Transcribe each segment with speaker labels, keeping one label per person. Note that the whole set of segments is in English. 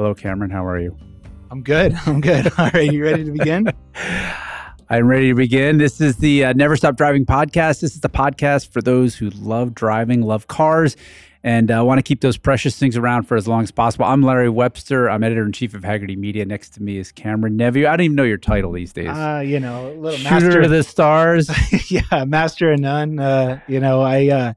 Speaker 1: Hello, Cameron. How are you?
Speaker 2: I'm good. I'm good. All right, you ready to begin?
Speaker 1: I'm ready to begin. This is the uh, Never Stop Driving podcast. This is the podcast for those who love driving, love cars, and uh, want to keep those precious things around for as long as possible. I'm Larry Webster. I'm editor in chief of Hagerty Media. Next to me is Cameron Neveu. I don't even know your title these days.
Speaker 2: Uh, you know, a little
Speaker 1: Shooter
Speaker 2: master
Speaker 1: of the stars.
Speaker 2: yeah, master of none. Uh, you know, I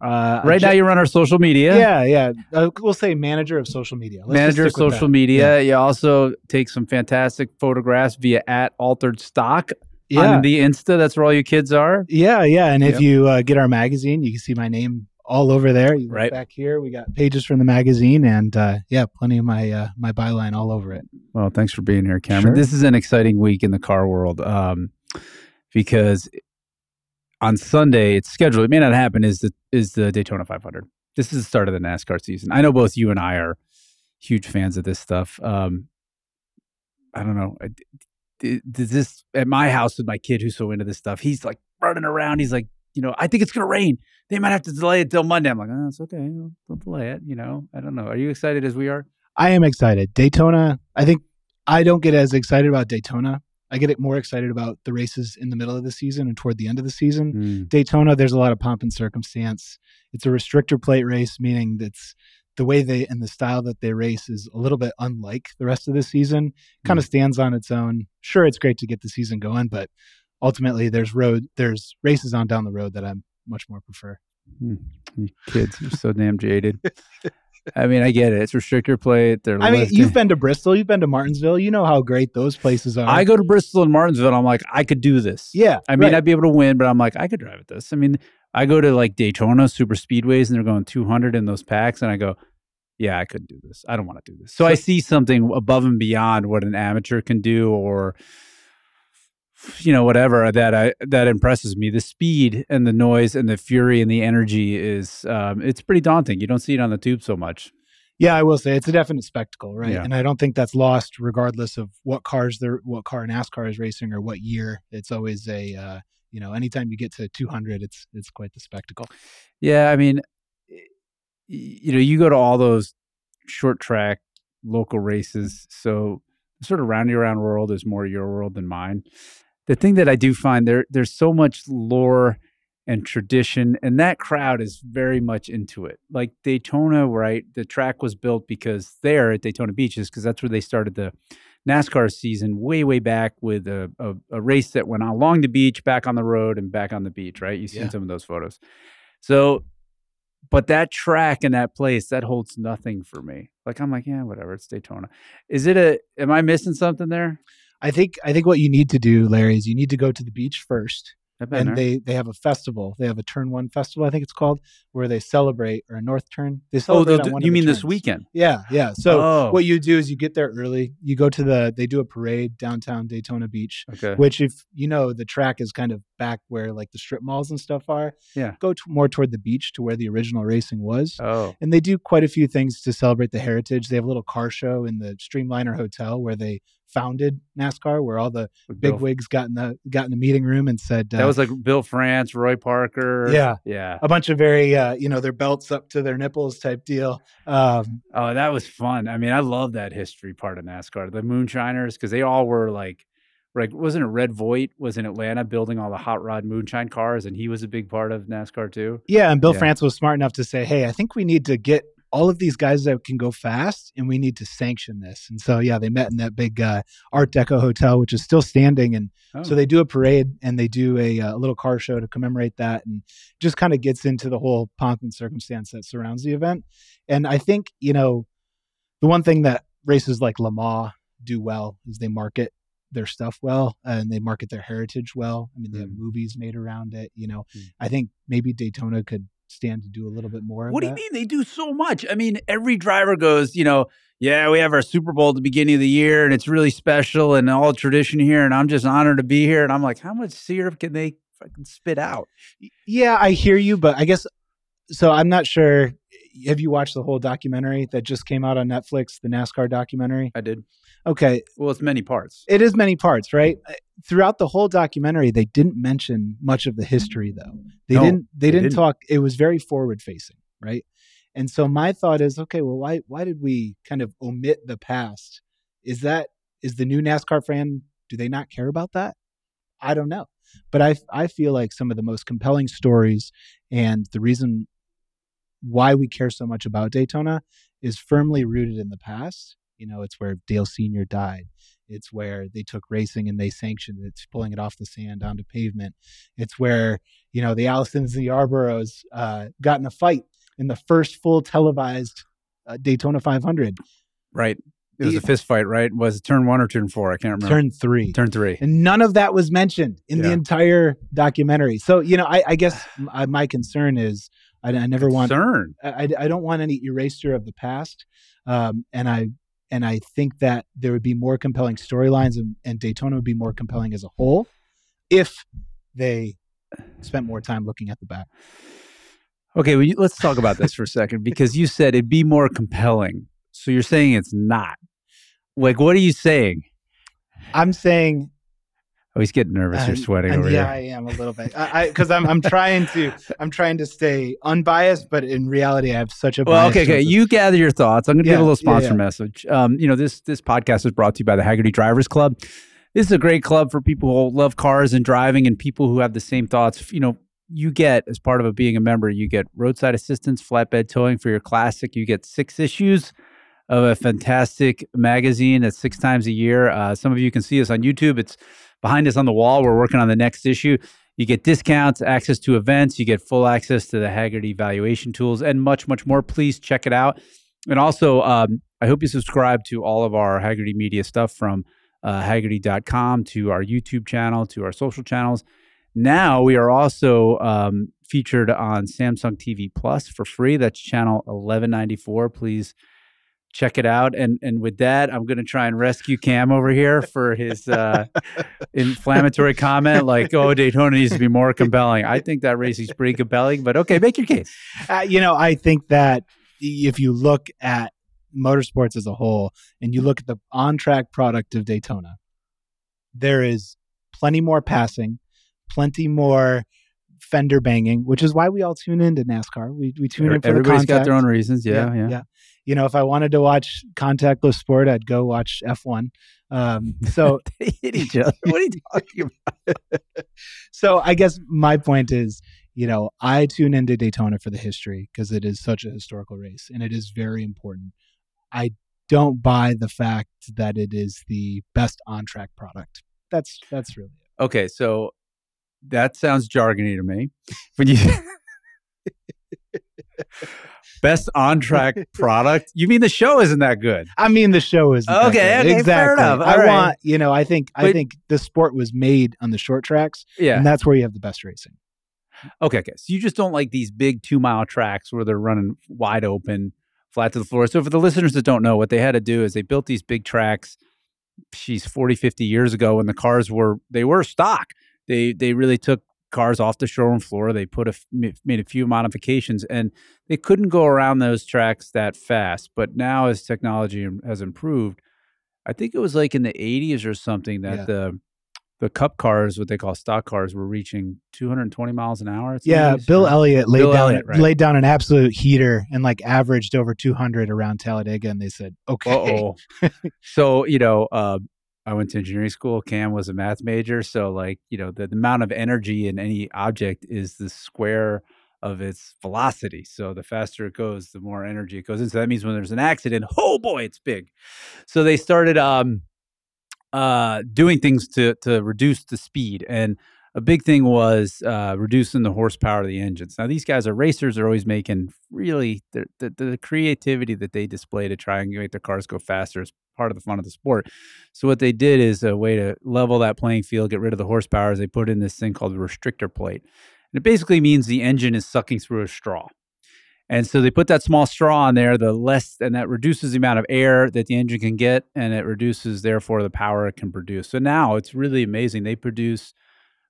Speaker 2: uh,
Speaker 1: right now, you run our social media.
Speaker 2: Yeah, yeah. Uh, we'll say manager of social media. Let's
Speaker 1: Manager of social media. You also take some fantastic photographs via at altered stock
Speaker 2: Yeah,
Speaker 1: on the Insta. That's where all you kids are.
Speaker 2: yeah, yeah. And if
Speaker 1: Yep.
Speaker 2: you uh, get our magazine, you can see my name all over there. You
Speaker 1: Right.
Speaker 2: back here, we got pages from the magazine, and uh, yeah, plenty of my uh, my byline all over it.
Speaker 1: Well, thanks for being here, Cameron.
Speaker 2: Sure.
Speaker 1: This is an exciting week in the car world um, because on Sunday it's scheduled. It may not happen. Is the is the Daytona 500? This is the start of the NASCAR season. I know both you and I are huge fans of this stuff. Um, I don't know. Does this at my house with my kid who's so into this stuff? He's like running around. He's like, you know, I think it's gonna rain. They might have to delay it till Monday. I'm like, oh, it's okay. They'll delay it. You know, I don't know. Are you excited as we are?
Speaker 2: I am excited. Daytona. I think I don't get as excited about Daytona. I get it more excited about the races in the middle of the season and toward the end of the season.
Speaker 1: Mm.
Speaker 2: Daytona, there's a lot of pomp and circumstance. It's a restrictor plate race, meaning that's the way they and the style that they race is a little bit unlike the rest of the season. Kind of stands on its own. Sure, it's great to get the season going, but ultimately there's road there's races on down the road that I much more prefer.
Speaker 1: You kids are so damn jaded. I mean, I get it. It's restrictor plate. They're
Speaker 2: I mean,
Speaker 1: lifting.
Speaker 2: you've been to Bristol, you've been to Martinsville, you know how great those places are.
Speaker 1: I go to Bristol and Martinsville. And I'm like, I could do this.
Speaker 2: yeah,
Speaker 1: I mean,
Speaker 2: right.
Speaker 1: I'd be able to win, but I'm like, I could drive at this. I mean, I go to like Daytona super speedways and they're going 200 in those packs, and I go, yeah, I couldn't do this. I don't want to do this. So I see something above and beyond what an amateur can do, or you know, whatever that I that impresses me. The speed and the noise and the fury and the energy is um, it's pretty daunting. You don't see it on the tube so much.
Speaker 2: Yeah, I will say it's a definite spectacle, right?
Speaker 1: Yeah.
Speaker 2: And I don't think that's lost, regardless of what cars they're, what car NASCAR is racing or what year. It's always a, uh, you know, anytime you get to 200, it's it's quite the spectacle.
Speaker 1: Yeah, I mean, you know, you go to all those short track local races, so sort of roundy around world is more your world than mine. The thing that I do find there, there's so much lore and tradition, and that crowd is very much into it. Like Daytona, right? The track was built because there at Daytona Beaches, because that's where they started the NASCAR season way, way back with a, a, a race that went along the beach, back on the road, and back on the beach, right? You've seen
Speaker 2: Yeah.
Speaker 1: some of those photos. So, but that track and that place that holds nothing for me. Like I'm like, yeah, whatever. It's Daytona. Is it a? Am I missing something there?
Speaker 2: I think I think what you need to do, Larry, is you need to go to the beach first, and they they have a festival. They have a Turn One festival, I think it's called, where they celebrate or a North Turn. They
Speaker 1: oh,
Speaker 2: celebrate.
Speaker 1: they'll
Speaker 2: on
Speaker 1: do-
Speaker 2: one
Speaker 1: you mean this weekend?
Speaker 2: Yeah, yeah. So
Speaker 1: Oh.
Speaker 2: what you do is you get there early. You go to the. They do a parade downtown Daytona Beach.
Speaker 1: Okay.
Speaker 2: which if you know the track is kind of back where like the strip malls and stuff are
Speaker 1: Yeah.
Speaker 2: go to more toward the beach to where the original racing was
Speaker 1: Oh,
Speaker 2: and they do quite a few things to celebrate the heritage they have a little car show in the streamliner hotel where they founded nascar where all the big wigs got in the got in the meeting room and said uh,
Speaker 1: That was like Bill France, Roy Parker.
Speaker 2: yeah
Speaker 1: Yeah.
Speaker 2: a bunch of very uh, you know their belts up to their nipples type deal um,
Speaker 1: Oh, that was fun. I mean, I love that history part of NASCAR. The Moonshiners, because they all were like, like wasn't it Red Vogt was in Atlanta building all the hot rod moonshine cars, and he was a big part of NASCAR too.
Speaker 2: yeah and bill
Speaker 1: Yeah.
Speaker 2: france was smart enough to say hey i think we need to get all of these guys that can go fast and we need to sanction this and so yeah they met in that big uh, art deco hotel which is still standing and
Speaker 1: Oh.
Speaker 2: so they do a parade and they do a, uh, little car show to commemorate that and just kind of gets into the whole pomp and circumstance that surrounds the event and i think you know the one thing that races like Le Mans do well is they market their stuff well and they market their heritage well. I mean, they have
Speaker 1: Mm.
Speaker 2: movies made around it. You know,
Speaker 1: Mm.
Speaker 2: I think maybe Daytona could stand to do a little bit more.
Speaker 1: What do you
Speaker 2: that.
Speaker 1: mean they do so much? I mean, every driver goes, you know, yeah, we have our Super Bowl at the beginning of the year and it's really special and all tradition here. And I'm just honored to be here. And I'm like, how much syrup can they fucking spit out?
Speaker 2: Yeah, I hear you, but I guess so. I'm not sure. Have you watched the whole documentary that just came out on Netflix, the NASCAR documentary?
Speaker 1: I did.
Speaker 2: Okay,
Speaker 1: Well, it's many parts.
Speaker 2: it is many parts, right? Throughout the whole documentary, they didn't mention much of the history, though. They
Speaker 1: No,
Speaker 2: didn't. They,
Speaker 1: they
Speaker 2: didn't,
Speaker 1: didn't.
Speaker 2: talk. It was very forward facing, right? And so my thought is, okay, well, why why did we kind of omit the past? Is that is the new NASCAR fan? Do they not care about that? I don't know, but I I feel like some of the most compelling stories and the reason why we care so much about Daytona is firmly rooted in the past. You know, it's where Dale Sr. died. It's where they took racing and they sanctioned it, it's pulling it off the sand onto pavement. It's where, you know, the Allisons and the Yarboroughs uh, got in a fight in the first full televised uh, Daytona 500.
Speaker 1: Right. It was a fist fight, right? Was it turn one or turn four? I can't remember.
Speaker 2: Turn three.
Speaker 1: Turn three.
Speaker 2: And none of that was mentioned in the entire documentary. So, you know, I, I guess my, my concern is I, I never want
Speaker 1: Concern.
Speaker 2: I, I don't want any erasure of the past, um, and I and I think that there would be more compelling storylines, and, and Daytona would be more compelling as a whole if they spent more time looking at the back.
Speaker 1: Okay, well, you, let's talk about this for a second because you said it'd be more compelling. So you're saying it's not. Like, what are you saying?
Speaker 2: I'm saying,
Speaker 1: Oh, he's getting nervous. You're sweating over
Speaker 2: yeah,
Speaker 1: here.
Speaker 2: I am a little bit, I because I'm I'm trying to I'm trying to stay unbiased, but in reality, I have such a
Speaker 1: Well, okay, okay.
Speaker 2: it.
Speaker 1: You gather your thoughts. I'm going to give a little
Speaker 2: yeah,
Speaker 1: sponsor
Speaker 2: yeah.
Speaker 1: message. Um, you know, this this podcast is brought to you by the Hagerty Drivers Club. This is a great club for people who love cars and driving, and people who have the same thoughts. You know, you get as part of a, being a member, you get roadside assistance, flatbed towing for your classic. You get six issues of a fantastic magazine that's six times a year. Uh, some of you can see us on YouTube. It's behind us on the wall. We're working on the next issue. You get discounts, access to events, you get full access to the Hagerty valuation tools, and much, much more. Please check it out. And also, um, I hope you subscribe to all of our Hagerty media stuff from uh, Hagerty.com to our YouTube channel to our social channels. Now we are also um, featured on Samsung TV Plus for free. That's channel 1194. Please check it out. And and with that, I'm going to try and rescue Cam over here for his uh, inflammatory comment, like, "Oh, Daytona needs to be more compelling." I think that race is pretty compelling, but okay, make your case.
Speaker 2: Uh, you know, I think that if you look at motorsports as a whole and you look at the on track product of Daytona, there is plenty more passing, plenty more fender banging, which is why we all tune into NASCAR. We, we tune in for
Speaker 1: Everybody's
Speaker 2: the
Speaker 1: got their own reasons. Yeah, yeah.
Speaker 2: You know, if I wanted to watch contactless sport, I'd go watch F1. Um, so
Speaker 1: hit each other. What are you talking about?
Speaker 2: so I guess my point is, you know, I tune into Daytona for the history because it is such a historical race and it is very important. I don't buy the fact that it is the best on track product. That's that's really it.
Speaker 1: Okay, so that sounds jargony to me. When you best on track product, you mean the show isn't that good?
Speaker 2: I mean, the show is
Speaker 1: Okay, okay,
Speaker 2: exactly. I
Speaker 1: right.
Speaker 2: want you know. I think I think the sport was made on the short tracks,
Speaker 1: Yeah.
Speaker 2: and that's where you have the best racing.
Speaker 1: Okay, okay. So you just don't like these big two mile tracks where they're running wide open, flat to the floor. So for the listeners that don't know, what they had to do is they built these big tracks, she's 40, 50 years ago when the cars were they were stock. They they really took cars off the showroom floor. They put a made a few modifications and they couldn't go around those tracks that fast. But now as technology has improved, I think it was like in the 80s or something that
Speaker 2: Yeah.
Speaker 1: the the cup cars, what they call stock cars, were reaching 220 miles an hour.
Speaker 2: Yeah, Bill
Speaker 1: right?
Speaker 2: Elliott laid
Speaker 1: Bill
Speaker 2: down
Speaker 1: Elliott, right.
Speaker 2: laid down an absolute heater and like averaged over 200 around Talladega, and they said, "Okay,
Speaker 1: so, you know, uh, I went to engineering school. Cam was a math major. So, like, you know, the, the amount of energy in any object is the square of its velocity. So, the faster it goes, the more energy it goes in. So, that means when there's an accident, oh boy, it's big. So, they started um, uh, doing things to, to reduce the speed. And a big thing was uh, reducing the horsepower of the engines. Now, these guys are racers. They're always making really the, the, the creativity that they display to try and make their cars go faster is part of the fun of the sport. So, what they did is a way to level that playing field, get rid of the horsepower, is they put in this thing called a restrictor plate. And it basically means the engine is sucking through a straw. And so they put that small straw on there, the less, and that reduces the amount of air that the engine can get, and it reduces, therefore, the power it can produce. So now it's really amazing. They produce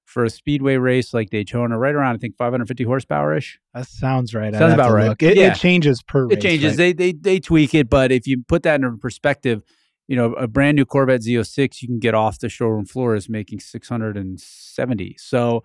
Speaker 1: for a speedway race like Daytona, right around I think 550 horsepower ish.
Speaker 2: that sounds right."
Speaker 1: Sounds about right.
Speaker 2: It,
Speaker 1: Yeah.
Speaker 2: it changes per.
Speaker 1: It
Speaker 2: race,
Speaker 1: changes.
Speaker 2: right?
Speaker 1: They they they tweak it, but if you put that in perspective, you know a brand new Corvette Z06 you can get off the showroom floor is making 670. So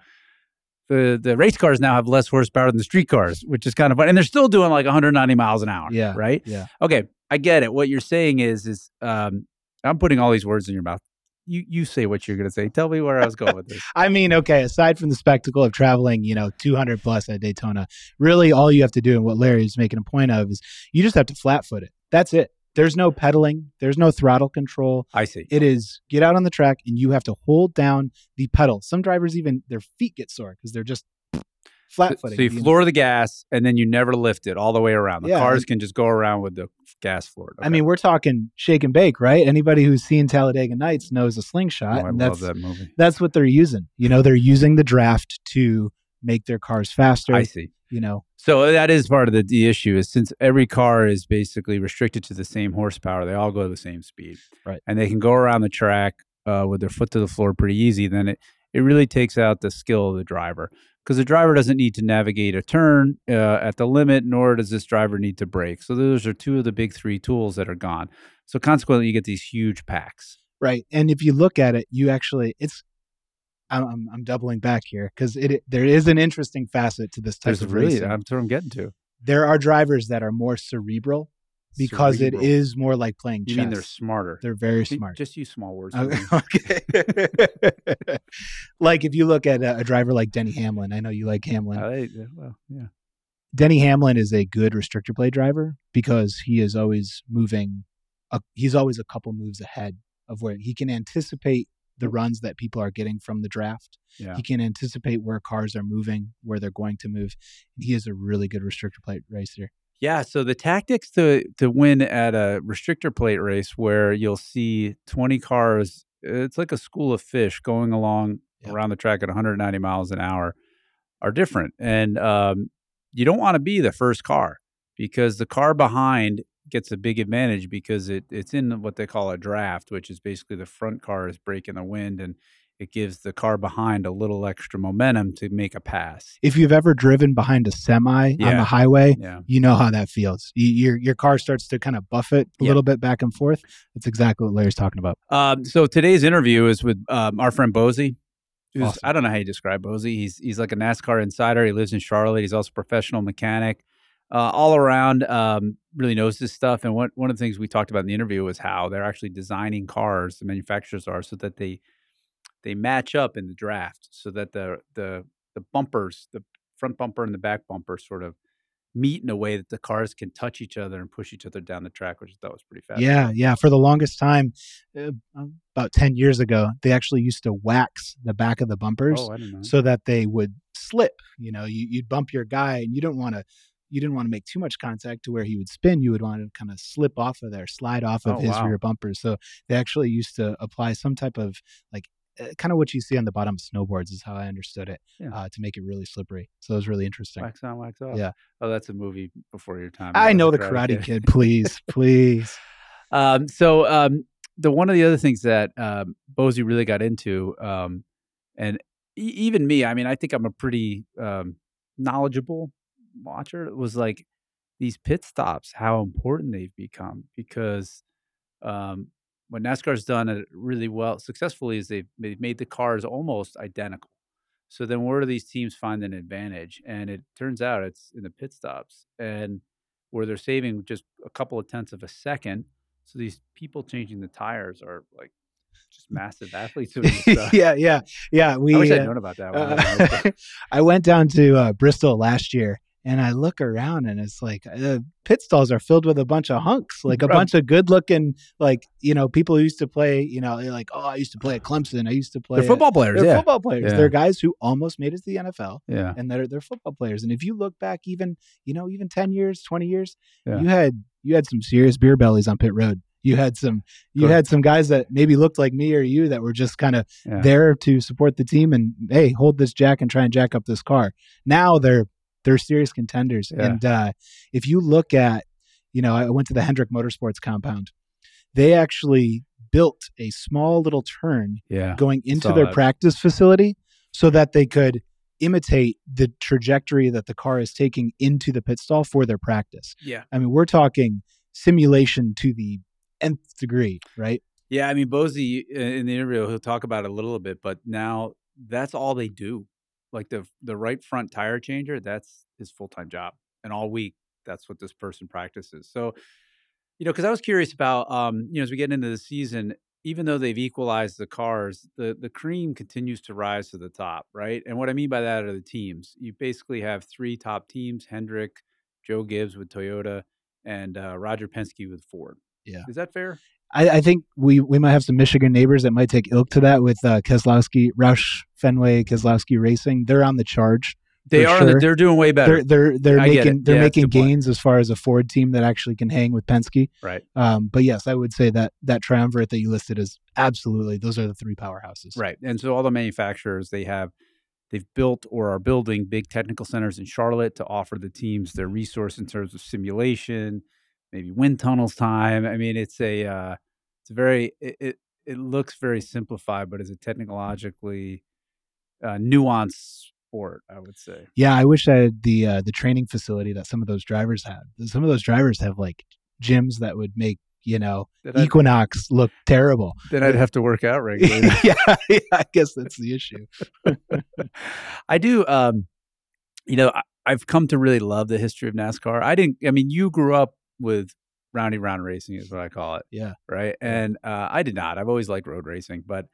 Speaker 1: the the race cars now have less horsepower than the street cars, which is kind of fun. And they're still doing like 190 miles an hour.
Speaker 2: Yeah.
Speaker 1: Right.
Speaker 2: Yeah.
Speaker 1: Okay. I get it. What you're saying is, is um, I'm putting all these words in your mouth. You you say what you're going to say. Tell me where I was going with this.
Speaker 2: I mean, okay, aside from the spectacle of traveling, you know, 200 plus at Daytona, really all you have to do, and what Larry is making a point of, is you just have to flat foot it. That's it. There's no pedaling, there's no throttle control.
Speaker 1: I see.
Speaker 2: It is get out on the track and you have to hold down the pedal. Some drivers even their feet get sore because they're just flat
Speaker 1: So,
Speaker 2: footing.
Speaker 1: so you floor the gas and then you never lift it all the way around. The
Speaker 2: Yeah,
Speaker 1: cars
Speaker 2: and-
Speaker 1: can just go around with the gas floored.
Speaker 2: I mean, we're talking shake and bake, right? Anybody who's seen Talladega Nights knows a slingshot,
Speaker 1: oh, I
Speaker 2: and
Speaker 1: love
Speaker 2: that's
Speaker 1: that movie.
Speaker 2: that's what they're using. You know, they're using the draft to make their cars faster.
Speaker 1: I see.
Speaker 2: You know,
Speaker 1: So that is part of the, the issue is since every car is basically restricted to the same horsepower, they all go the same speed.
Speaker 2: Right.
Speaker 1: And they can go around the track uh, with their foot to the floor pretty easy. Then it, it really takes out the skill of the driver because the driver doesn't need to navigate a turn uh, at the limit, nor does this driver need to brake. So those are two of the big three tools that are gone. So consequently, you get these huge packs.
Speaker 2: right? And if you look at it, you actually it's. I'm I'm, I'm doubling back here because it, it there is an interesting facet to this type
Speaker 1: There's
Speaker 2: of
Speaker 1: really,
Speaker 2: racing.
Speaker 1: that's what I'm getting to.
Speaker 2: there are drivers that are more cerebral because
Speaker 1: Cerebral.
Speaker 2: it is more like playing
Speaker 1: You
Speaker 2: chess.
Speaker 1: mean they're smarter?
Speaker 2: They're very smart.
Speaker 1: Just use small words.
Speaker 2: Okay. like if you look at a, a driver like Denny Hamlin, I know you like Hamlin.
Speaker 1: They- well, yeah.
Speaker 2: Denny Hamlin is a good restrictor plate driver because he is always moving. A, he's always a couple moves ahead of where he can anticipate the runs that people are getting from the draft.
Speaker 1: Yeah.
Speaker 2: He can anticipate where cars are moving, where they're going to move. He is a really good restrictor plate racer.
Speaker 1: Yeah, so the tactics to to win at a restrictor plate race where you'll see 20 cars, it's like a school of fish going along
Speaker 2: Yeah.
Speaker 1: around the track at 190 miles an hour are different. And um, you don't want to be the first car because the car behind gets a big advantage because it it's in what they call a draft, which is basically the front car is breaking the wind and it gives the car behind a little extra momentum to make a pass.
Speaker 2: If you've ever driven behind a semi on the highway,
Speaker 1: Yeah.
Speaker 2: you know how that feels. You, your your car starts to kind of buffet a
Speaker 1: Yeah.
Speaker 2: little bit back and forth. That's exactly what Larry's talking about.
Speaker 1: Um, so today's interview is with um, our friend Bozi.
Speaker 2: Awesome.
Speaker 1: I don't know how you describe Bozi. He's he's like a NASCAR insider. He lives in Charlotte. He's also a professional mechanic. Uh, all around, um, really knows this stuff. And one one of the things we talked about in the interview was how they're actually designing cars. The manufacturers are so that they they match up in the draft, so that the the the bumpers, the front bumper and the back bumper, sort of meet in a way that the cars can touch each other and push each other down the track, which I thought was pretty fast.
Speaker 2: Yeah, yeah. For the longest time, uh, about ten years ago, they actually used to wax the back of the bumpers
Speaker 1: Oh, I don't know.
Speaker 2: so that they would slip. You know, you, you'd bump your guy, and you don't want to. You didn't want to make too much contact to where he would spin. You would want to kind of slip off of there, slide off of
Speaker 1: Oh,
Speaker 2: his
Speaker 1: wow.
Speaker 2: rear bumpers. So they actually used to apply some type of like, uh, kind of what you see on the bottom of snowboards is how I understood it,
Speaker 1: Yeah.
Speaker 2: uh, to make it really slippery. So it was really interesting.
Speaker 1: Wax on, wax off.
Speaker 2: Yeah.
Speaker 1: Oh, that's a movie before your time.
Speaker 2: I know the Karate Kid. Please, please.
Speaker 1: Um, so um, the one of the other things that um, Bozi really got into, um, and e- even me, I mean, I think I'm a pretty um, knowledgeable watcher. Was like these pit stops, how important they've become because um, what NASCAR's done it really well successfully is they've, they've made the cars almost identical. So then, where do these teams find an advantage? And it turns out it's in the pit stops, and where they're saving just a couple of tenths of a second. So these people changing the tires are like just massive athletes
Speaker 2: yeah, yeah, yeah. We.
Speaker 1: I wish
Speaker 2: uh,
Speaker 1: I'd known about that. When I was in high school.
Speaker 2: Uh, I went down to uh, Bristol last year and I look around and it's like the pit stalls are filled with a bunch of hunks, like a
Speaker 1: Right.
Speaker 2: bunch of good looking, like, you know, people who used to play, you know, they're like, oh, I used to play at Clemson. I used to play.
Speaker 1: They're football
Speaker 2: At,
Speaker 1: players.
Speaker 2: they're
Speaker 1: yeah.
Speaker 2: football players.
Speaker 1: Yeah.
Speaker 2: They're guys who almost made it to the NFL
Speaker 1: yeah.
Speaker 2: and they're, they're football players. And if you look back even, you know, even 10 years, 20 years,
Speaker 1: Yeah.
Speaker 2: you had, you had some serious beer bellies on pit road. You had some, you had some guys that maybe looked like me or you that were just kind of there to support the team and hey, hold this jack and try and jack up this car. Now they're they're serious contenders.
Speaker 1: Yeah.
Speaker 2: And uh, if you look at, you know, I went to the Hendrick Motorsports compound. They actually built a small little turn
Speaker 1: Yeah.
Speaker 2: going into their
Speaker 1: that.
Speaker 2: practice facility so that they could imitate the trajectory that the car is taking into the pit stall for their practice.
Speaker 1: Yeah.
Speaker 2: I mean, we're talking simulation to the nth degree, right?
Speaker 1: Yeah. I mean, Bozi uh, in the interview, he'll talk about it a little bit, but now that's all they do. Like the the right front tire changer, that's his full time job, and all week that's what this person practices. So, you know, because I was curious about, um, you know, as we get into the season, even though they've equalized the cars, the the cream continues to rise to the top, right? And what I mean by that are the teams. You basically have three top teams: Hendrick, Joe Gibbs with Toyota, and uh, Roger Penske with Ford.
Speaker 2: Yeah.
Speaker 1: is that fair?
Speaker 2: I, I think we we might have some Michigan neighbors that might take ilk to that with uh, Keselowski, Roush Fenway, Keselowski Racing. They're on the charge.
Speaker 1: They are.
Speaker 2: sure.
Speaker 1: They're doing way better.
Speaker 2: They're they're they're making they're making
Speaker 1: point.
Speaker 2: gains as far as a Ford team that actually can hang with Penske.
Speaker 1: right.
Speaker 2: Um, but yes, I would say that that triumvirate that you listed is absolutely those are the three powerhouses.
Speaker 1: Right. And so all the manufacturers they have they've built or are building big technical centers in Charlotte to offer the teams their resource in terms of simulation, maybe wind tunnels time. I mean, it's a uh it's a very it it, it looks very simplified, but it's a technologically uh, nuanced sport, I would say.
Speaker 2: Yeah, I wish I had the uh, the training facility that some of those drivers had. Some of those drivers have like gyms that would make you know
Speaker 1: Then I'd,
Speaker 2: Equinox look terrible.
Speaker 1: then I'd have to work out regularly.
Speaker 2: yeah, yeah, I guess that's the issue.
Speaker 1: I do. Um, you know, I, I've come to really love the history of NASCAR. I didn't. I mean, you grew up with roundy round racing, is what I call it,
Speaker 2: Yeah,
Speaker 1: right? And uh, I did not. I've always liked road racing, but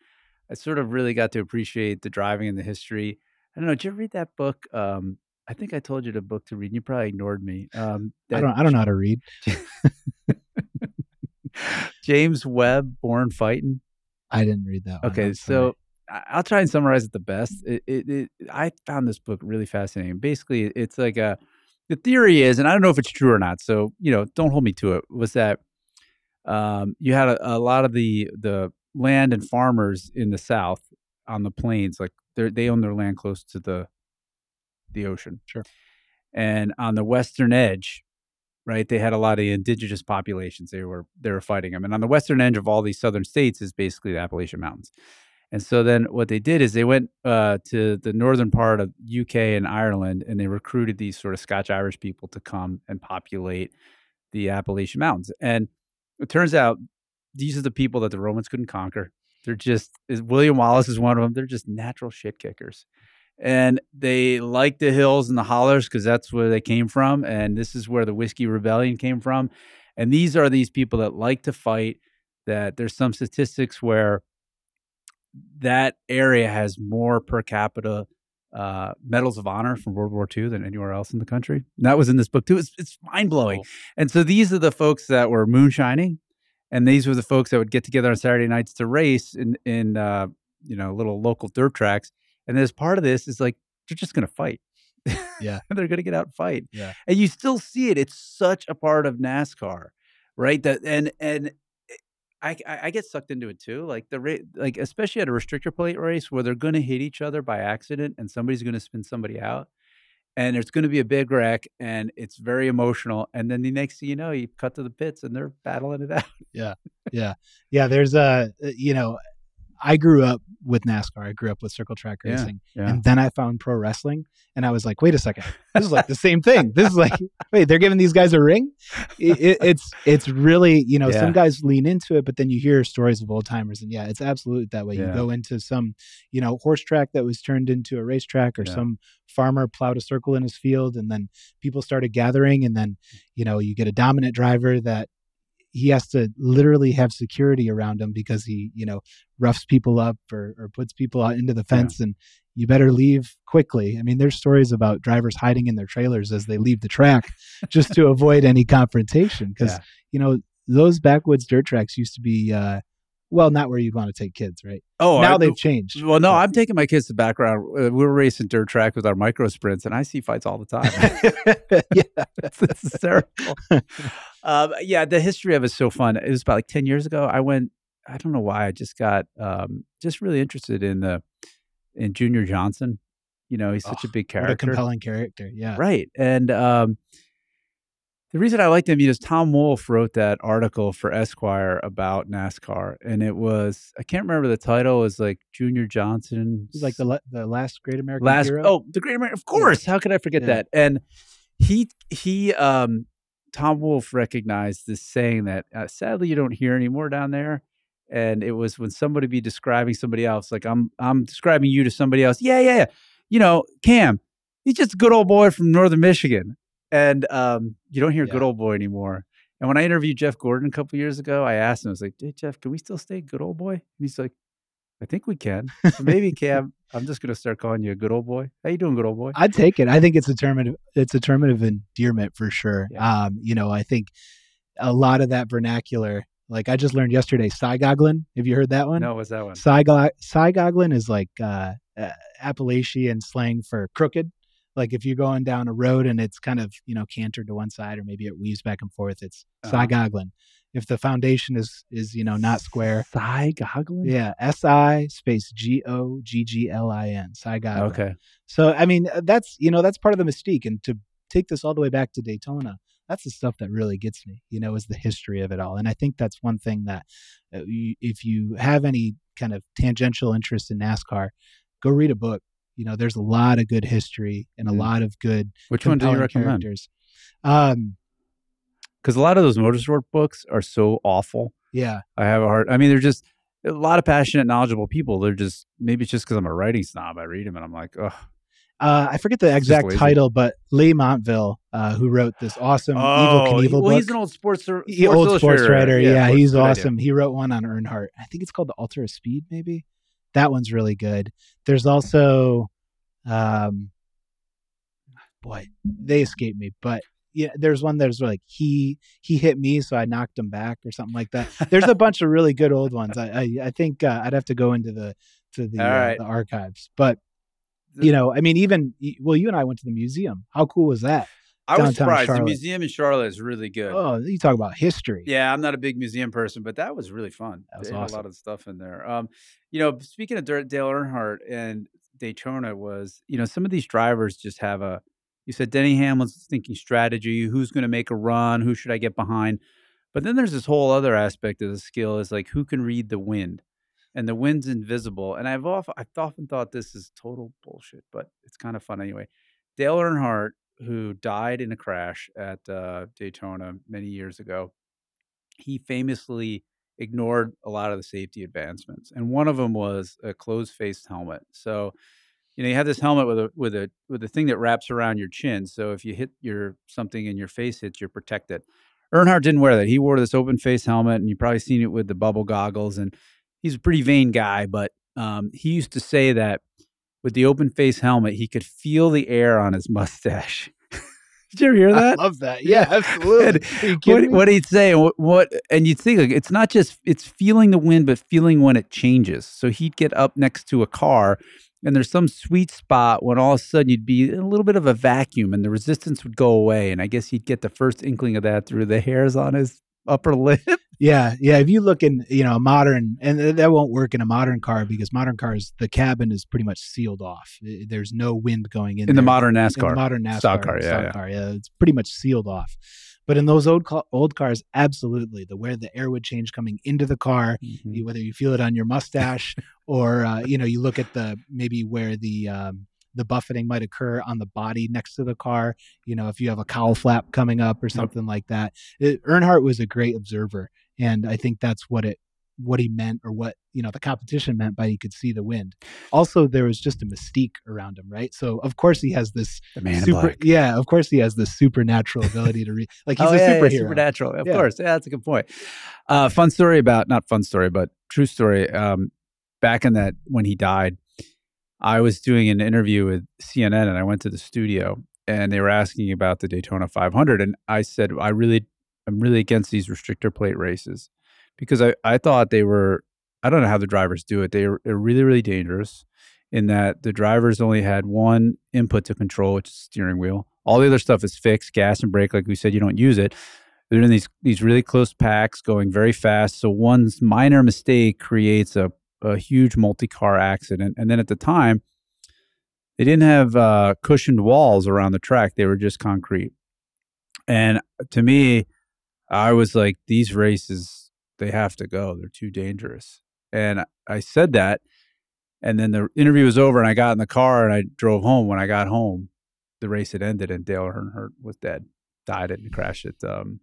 Speaker 1: I sort of really got to appreciate the driving and the history. I don't know. Did you read that book? Um, I think I told you the book to read. and You probably ignored me. Um,
Speaker 2: I don't I don't know how to read.
Speaker 1: James Webb, Born Fighting.
Speaker 2: I didn't read that. One.
Speaker 1: Okay, so I'll try and summarize it the best. It, it, it, I found this book really fascinating. Basically, it's like a the theory is, and I don't know if it's true or not. So you know, don't hold me to it. Was that um, you had a, a lot of the the land and farmers in the South on the plains, like they they own their land close to the the ocean.
Speaker 2: Sure.
Speaker 1: And on the western edge, right, they had a lot of indigenous populations. They were they were fighting them. And on the western edge of all these southern states is basically the Appalachian Mountains. And so then what they did is they went uh, to the northern part of UK and Ireland, and they recruited these sort of Scotch Irish people to come and populate the Appalachian Mountains. And it turns out these are the people that the Romans couldn't conquer. They're just William Wallace is one of them. They're just natural shit kickers. And they like the hills and the hollers because that's where they came from. And this is where the Whiskey Rebellion came from. And these are these people that like to fight. That there's some statistics where that area has more per capita uh, medals of honor from World War II than anywhere else in the country. And that was in this book too. It's, it's mind blowing.
Speaker 3: Cool.
Speaker 1: And so these are the folks that were moonshining, and these were the folks that would get together on Saturday nights to race in in uh, you know little local dirt tracks. And as part of this is like they're just going to fight.
Speaker 2: Yeah.
Speaker 1: they're going to get out and fight.
Speaker 2: Yeah.
Speaker 1: and you still see it. It's such a part of NASCAR, right? That and and. I, I get sucked into it too. Like the ra- like especially at a restrictor plate race where they're going to hit each other by accident and somebody's going to spin somebody out, and there's going to be a big wreck and it's very emotional. And then the next thing you know, you cut to the pits and they're battling it out.
Speaker 2: Yeah, yeah, yeah, there's a uh, you know, I grew up with NASCAR. I grew up with circle track racing,
Speaker 1: yeah.
Speaker 2: and then I found pro wrestling, and I was like, wait a second, this is like the same thing. This is like, wait, they're giving these guys a ring. It, it, it's it's really you know
Speaker 1: Yeah.
Speaker 2: some guys lean into it, but then you hear stories of old timers, and yeah, it's absolutely that way. You go into some you know horse track that was turned into a racetrack, or
Speaker 1: Yeah.
Speaker 2: some farmer plowed a circle in his field, and then people started gathering, and then you know you get a dominant driver that he has to literally have security around him because he you know roughs people up or, or puts people out into the fence and you better leave quickly i mean there's stories about drivers hiding in their trailers as they leave the track just to avoid any confrontation because
Speaker 1: Yeah.
Speaker 2: you know those backwoods dirt tracks used to be uh well not where you'd want to take kids right
Speaker 1: Oh,
Speaker 2: now
Speaker 1: I-
Speaker 2: they've changed
Speaker 1: Well, no, I'm taking my kids to background. Uh, we're racing dirt track with our micro sprints, and I see fights all the time.
Speaker 2: yeah
Speaker 1: it's, it's hysterical. um, yeah, the history of it's so fun. It was about like ten years ago. I went. I don't know why. I just got um, just really interested in the in Junior Johnson. You know, he's such a
Speaker 2: Oh,
Speaker 1: big
Speaker 2: what a
Speaker 1: character,
Speaker 2: compelling character yeah
Speaker 1: right? And um, the reason I liked him is Tom Wolfe wrote that article for Esquire about NASCAR, and it was I can't remember the title. It was like Junior Johnson.
Speaker 2: he's like the la- the last great american
Speaker 1: last
Speaker 2: hero
Speaker 1: oh the great american of course how could i forget
Speaker 2: Yeah.
Speaker 1: that and he he um tom wolfe recognized this saying that uh, sadly you don't hear anymore down there and it was when somebody be describing somebody else like i'm i'm describing you to somebody else yeah yeah yeah you know, Cam, he's just a good old boy from northern Michigan. And um, you don't hear
Speaker 2: Yeah.
Speaker 1: good old boy anymore. And when I interviewed Jeff Gordon a couple years ago, I asked him, I was like, hey, Jeff, can we still stay good old boy? And he's like, I think we can. So maybe Cam, I'm just gonna start calling you a good old boy. How you doing, good old boy?
Speaker 2: I'd take it. I think it's a term of it's a term of endearment for sure.
Speaker 1: Yeah.
Speaker 2: Um, you know, I think a lot of that vernacular, like I just learned yesterday, Sigogglin. Have you heard that one?
Speaker 1: no, what's that one?
Speaker 2: Sigogglin is like uh, uh, Appalachian slang for crooked. Like if you're going down a road and it's kind of you know cantered to one side or maybe it weaves back and forth, it's
Speaker 1: Uh-huh.
Speaker 2: Sigogglin. If the foundation is is you know not square,
Speaker 1: goggling?
Speaker 2: yeah, S I space G O G G L I N, Saigoglin.
Speaker 1: Okay.
Speaker 2: So I mean, uh, that's you know that's part of the mystique, and to take this all the way back to Daytona, that's the stuff that really gets me. You know, is the history of it all, and I think that's one thing that uh, if you have any kind of tangential interest in NASCAR, go read a book. You know, there's a lot of good history and a
Speaker 1: Mm.
Speaker 2: lot of good
Speaker 1: Which one do you recommend?
Speaker 2: characters. Um,
Speaker 1: Because a lot of those motorsport books are so awful.
Speaker 2: yeah,
Speaker 1: I have a hard. I mean, they're just a lot of passionate, knowledgeable people. They're just maybe it's just because I'm a writing snob. I read them and I'm like, oh,
Speaker 2: uh, I forget the exact title, but Leigh Montville, uh, who wrote this awesome Evel
Speaker 1: Oh, he-
Speaker 2: Knievel
Speaker 1: well,
Speaker 2: book.
Speaker 1: he's an old sports, sports
Speaker 2: He- old sports writer. Yeah,
Speaker 1: sports-
Speaker 2: he's awesome. He wrote one on Earnhardt. I think it's called the Altar of Speed, maybe. That one's really good. There's also um boy, they escape me, but yeah, there's one that's like he he hit me, so I knocked him back or something like that. There's a bunch of really good old ones. I I, I think uh, I'd have to go into the to the, uh,
Speaker 1: right.
Speaker 2: the archives, but you know, I mean, even well, you and I went to the museum. How cool was that?
Speaker 1: I was surprised. The museum in Charlotte is really good.
Speaker 2: Oh, you talk about history.
Speaker 1: Yeah, I'm not a big museum person, but that was really fun.
Speaker 2: That was awesome.
Speaker 1: a lot of stuff in there. Um, you know, speaking of Dale Earnhardt and Daytona, was you know some of these drivers just have a. You said Denny Hamlin's thinking strategy. Who's going to make a run? Who should I get behind? But then there's this whole other aspect of the skill is like who can read the wind, and the wind's invisible. And I've often I've often thought this is total bullshit, but it's kind of fun anyway. Dale Earnhardt, who died in a crash at uh, Daytona many years ago, he famously ignored a lot of the safety advancements, and one of them was a closed-faced helmet. So, you know, you have this helmet with a with a with a thing that wraps around your chin. So if you hit your something and your face hits, you're protected. Earnhardt didn't wear that. He wore this open face helmet, and you've probably seen it with the bubble goggles. And he's a pretty vain guy, but um, he used to say that with the open face helmet, he could feel the air on his mustache. Did you ever hear that?
Speaker 2: I love that. Yeah, absolutely.
Speaker 1: And
Speaker 2: Are you
Speaker 1: what, what he'd say and what, what and you'd think like it's not just it's feeling the wind but feeling when it changes so he'd get up next to a car and there's some sweet spot when all of a sudden you'd be in a little bit of a vacuum and the resistance would go away and i guess he'd get the first inkling of that through the hairs on his upper lip
Speaker 2: Yeah, yeah. If you look in, you know, a modern, and that won't work in a modern car because modern cars, the cabin is pretty much sealed off. There's no wind going in.
Speaker 1: in the
Speaker 2: there.
Speaker 1: modern
Speaker 2: In the
Speaker 1: nascar
Speaker 2: modern NASCAR,
Speaker 1: stock car, yeah,
Speaker 2: stock
Speaker 1: yeah.
Speaker 2: car, yeah, it's pretty much sealed off. But in those old old cars, absolutely, the where the air would change coming into the car,
Speaker 1: Mhm.
Speaker 2: you- whether you feel it on your mustache or uh, you know you look at the maybe where the um, the buffeting might occur on the body next to the car. You know, if you have a cowl flap coming up or something like that. It, Earnhardt was a great observer, and I think that's what it what he meant or what you know the competition meant by he could see the wind. Also, there was just a mystique around him, right? So of course he has this
Speaker 1: the man
Speaker 2: super yeah, of course he has this supernatural ability to read like he's
Speaker 1: oh,
Speaker 2: a
Speaker 1: yeah, yeah,
Speaker 2: superhero.
Speaker 1: supernatural of
Speaker 2: Yeah.
Speaker 1: course yeah that's a good point uh, fun story about not fun story but true story um, back in that when he died i was doing an interview with cnn and i went to the studio and they were asking about the daytona 500 and i said i really i'm really against these restrictor plate races because i, I thought they were i don't know how the drivers do it they were, they're really really dangerous in that the drivers only had one input to control which is steering wheel. All the other stuff is fixed gas and brake like we said you don't use it. They're in these these really close packs going very fast so one minor mistake creates a, a huge multi-car accident and then at the time they didn't have uh, cushioned walls around the track they were just concrete. And to me i was like these races they have to go they're too dangerous and i said that and then the interview was over and i got in the car and i drove home when i got home the race had ended and dale earnhardt was dead died in a crash at um,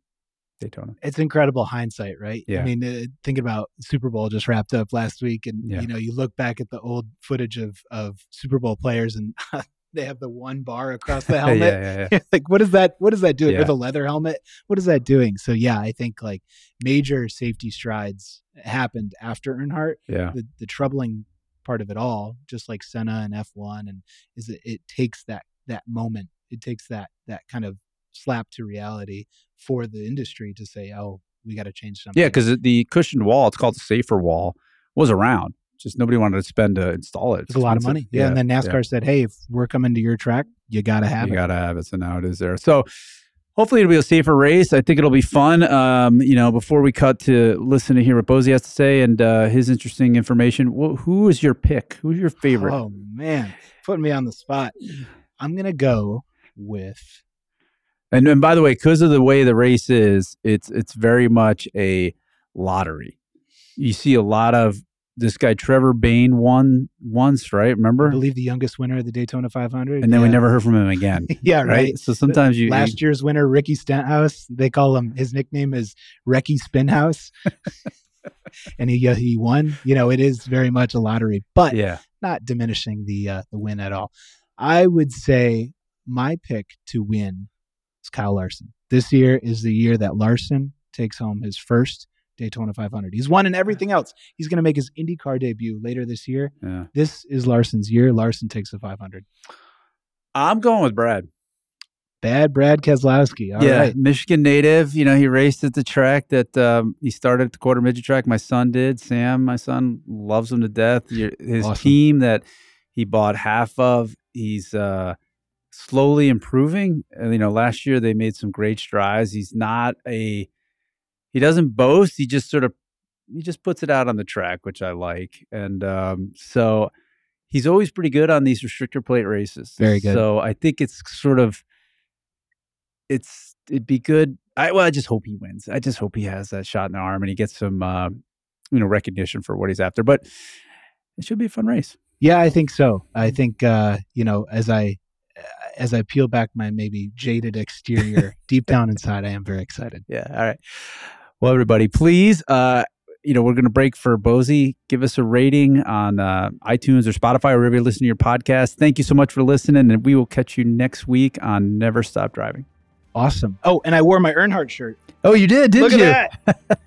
Speaker 1: Daytona.
Speaker 2: It's incredible hindsight, right?
Speaker 1: Yeah.
Speaker 2: I mean, uh, think about Super Bowl just wrapped up last week, and
Speaker 1: Yeah.
Speaker 2: you know, you look back at the old footage of of Super Bowl players, and they have the one bar across the helmet.
Speaker 1: yeah, yeah, yeah.
Speaker 2: like what is that what is that doing
Speaker 1: Yeah.
Speaker 2: with a leather helmet what is that doing so yeah i think like major safety strides happened after earnhardt
Speaker 1: yeah.
Speaker 2: the, the troubling part of it all just like senna and f1 and is it, it takes that that moment it takes that that kind of slap to reality for the industry to say oh we got to change something
Speaker 1: Yeah, because the cushioned wall, it's called the safer wall, was around. Just nobody wanted to spend to install it.
Speaker 2: it's a lot of money yeah, and then nascar said hey if we're coming to your track you got to have
Speaker 1: you
Speaker 2: it
Speaker 1: gotta have it. So now it is there. So hopefully it'll be a safer race. I think it'll be fun. Um, you know, before we cut to listen to hear what Bozi has to say and uh, his interesting information, wh- who is your pick? Who's your favorite?
Speaker 2: oh man putting me on the spot i'm gonna go with
Speaker 1: And and by the way, because of the way the race is, it's it's very much a lottery. You see a lot of this guy Trevor Bayne won once, right? Remember?
Speaker 2: I believe the youngest winner of the Daytona 500.
Speaker 1: And then we never heard from him again.
Speaker 2: yeah,
Speaker 1: right?
Speaker 2: right.
Speaker 1: So sometimes you
Speaker 2: Last year's winner, Ricky Stenhouse, they call him. His nickname is Wrecky Spinhouse, and he uh, he won. You know, it is very much a lottery, but
Speaker 1: yeah.
Speaker 2: not diminishing the uh, the win at all. I would say my pick to win is Kyle Larson. This year is the year that Larson takes home his first Daytona 500. He's won in everything else. He's going to make his IndyCar debut later this year.
Speaker 1: Yeah.
Speaker 2: This is Larson's year. Larson takes the 500.
Speaker 1: I'm going with Brad.
Speaker 2: Bad Brad Keselowski. All right.
Speaker 1: yeah, Michigan native. You know, he raced at the track that um, he started at the quarter midget track. My son did. Sam, my son, loves him to death. His
Speaker 2: Awesome.
Speaker 1: team that he bought half of, he's uh, slowly improving. And, you know, last year they made some great strides. He's not a, he doesn't boast. He just sort of, he just puts it out on the track, which I like. And um, so he's always pretty good on these restrictor plate races.
Speaker 2: Very good.
Speaker 1: So I think it's sort of, it's it'd be good. I well, I just hope he wins. I just hope he has that shot in the arm and he gets some uh, you know recognition for what he's after. But it should be a fun race.
Speaker 2: Yeah, I think so. I think uh, you know, as I as I peel back my maybe jaded exterior, deep down inside, I am very excited.
Speaker 1: Yeah. All right. Well, everybody, please, uh, you know, we're going to break for Bozi. Give us a rating on uh, iTunes or Spotify or wherever you listen to your podcast. Thank you so much for listening, and we will catch you next week on Never Stop Driving.
Speaker 2: Awesome. Oh, and I wore my Earnhardt shirt.
Speaker 1: Oh, you did, did
Speaker 2: Look
Speaker 1: you?
Speaker 2: that.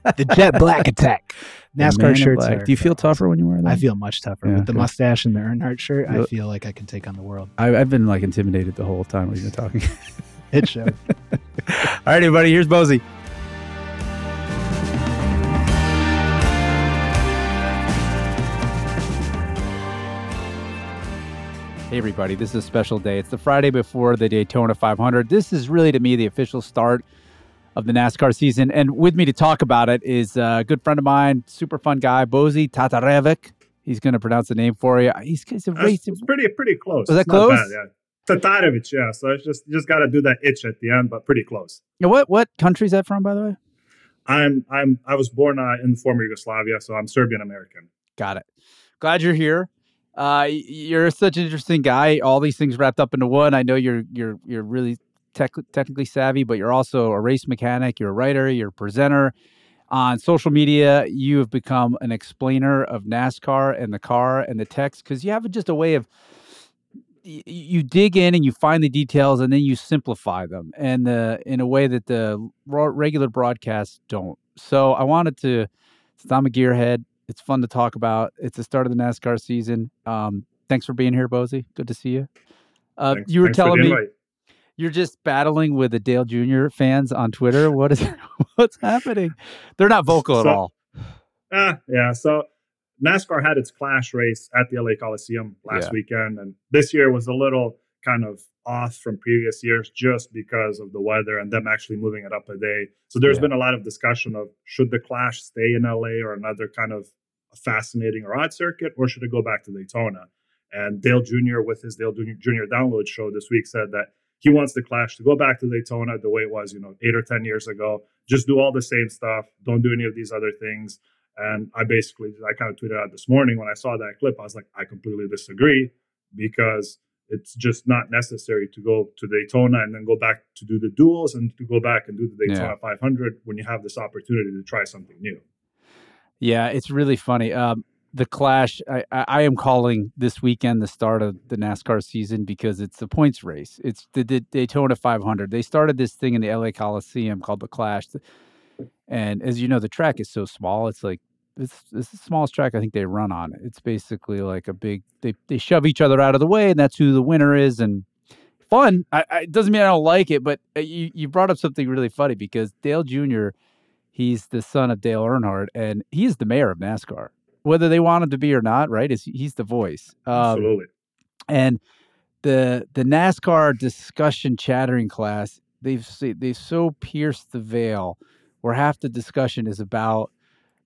Speaker 2: the Jet Black Attack. NASCAR shirts.
Speaker 1: black.
Speaker 2: are-
Speaker 1: Do you feel tougher when you wear that?
Speaker 2: I feel much tougher
Speaker 1: Yeah,
Speaker 2: with the
Speaker 1: good.
Speaker 2: mustache and the Earnhardt shirt. I feel like I can take on the world.
Speaker 1: I, I've been like intimidated the whole time we've been talking.
Speaker 2: It shows.
Speaker 1: All right, everybody, here's Bozi. Hey, everybody, this is a special day. It's the Friday before the Daytona 500. This is really, to me, the official start of the NASCAR season. And with me to talk about it is a good friend of mine, super fun guy, Bozi Tatarevic. He's going to pronounce the name for you. He's, he's a
Speaker 3: it's pretty pretty close.
Speaker 1: Was that
Speaker 3: It's
Speaker 1: close?
Speaker 3: bad, yeah. Tatarovich, yeah. So it's just just got to do that itch at the end, but pretty close.
Speaker 1: What, what country is that from, by the way?
Speaker 3: I'm I'm I was born uh, in the former Yugoslavia, so I'm Serbian American.
Speaker 1: Got it. Glad you're here. Uh, you're such an interesting guy. All these things wrapped up into one. I know you're you're you're really tech, technically savvy, but you're also a race mechanic. You're a writer. You're a presenter. On social media, you have become an explainer of NASCAR and the car and the text because you have just a way of you dig in and you find the details and then you simplify them and uh, in a way that the regular broadcasts don't. So I wanted to. Since I'm a gearhead, it's fun to talk about. It's the start of the NASCAR season. Um, thanks for being here, Bozi. Good to see you. Uh,
Speaker 3: Thanks-
Speaker 1: you were telling me
Speaker 3: invite.
Speaker 1: you're just battling with the Dale Jr. fans on Twitter. What is what's happening? They're not vocal at all.
Speaker 3: Ah, yeah. So NASCAR had its clash race at the LA Coliseum last
Speaker 1: Yeah.
Speaker 3: weekend, and this year was a little kind of off from previous years just because of the weather and them actually moving it up a day. So there's
Speaker 1: Yeah.
Speaker 3: been a lot of discussion of should the clash stay in LA or another kind of fascinating or odd circuit, or should it go back to Daytona? And Dale Jr. with his Dale Jr. download show this week said that he wants the Clash to go back to Daytona the way it was, you know, eight or ten years ago. Just do all the same stuff. Don't do any of these other things. And I basically, I kind of tweeted out this morning when I saw that clip. I was like, I completely disagree because it's just not necessary to go to Daytona and then go back to do the duels and to go back and do the Daytona yeah. 500 when you have this opportunity to try something new.
Speaker 1: Yeah, it's really funny. Um, the Clash, I, I, am calling this weekend the start of the NASCAR season because it's the points race. It's the, the Daytona 500. They started this thing in the LA Coliseum called the Clash. And as you know, the track is so small. It's like it's, it's the smallest track I think they run on. It's basically like a big they they shove each other out of the way, and that's who the winner is. And fun. I, I, it doesn't mean I don't like it, but uh, you you brought up something really funny because Dale Jr. He's the son of Dale Earnhardt, and he's the mayor of NASCAR, whether they want him to be or not. Right? Is he's the voice.
Speaker 3: Um, Absolutely.
Speaker 1: And the the NASCAR discussion chattering class, they've they've so pierced the veil where half the discussion is about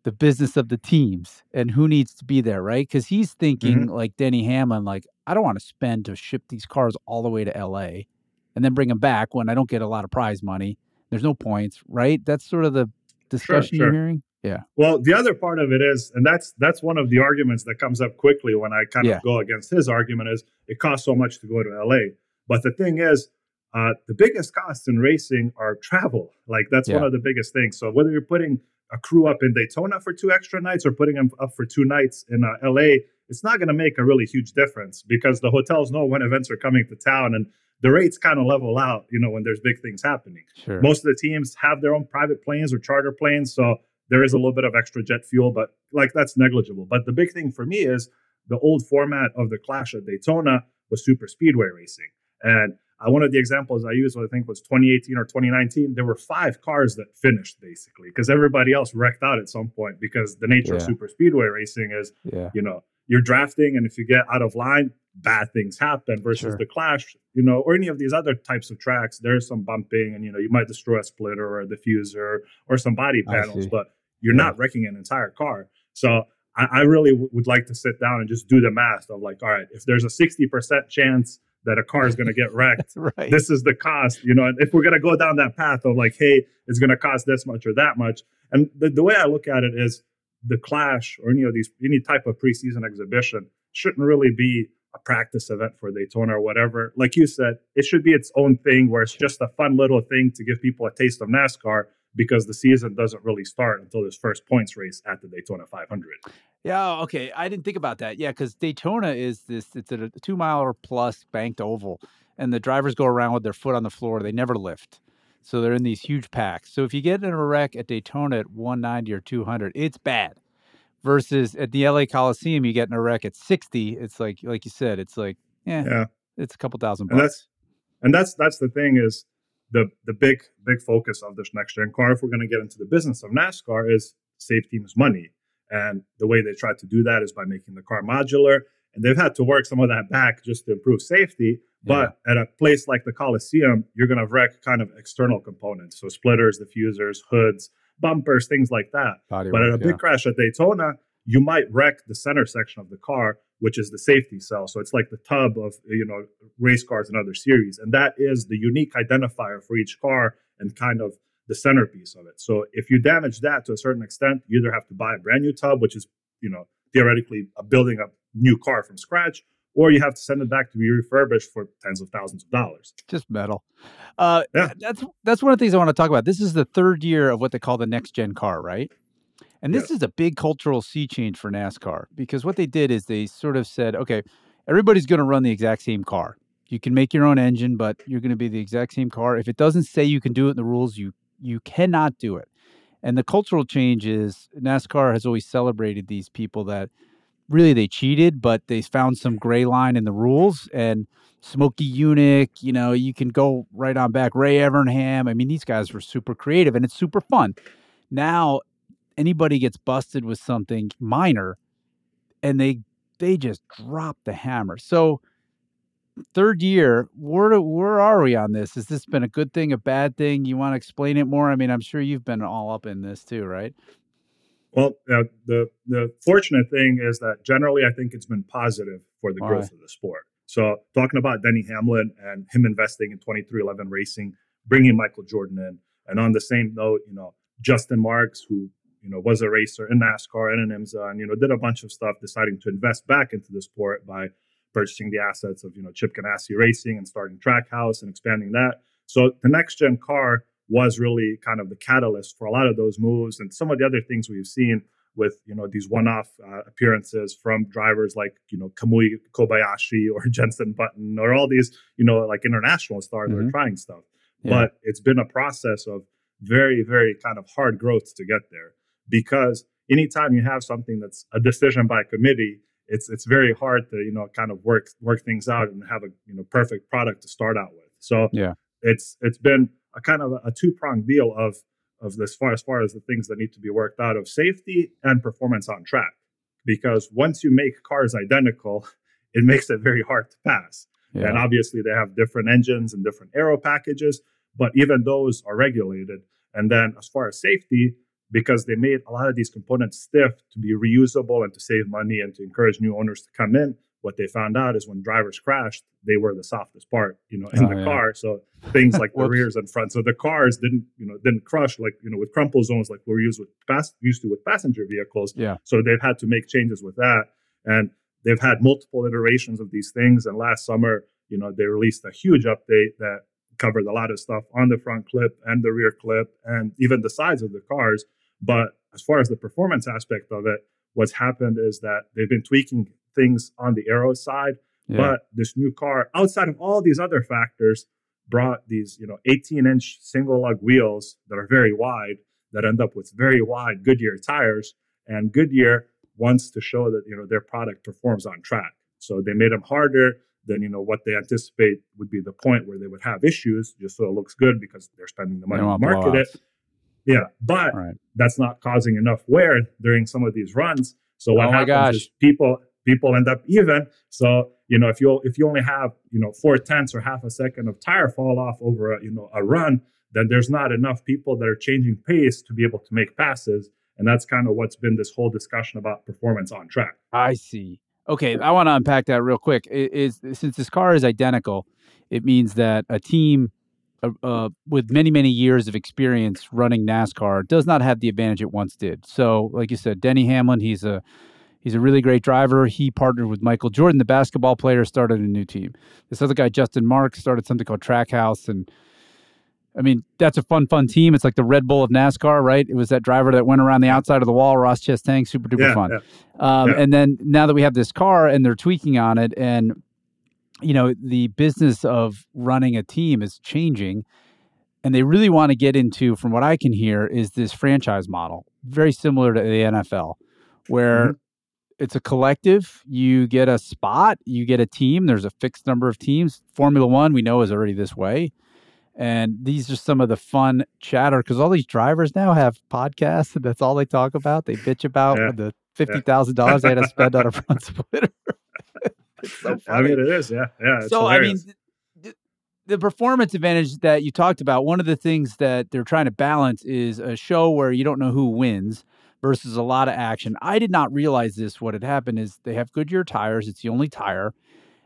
Speaker 1: the business of the teams and who needs to be there, right? Because he's thinking mm-hmm. like Denny Hamlin, like I don't want to spend to ship these cars all the way to L.A. and then bring them back when I don't get a lot of prize money. There's no points, right? That's sort of the discussion sure, sure. you're hearing. Yeah.
Speaker 3: Well, the other part of it is, and that's that's one of the arguments that comes up quickly when I kind of yeah. go against his argument is it costs so much to go to LA. But the thing is, uh, the biggest costs in racing are travel. Like that's yeah. one of the biggest things. So whether you're putting a crew up in Daytona for two extra nights or putting them up for two nights in uh, LA, it's not going to make a really huge difference because the hotels know when events are coming to town and the rates kind of level out, you know, when there's big things happening. Sure. Most of the teams have their own private planes or charter planes, so there is a little bit of extra jet fuel, but like that's negligible. But the big thing for me is the old format of the Clash at Daytona was super speedway racing. And uh, one of the examples I used, I think, was 2018 or 2019. There were five cars that finished basically because everybody else wrecked out at some point because the nature yeah. of super speedway racing is, yeah. you know, you're drafting and if you get out of line, bad things happen versus sure. the clash, you know, or any of these other types of tracks. There's some bumping and, you know, you might destroy a splitter or a diffuser or some body panels, but you're yeah. not wrecking an entire car. So I, I really w- would like to sit down and just do the math of like, all right, if there's a 60% chance that a car is going to get wrecked. right. This is the cost, you know. And if we're going to go down that path of like, hey, it's going to cost this much or that much, and the, the way I look at it is the clash or any of these any type of preseason exhibition shouldn't really be a practice event for Daytona or whatever. Like you said, it should be its own thing where it's just a fun little thing to give people a taste of NASCAR because the season doesn't really start until this first points race at the Daytona 500.
Speaker 1: Yeah, okay. I didn't think about that. Yeah, because Daytona is this, it's a two mile or plus banked oval, and the drivers go around with their foot on the floor. They never lift. So they're in these huge packs. So if you get in a wreck at Daytona at 190 or 200, it's bad. Versus at the LA Coliseum, you get in a wreck at 60. It's like, like you said, it's like, eh, yeah, it's a couple thousand bucks.
Speaker 3: And that's, and that's, that's the thing is the the big big focus of this next gen car, if we're going to get into the business of NASCAR, is save teams money. And the way they try to do that is by making the car modular. And they've had to work some of that back just to improve safety. But yeah. at a place like the Coliseum, you're going to wreck kind of external components. So splitters, diffusers, hoods, bumpers, things like that. Body but work, at a big yeah. crash at Daytona, you might wreck the center section of the car, which is the safety cell. So it's like the tub of you know race cars and other series, and that is the unique identifier for each car and kind of the centerpiece of it. So if you damage that to a certain extent, you either have to buy a brand new tub, which is you know theoretically a building a new car from scratch, or you have to send it back to be refurbished for tens of thousands of dollars.
Speaker 1: Just metal. Uh, yeah. That's that's one of the things I want to talk about. This is the third year of what they call the next gen car, right? And this is a big cultural sea change for NASCAR because what they did is they sort of said, okay, everybody's going to run the exact same car. You can make your own engine, but you're going to be the exact same car. If it doesn't say you can do it in the rules, you you cannot do it. And the cultural change is NASCAR has always celebrated these people that really they cheated, but they found some gray line in the rules. And Smokey Yunick, you know, you can go right on back. Ray Evernham. I mean, these guys were super creative and it's super fun. Now anybody gets busted with something minor and they they just drop the hammer. So third year, where where are we on this? Has this been a good thing, a bad thing? You want to explain it more? I mean, I'm sure you've been all up in this too, right?
Speaker 3: Well, uh, the the fortunate thing is that generally, I think it's been positive for the growth of the sport. So, talking about Denny Hamlin and him investing in 23XI Racing, bringing Michael Jordan in, and on the same note, you know, Justin Marks, who you know, was a racer in NASCAR and in IMSA and, you know, did a bunch of stuff deciding to invest back into the sport by purchasing the assets of you know Chip Ganassi Racing and starting Trackhouse and expanding that. So the next gen car was really kind of the catalyst for a lot of those moves and some of the other things we've seen with you know these one-off uh, appearances from drivers like you know Kamui Kobayashi or Jenson Button or all these you know like international stars mm-hmm. that are mm-hmm. trying stuff. Yeah. But it's been a process of very very kind of hard growth to get there because anytime you have something that's a decision by committee it's it's very hard to you know kind of work work things out and have a you know perfect product to start out with. So
Speaker 1: yeah.
Speaker 3: it's it's been a kind of a, two pronged deal of of as far as far as the things that need to be worked out of safety and performance on track. Because once you make cars identical it makes it very hard to pass. Yeah. and obviously they have different engines and different aero packages but even those are regulated. And then as far as safety because they made a lot of these components stiff to be reusable and to save money and to encourage new owners to come in. What they found out is when drivers crashed, they were the softest part, you know, in oh, the yeah. car. So things like the rears and front. So the cars didn't, you know, didn't crush like, you know, with crumple zones like we're used with pass used to with passenger vehicles.
Speaker 1: Yeah.
Speaker 3: So they've had to make changes with that. And they've had multiple iterations of these things. And last summer, you know, they released a huge update that covered a lot of stuff on the front clip and the rear clip and even the sides of the cars but as far as the performance aspect of it, what's happened is that they've been tweaking things on the aero side. Yeah. But this new car, outside of all these other factors, brought these, you know, 18 inch single lug wheels that are very wide that end up with very wide Goodyear tires. And Goodyear wants to show that, you know, their product performs on track. So they made them harder than, you know, what they anticipate would be the point where they would have issues, just so it looks good because they're spending the money to market it. Yeah, but right. that's not causing enough wear during some of these runs. So what oh happens is people people end up even. So you know if you if you only have you know four tenths or half a second of tire fall off over a, you know a run, then there's not enough people that are changing pace to be able to make passes. And that's kind of what's been this whole discussion about performance on track.
Speaker 1: I see. Okay, I want to unpack that real quick. It is since this car is identical, it means that a team uh, uh, with many many years of experience running NASCAR does not have the advantage it once did. So, like you said, Denny Hamlin, he's a he's a really great driver. He partnered with Michael Jordan, the basketball player, started a new team. This other guy, Justin Marks, started something called Trackhouse, and I mean that's a fun fun team. It's like the Red Bull of NASCAR, right? It was that driver that went around the outside of the wall, Ross Chastain, super duper yeah, fun. Yeah. Um, yeah. And then now that we have this car and they're tweaking on it and you know, the business of running a team is changing. And they really want to get into, from what I can hear, is this franchise model, very similar to the NFL, where mm-hmm. it's a collective. You get a spot, you get a team. There's a fixed number of teams. Formula One, we know, is already this way. And these are some of the fun chatter because all these drivers now have podcasts, and that's all they talk about. They bitch about yeah. the fifty thousand dollars they had to spend on a front splitter.
Speaker 3: So I mean, it is. Yeah. Yeah.
Speaker 1: So, hilarious. I mean, the, the performance advantage that you talked about, one of the things that they're trying to balance is a show where you don't know who wins versus a lot of action. I did not realize this. What had happened is they have Goodyear tires, it's the only tire,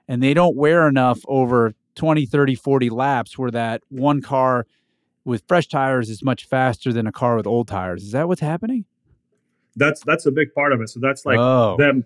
Speaker 1: and they don't wear enough over 20, 30, 40 laps where that one car with fresh tires is much faster than a car with old tires. Is that what's happening?
Speaker 3: That's that's a big part of it. So that's like oh. them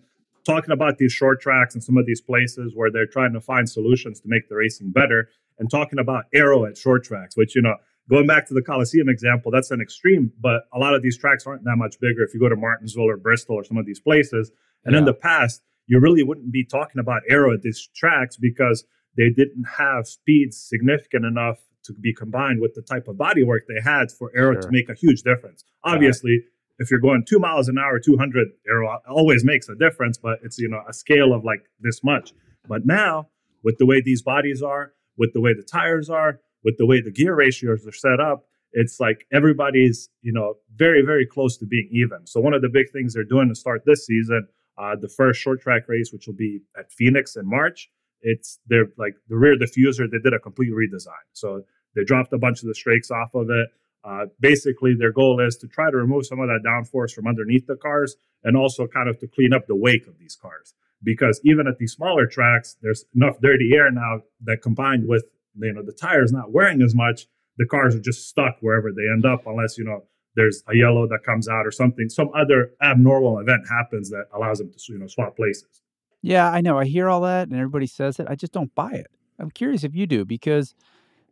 Speaker 3: talking about these short tracks and some of these places where they're trying to find solutions to make the racing better and talking about aero at short tracks, which, you know, going back to the Coliseum example, that's an extreme, but a lot of these tracks aren't that much bigger if you go to Martinsville or Bristol or some of these places. And yeah. in the past, you really wouldn't be talking about aero at these tracks because they didn't have speeds significant enough to be combined with the type of bodywork they had for aero sure. to make a huge difference. Obviously, if you're going two miles an hour, 200 aero always makes a difference, but it's, you know, a scale of like this much. But now with the way these bodies are, with the way the tires are, with the way the gear ratios are set up, it's like everybody's, you know, very, very close to being even. So one of the big things they're doing to start this season, uh, the first short track race, which will be at Phoenix in March, it's they're like the rear diffuser, they did a complete redesign. So they dropped a bunch of the strakes off of it. Uh, basically, their goal is to try to remove some of that downforce from underneath the cars and also kind of to clean up the wake of these cars. Because even at these smaller tracks, there's enough dirty air now that combined with you know the tires not wearing as much, the cars are just stuck wherever they end up, unless you know there's a yellow that comes out or something, some other abnormal event happens that allows them to you know swap places.
Speaker 1: Yeah, I know. I hear all that and everybody says it. I just don't buy it. I'm curious if you do because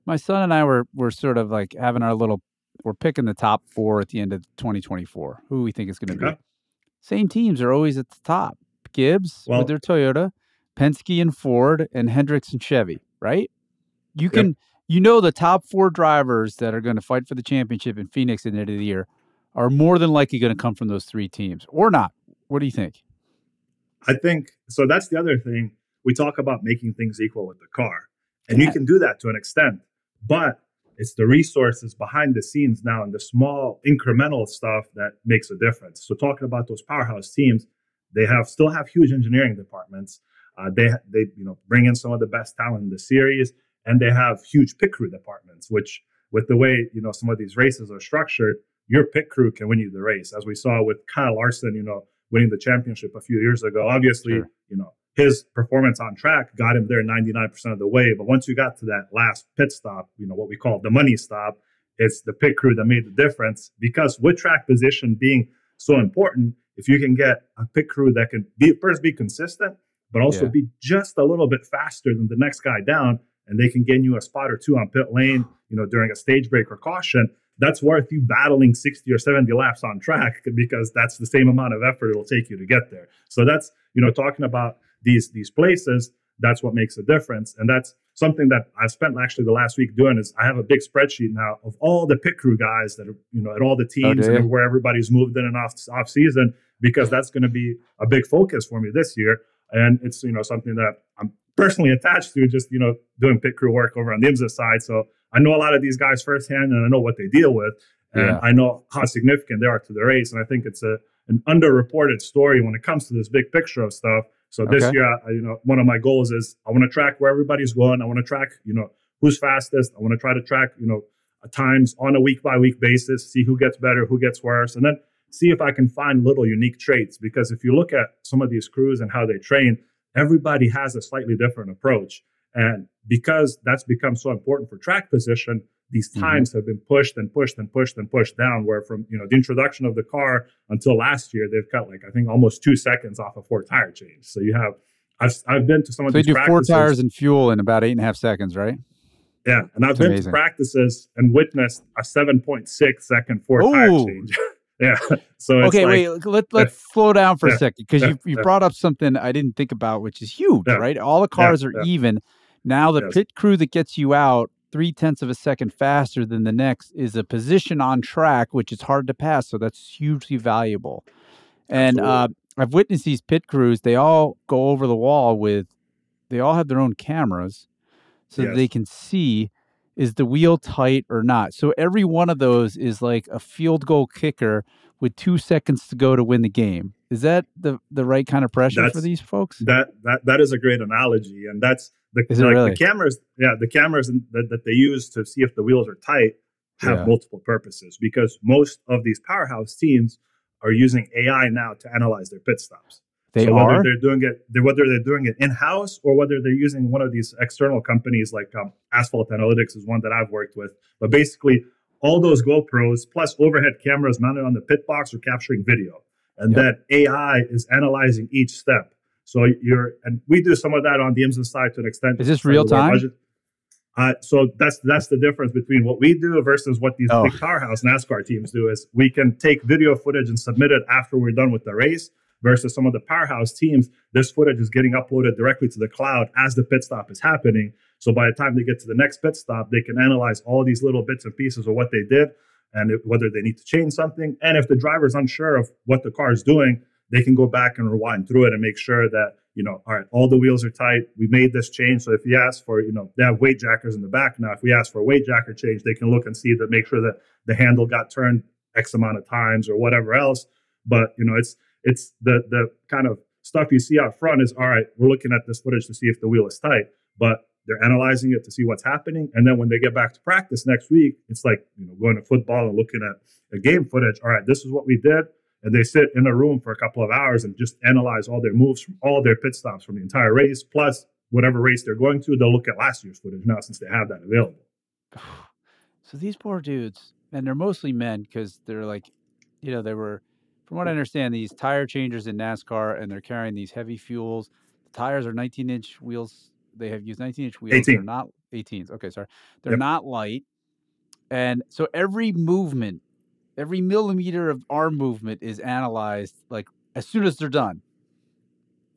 Speaker 1: my son and I were were sort of like having our little we're picking the top 4 at the end of 2024. Who we think is going to
Speaker 3: Okay.
Speaker 1: be. Same teams are always at the top. Gibbs
Speaker 3: Well-
Speaker 1: with their Toyota, Penske and Ford and Hendricks and Chevy, right? You can you know the top 4 drivers that are going to fight for the championship in Phoenix at the end of the year are more than likely going to come from those three teams or not. What do you think?
Speaker 3: I think so. That's the other thing. We talk about making things equal with the car, and you can do that to an extent, but it's the resources behind the scenes now and the small incremental stuff that makes a difference. So talking about those powerhouse teams, they have still have huge engineering departments. Uh, they they you know bring in some of the best talent in the series, and they have huge pit crew departments. Which with the way you know some of these races are structured, your pit crew can win you the race, as we saw with Kyle Larson. You know winning the championship a few years ago. Obviously,
Speaker 1: Sure.
Speaker 3: you know, his performance on track got him there 99% of the way. But once you got to that last pit stop, you know, what we call the money stop, it's the pit crew that made the difference because with track position being so important, if you can get a pit crew that can be first be consistent, but also
Speaker 1: Yeah.
Speaker 3: be just a little bit faster than the next guy down, and they can gain you a spot or two on pit lane, you know, during a stage break or caution, that's worth you battling 60 or 70 laps on track because that's the same amount of effort it'll take you to get there. So that's, you know, talking about these these places, that's what makes a difference. And that's something that I've spent actually the last week doing is I have a big spreadsheet now of all the pit crew guys that are, you know, at all the oh, teams
Speaker 1: do
Speaker 3: and where everybody's moved in and off off season because that's going to be a big focus for me this year. And it's, you know, something that I'm personally attached to just, you know, doing pit crew work over on the IMSA side. So I know a lot of these guys firsthand and I know what they deal with. And
Speaker 1: Yeah.
Speaker 3: I know how significant they are to the race. And I think it's a an underreported story when it comes to this big picture of stuff. So this
Speaker 1: Okay.
Speaker 3: year, I, you know, one of my goals is I want to track where everybody's going. I want to track, you know, who's fastest. I want to try to track, you know, uh, times on a week by week basis, see who gets better, who gets worse, and then see if I can find little unique traits. Because if you look at some of these crews and how they train, everybody has a slightly different approach. And because that's become so important for track position, these
Speaker 1: Mhm.
Speaker 3: times have been pushed and pushed and pushed and pushed down. Where from you know the introduction of the car until last year, they've cut like I think almost two seconds off a four tire change. So you have I've I've been to some of
Speaker 1: So you
Speaker 3: these
Speaker 1: do four tires and fuel in about eight and a half seconds, right?
Speaker 3: Yeah, and I've
Speaker 1: It's
Speaker 3: been
Speaker 1: amazing.
Speaker 3: to practices and witnessed a 7.6 second four tire change. yeah. So it's
Speaker 1: okay,
Speaker 3: like,
Speaker 1: wait. Let, let's slow down for
Speaker 3: Yeah.
Speaker 1: a second because
Speaker 3: Yeah.
Speaker 1: you you
Speaker 3: Yeah.
Speaker 1: brought up something I didn't think about, which is huge,
Speaker 3: Yeah.
Speaker 1: right? All the cars are
Speaker 3: Yeah.
Speaker 1: even. Now the pit crew that gets you out three tenths of a second faster than the next is a position on track, which is hard to pass. So that's hugely valuable. And uh, I've witnessed these pit crews. They all go over the wall with. They all have their own cameras, so
Speaker 3: Yes.
Speaker 1: they can see is the wheel tight or not. So every one of those is like a field goal kicker with two seconds to go to win the game. Is that the the right kind of pressure
Speaker 3: that's, for
Speaker 1: these folks?
Speaker 3: that that that is a great analogy, and that's the
Speaker 1: Is it really?
Speaker 3: the cameras. Yeah, the cameras that, that they use to see if the wheels are tight have
Speaker 1: Yeah.
Speaker 3: multiple purposes because most of these powerhouse teams are using AI now to analyze their pit stops.
Speaker 1: They
Speaker 3: so
Speaker 1: are.
Speaker 3: whether they're doing it, they're, whether they're doing it in house or whether they're using one of these external companies like um, Asphalt Analytics is one that I've worked with. But basically, all those GoPros plus overhead cameras mounted on the pit box are capturing video, and
Speaker 1: Yep.
Speaker 3: that AI is analyzing each step. So you're, and we do some of that on the IMSA side to an extent.
Speaker 1: Is this
Speaker 3: It's
Speaker 1: real time?
Speaker 3: budget. Uh, so that's that's the difference between what we do versus what these
Speaker 1: Oh.
Speaker 3: big powerhouse NASCAR teams do. Is we can take video footage and submit it after we're done with the race, versus some of the powerhouse teams. This footage is getting uploaded directly to the cloud as the pit stop is happening. So by the time they get to the next pit stop, they can analyze all these little bits and pieces of what they did and if, whether they need to change something. And if the driver's unsure of what the car is doing, they can go back and rewind through it and make sure that you know, all right, all the wheels are tight. We made this change. So if you ask for, you know, they have weight jackers in the back now. If we ask for a weight jacker change, they can look and see that, make sure that the handle got turned X amount of times or whatever else. But you know, it's it's the the kind of stuff you see out front is all right. We're looking at this footage to see if the wheel is tight, but they're analyzing it to see what's happening. And then when they get back to practice next week, it's like you know going to football and looking at a game footage. All right, this is what we did and they sit in a room for a couple of hours and just analyze all their moves from all their pit stops from the entire race, plus whatever race they're going to. They'll look at last year's footage now since they have that available.
Speaker 1: So these poor dudes, and they're mostly men because they're like, you know, they were, from what I understand, these tire changers in NASCAR, and they're carrying these heavy fuels. tires are 19 inch wheels. They have used 19 inch wheels.
Speaker 3: 18.
Speaker 1: They're not 18s. Okay, sorry. They're
Speaker 3: Yep.
Speaker 1: not light. And so every movement, every millimeter of arm movement is analyzed like as soon as they're done.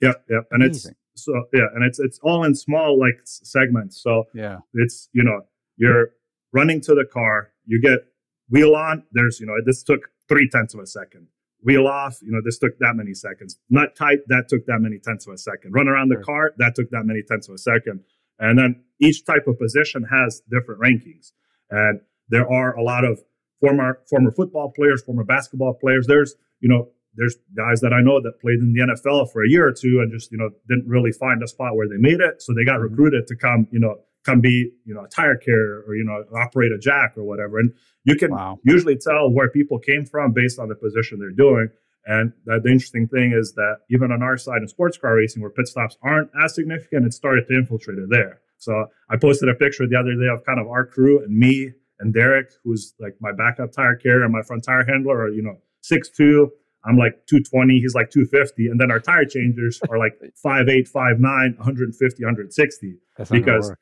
Speaker 3: Yeah, yeah, and it's so yeah, and it's it's all in small like segments. So
Speaker 1: Yeah.
Speaker 3: it's you know you're running to the car, you get wheel on. There's you know this took three tenths of a second. Wheel off, you know this took that many seconds. Nut tight, that took that many tenths of a second. Run around the
Speaker 1: Sure.
Speaker 3: car, that took that many tenths of a second. And then each type of position has different rankings, and there are a lot of former former football players, former basketball players. There's you know there's guys that I know that played in the NFL for a year or two and just you know didn't really find a spot where they made it, so they got
Speaker 1: Mhm.
Speaker 3: recruited to come you know come be you know a tire carrier or you know operate a jack or whatever. And you can
Speaker 1: Wow.
Speaker 3: usually tell where people came from based on the position they're doing. And that the interesting thing is that even on our side in sports car racing, where pit stops aren't as significant, it started to infiltrate it there. So I posted a picture the other day of kind of our crew and me and Derek, who's like my backup tire carrier and my front tire handler, are you know six two. I'm like 220, he's like 250. And then our tire changers are like 5'8, 5'9, 150, 160.
Speaker 1: That's
Speaker 3: Because-.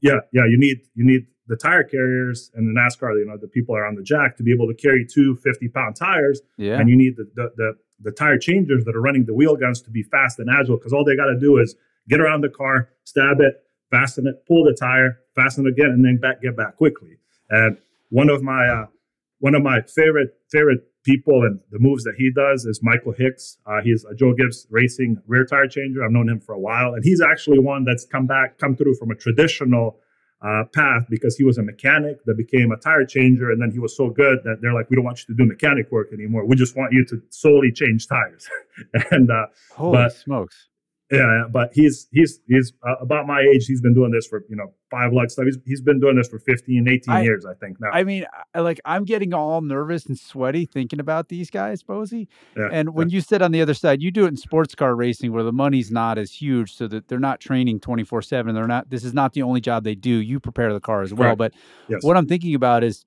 Speaker 3: Yeah, yeah, you need you need the tire carriers and the NASCAR, you know, the people are on the jack to be able to carry two 50 pound tires.
Speaker 1: Yeah.
Speaker 3: And you need the, the the the tire changers that are running the wheel guns to be fast and agile because all they got to do is get around the car, stab it, fasten it, pull the tire, fasten it again, and then back get back quickly. And one of my uh, one of my favorite favorite people and the moves that he does is Michael Hicks. Uh, he's a Joe Gibbs Racing rear tire changer. I've known him for a while, and he's actually one that's come back, come through from a traditional uh, path because he was a mechanic that became a tire changer, and then he was so good that they're like, we don't want you to do mechanic work anymore. We just want you to solely change tires. and uh,
Speaker 1: Holy
Speaker 3: but-
Speaker 1: smokes.
Speaker 3: Yeah, but he's he's he's uh, about my age. He's been doing this for you know five lug stuff. He's he's been doing this for 15, 18
Speaker 1: I-
Speaker 3: years, I think now.
Speaker 1: I mean, I, like I'm getting all nervous and sweaty thinking about these guys, Bozi.
Speaker 3: Yeah,
Speaker 1: And when you sit on the other side, you do it in sports car racing where the money's not as huge, so that they're not training 24 seven. They're not. This is not the only job they do. You prepare the car as well.
Speaker 3: Correct.
Speaker 1: But
Speaker 3: yes.
Speaker 1: what I'm thinking about is,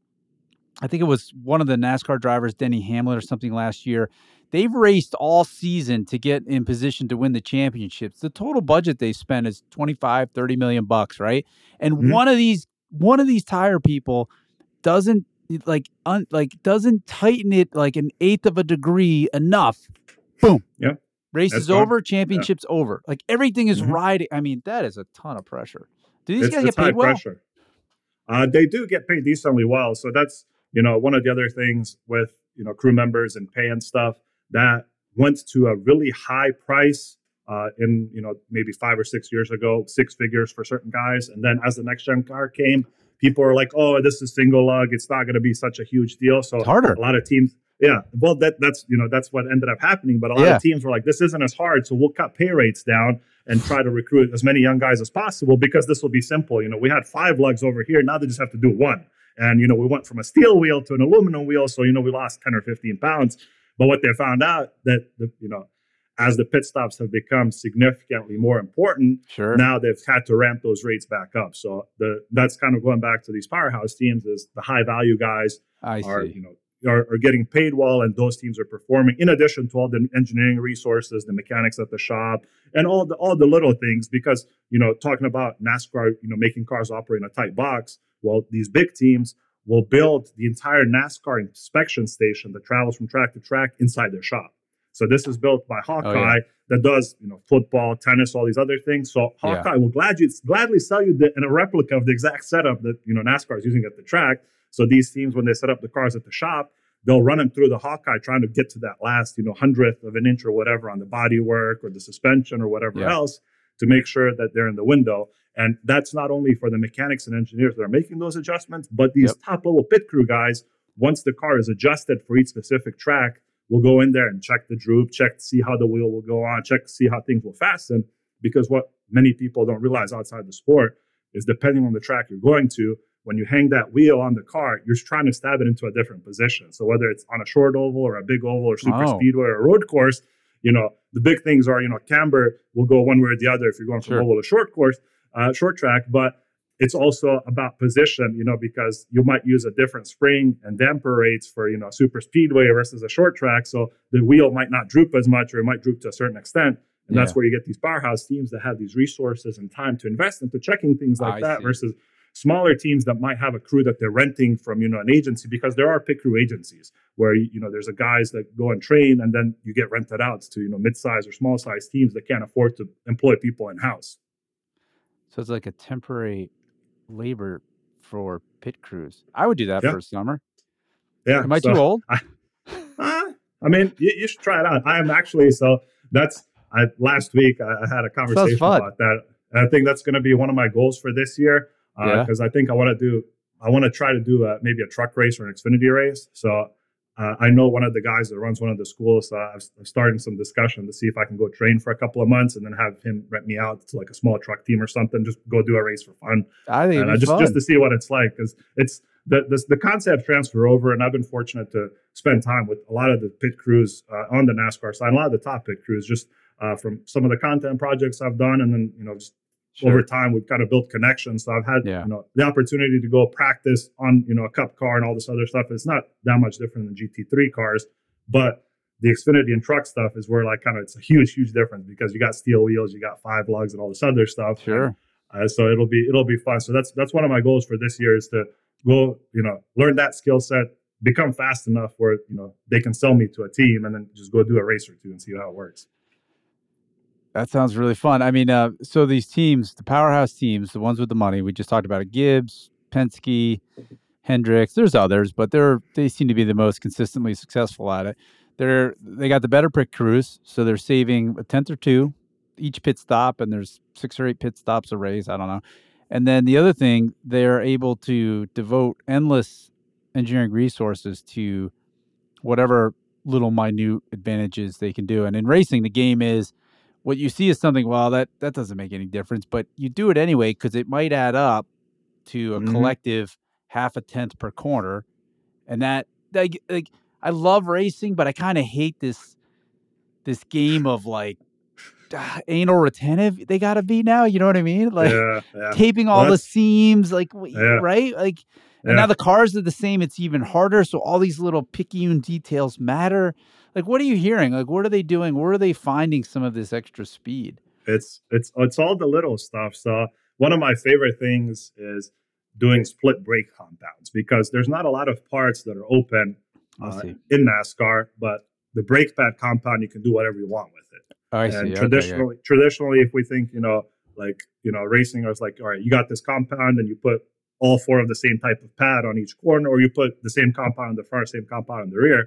Speaker 1: I think it was one of the NASCAR drivers, Denny Hamlin, or something last year. They've raced all season to get in position to win the championships. The total budget they spent is 25, 30 million bucks, right? And
Speaker 3: Mhm.
Speaker 1: one of these one of these tire people doesn't like un, like doesn't tighten it like an eighth of a degree enough. Boom.
Speaker 3: Yeah.
Speaker 1: Race
Speaker 3: That's
Speaker 1: is
Speaker 3: gone.
Speaker 1: over, championship's over. Like everything is
Speaker 3: Mhm.
Speaker 1: riding. I mean, that is a ton of pressure. Do these
Speaker 3: it's,
Speaker 1: guys
Speaker 3: it's
Speaker 1: get paid well?
Speaker 3: pressure. Uh, they do get paid decently well. So that's you know one of the other things with you know crew members and pay and stuff that went to a really high price uh, in you know maybe five or six years ago, six figures for certain guys, and then as the next gen car came, people were like, "Oh, this is single lug. It's not going to be such a huge deal." So
Speaker 1: It's harder.
Speaker 3: a lot of teams yeah well that that's you know that's what ended up happening but a lot
Speaker 1: Yeah.
Speaker 3: of teams were like this isn't as hard so we'll cut pay rates down and try to recruit as many young guys as possible because this will be simple you know we had five lugs over here now they just have to do one and you know we went from a steel wheel to an aluminum wheel so you know we lost 10 or 15 pounds but what they found out that the you know as the pit stops have become significantly more important
Speaker 1: Sure.
Speaker 3: now they've had to ramp those rates back up so the that's kind of going back to these powerhouse teams is the high value guys
Speaker 1: I
Speaker 3: are
Speaker 1: see.
Speaker 3: you know are, are getting paid well and those teams are performing in addition to all the engineering resources the mechanics at the shop and all the all the little things because you know talking about nascar you know making cars operate in a tight box well these big teams will build the entire nascar inspection station that travels from track to track inside their shop so this is built by oh, hawkeye that does you know football tennis all these other things so
Speaker 1: Yeah.
Speaker 3: hawkeye will gladly gladly sell you the, in a replica of the exact setup that you know nascar is using at the track so these teams, when they set up the cars at the shop, they'll run them through the Hawkeye, trying to get to that last, you know, hundredth of an inch or whatever on the body work or the suspension or whatever
Speaker 1: Yeah.
Speaker 3: else to make sure that they're in the window. And that's not only for the mechanics and engineers that are making those adjustments, but these
Speaker 1: Yep.
Speaker 3: top level pit crew guys, once the car is adjusted for each specific track, will go in there and check the droop, check to see how the wheel will go on, check to see how things will fasten. Because what many people don't realize outside the sport is depending on the track you're going to, when you hang that wheel on the car, you're trying to stab it into a different position. So whether it's on a short oval or a big oval or super
Speaker 1: Oh.
Speaker 3: speedway or a road course, you know, the big things are, you know, camber will go one way or the other if you're going from
Speaker 1: Sure.
Speaker 3: oval to short course, uh, short track, but it's also about position, you know, because you might use a different spring and damper rates for, you know, a super speedway versus a short track. So the wheel might not droop as much or it might droop to a certain extent. And that's where you get these powerhouse teams that have these resources and time to invest into checking things like
Speaker 1: I
Speaker 3: that
Speaker 1: see.
Speaker 3: versus smaller teams that might have a crew that they're renting from, you know, an agency because there are pit crew agencies where, you know, there's a guys that go and train and then you get rented out to, you know, mid-size or small size teams that can't afford to employ people in-house.
Speaker 1: So it's like a temporary labor for pit crews. I would do that
Speaker 3: Yeah.
Speaker 1: for a summer.
Speaker 3: Yeah.
Speaker 1: Am I
Speaker 3: so-
Speaker 1: too old?
Speaker 3: Uh, I mean, you, you should try it out. I am actually so that's I last week I, I had a conversation about that. And I think that's going to be one of my goals for this year
Speaker 1: Yeah.
Speaker 3: because I think I want to do I want to try to do a, maybe a truck race or an Xfinity race. So uh, I know one of the guys that runs one of the schools. So I've, I'm starting some discussion to see if I can go train for a couple of months and then have him rent me out to like a small truck team or something. Just go do a race for fun
Speaker 1: I think
Speaker 3: uh, just
Speaker 1: fun.
Speaker 3: just to see what it's like because it's the, the the concept transfer over, and I've been fortunate to spend time with a lot of the pit crews uh, on the NASCAR side, a lot of the top pit crews, just uh, from some of the content projects I've done, and then you know just
Speaker 1: Sure.
Speaker 3: over time we've kind of built connections. So I've had
Speaker 1: Yeah.
Speaker 3: you know the opportunity to go practice on you know a Cup car and all this other stuff. It's not that much different than GT3 cars, but the Xfinity and truck stuff is where like kind of it's a huge huge difference because you got steel wheels, you got five lugs, and all this other stuff.
Speaker 1: Sure.
Speaker 3: uh, so it'll be it'll be fun. So that's that's one of my goals for this year is to go you know learn that skill set, become fast enough where you know they can sell me to a team, and then just go do a race or two and see how it works.
Speaker 1: That sounds really fun. I mean, uh, so these teams, the powerhouse teams, the ones with the money, we just talked about it, Gibbs, Penske, Hendricks. There's others, but they're they seem to be the most consistently successful at it. They're they got the better pit crews, so they're saving a tenth or two each pit stop, and there's six or eight pit stops a race. I don't know. And then the other thing, they're able to devote endless engineering resources to whatever little minute advantages they can do. And in racing, the game is what you see is something. Well, that that doesn't make any difference, but you do it anyway because it might add up to a
Speaker 3: Mhm.
Speaker 1: collective half a tenth per corner, and that like like I love racing, but I kind of hate this this game of like ah, anal retentive. They got to be now. You know what I mean? Like
Speaker 3: yeah, yeah,
Speaker 1: taping
Speaker 3: Well,
Speaker 1: all the seams, like
Speaker 3: Yeah.
Speaker 1: right, like. And
Speaker 3: yeah.
Speaker 1: now the cars are the same. It's even harder. So all these little picayune details matter. Like, what are you hearing? Like, what are they doing? Where are they finding some of this extra speed?
Speaker 3: it's it's it's all the little stuff. So one of my favorite things is doing split brake compounds because there's not a lot of parts that are open uh, in NASCAR, but the brake pad compound you can do whatever you want with it.
Speaker 1: Oh, I
Speaker 3: and
Speaker 1: see. Okay, yeah.
Speaker 3: traditionally, traditionally, if we think, you know, like, you know, racing, I was like, all right, you got this compound and you put all four of the same type of pad on each corner, or you put the same compound in the front, same compound in the rear.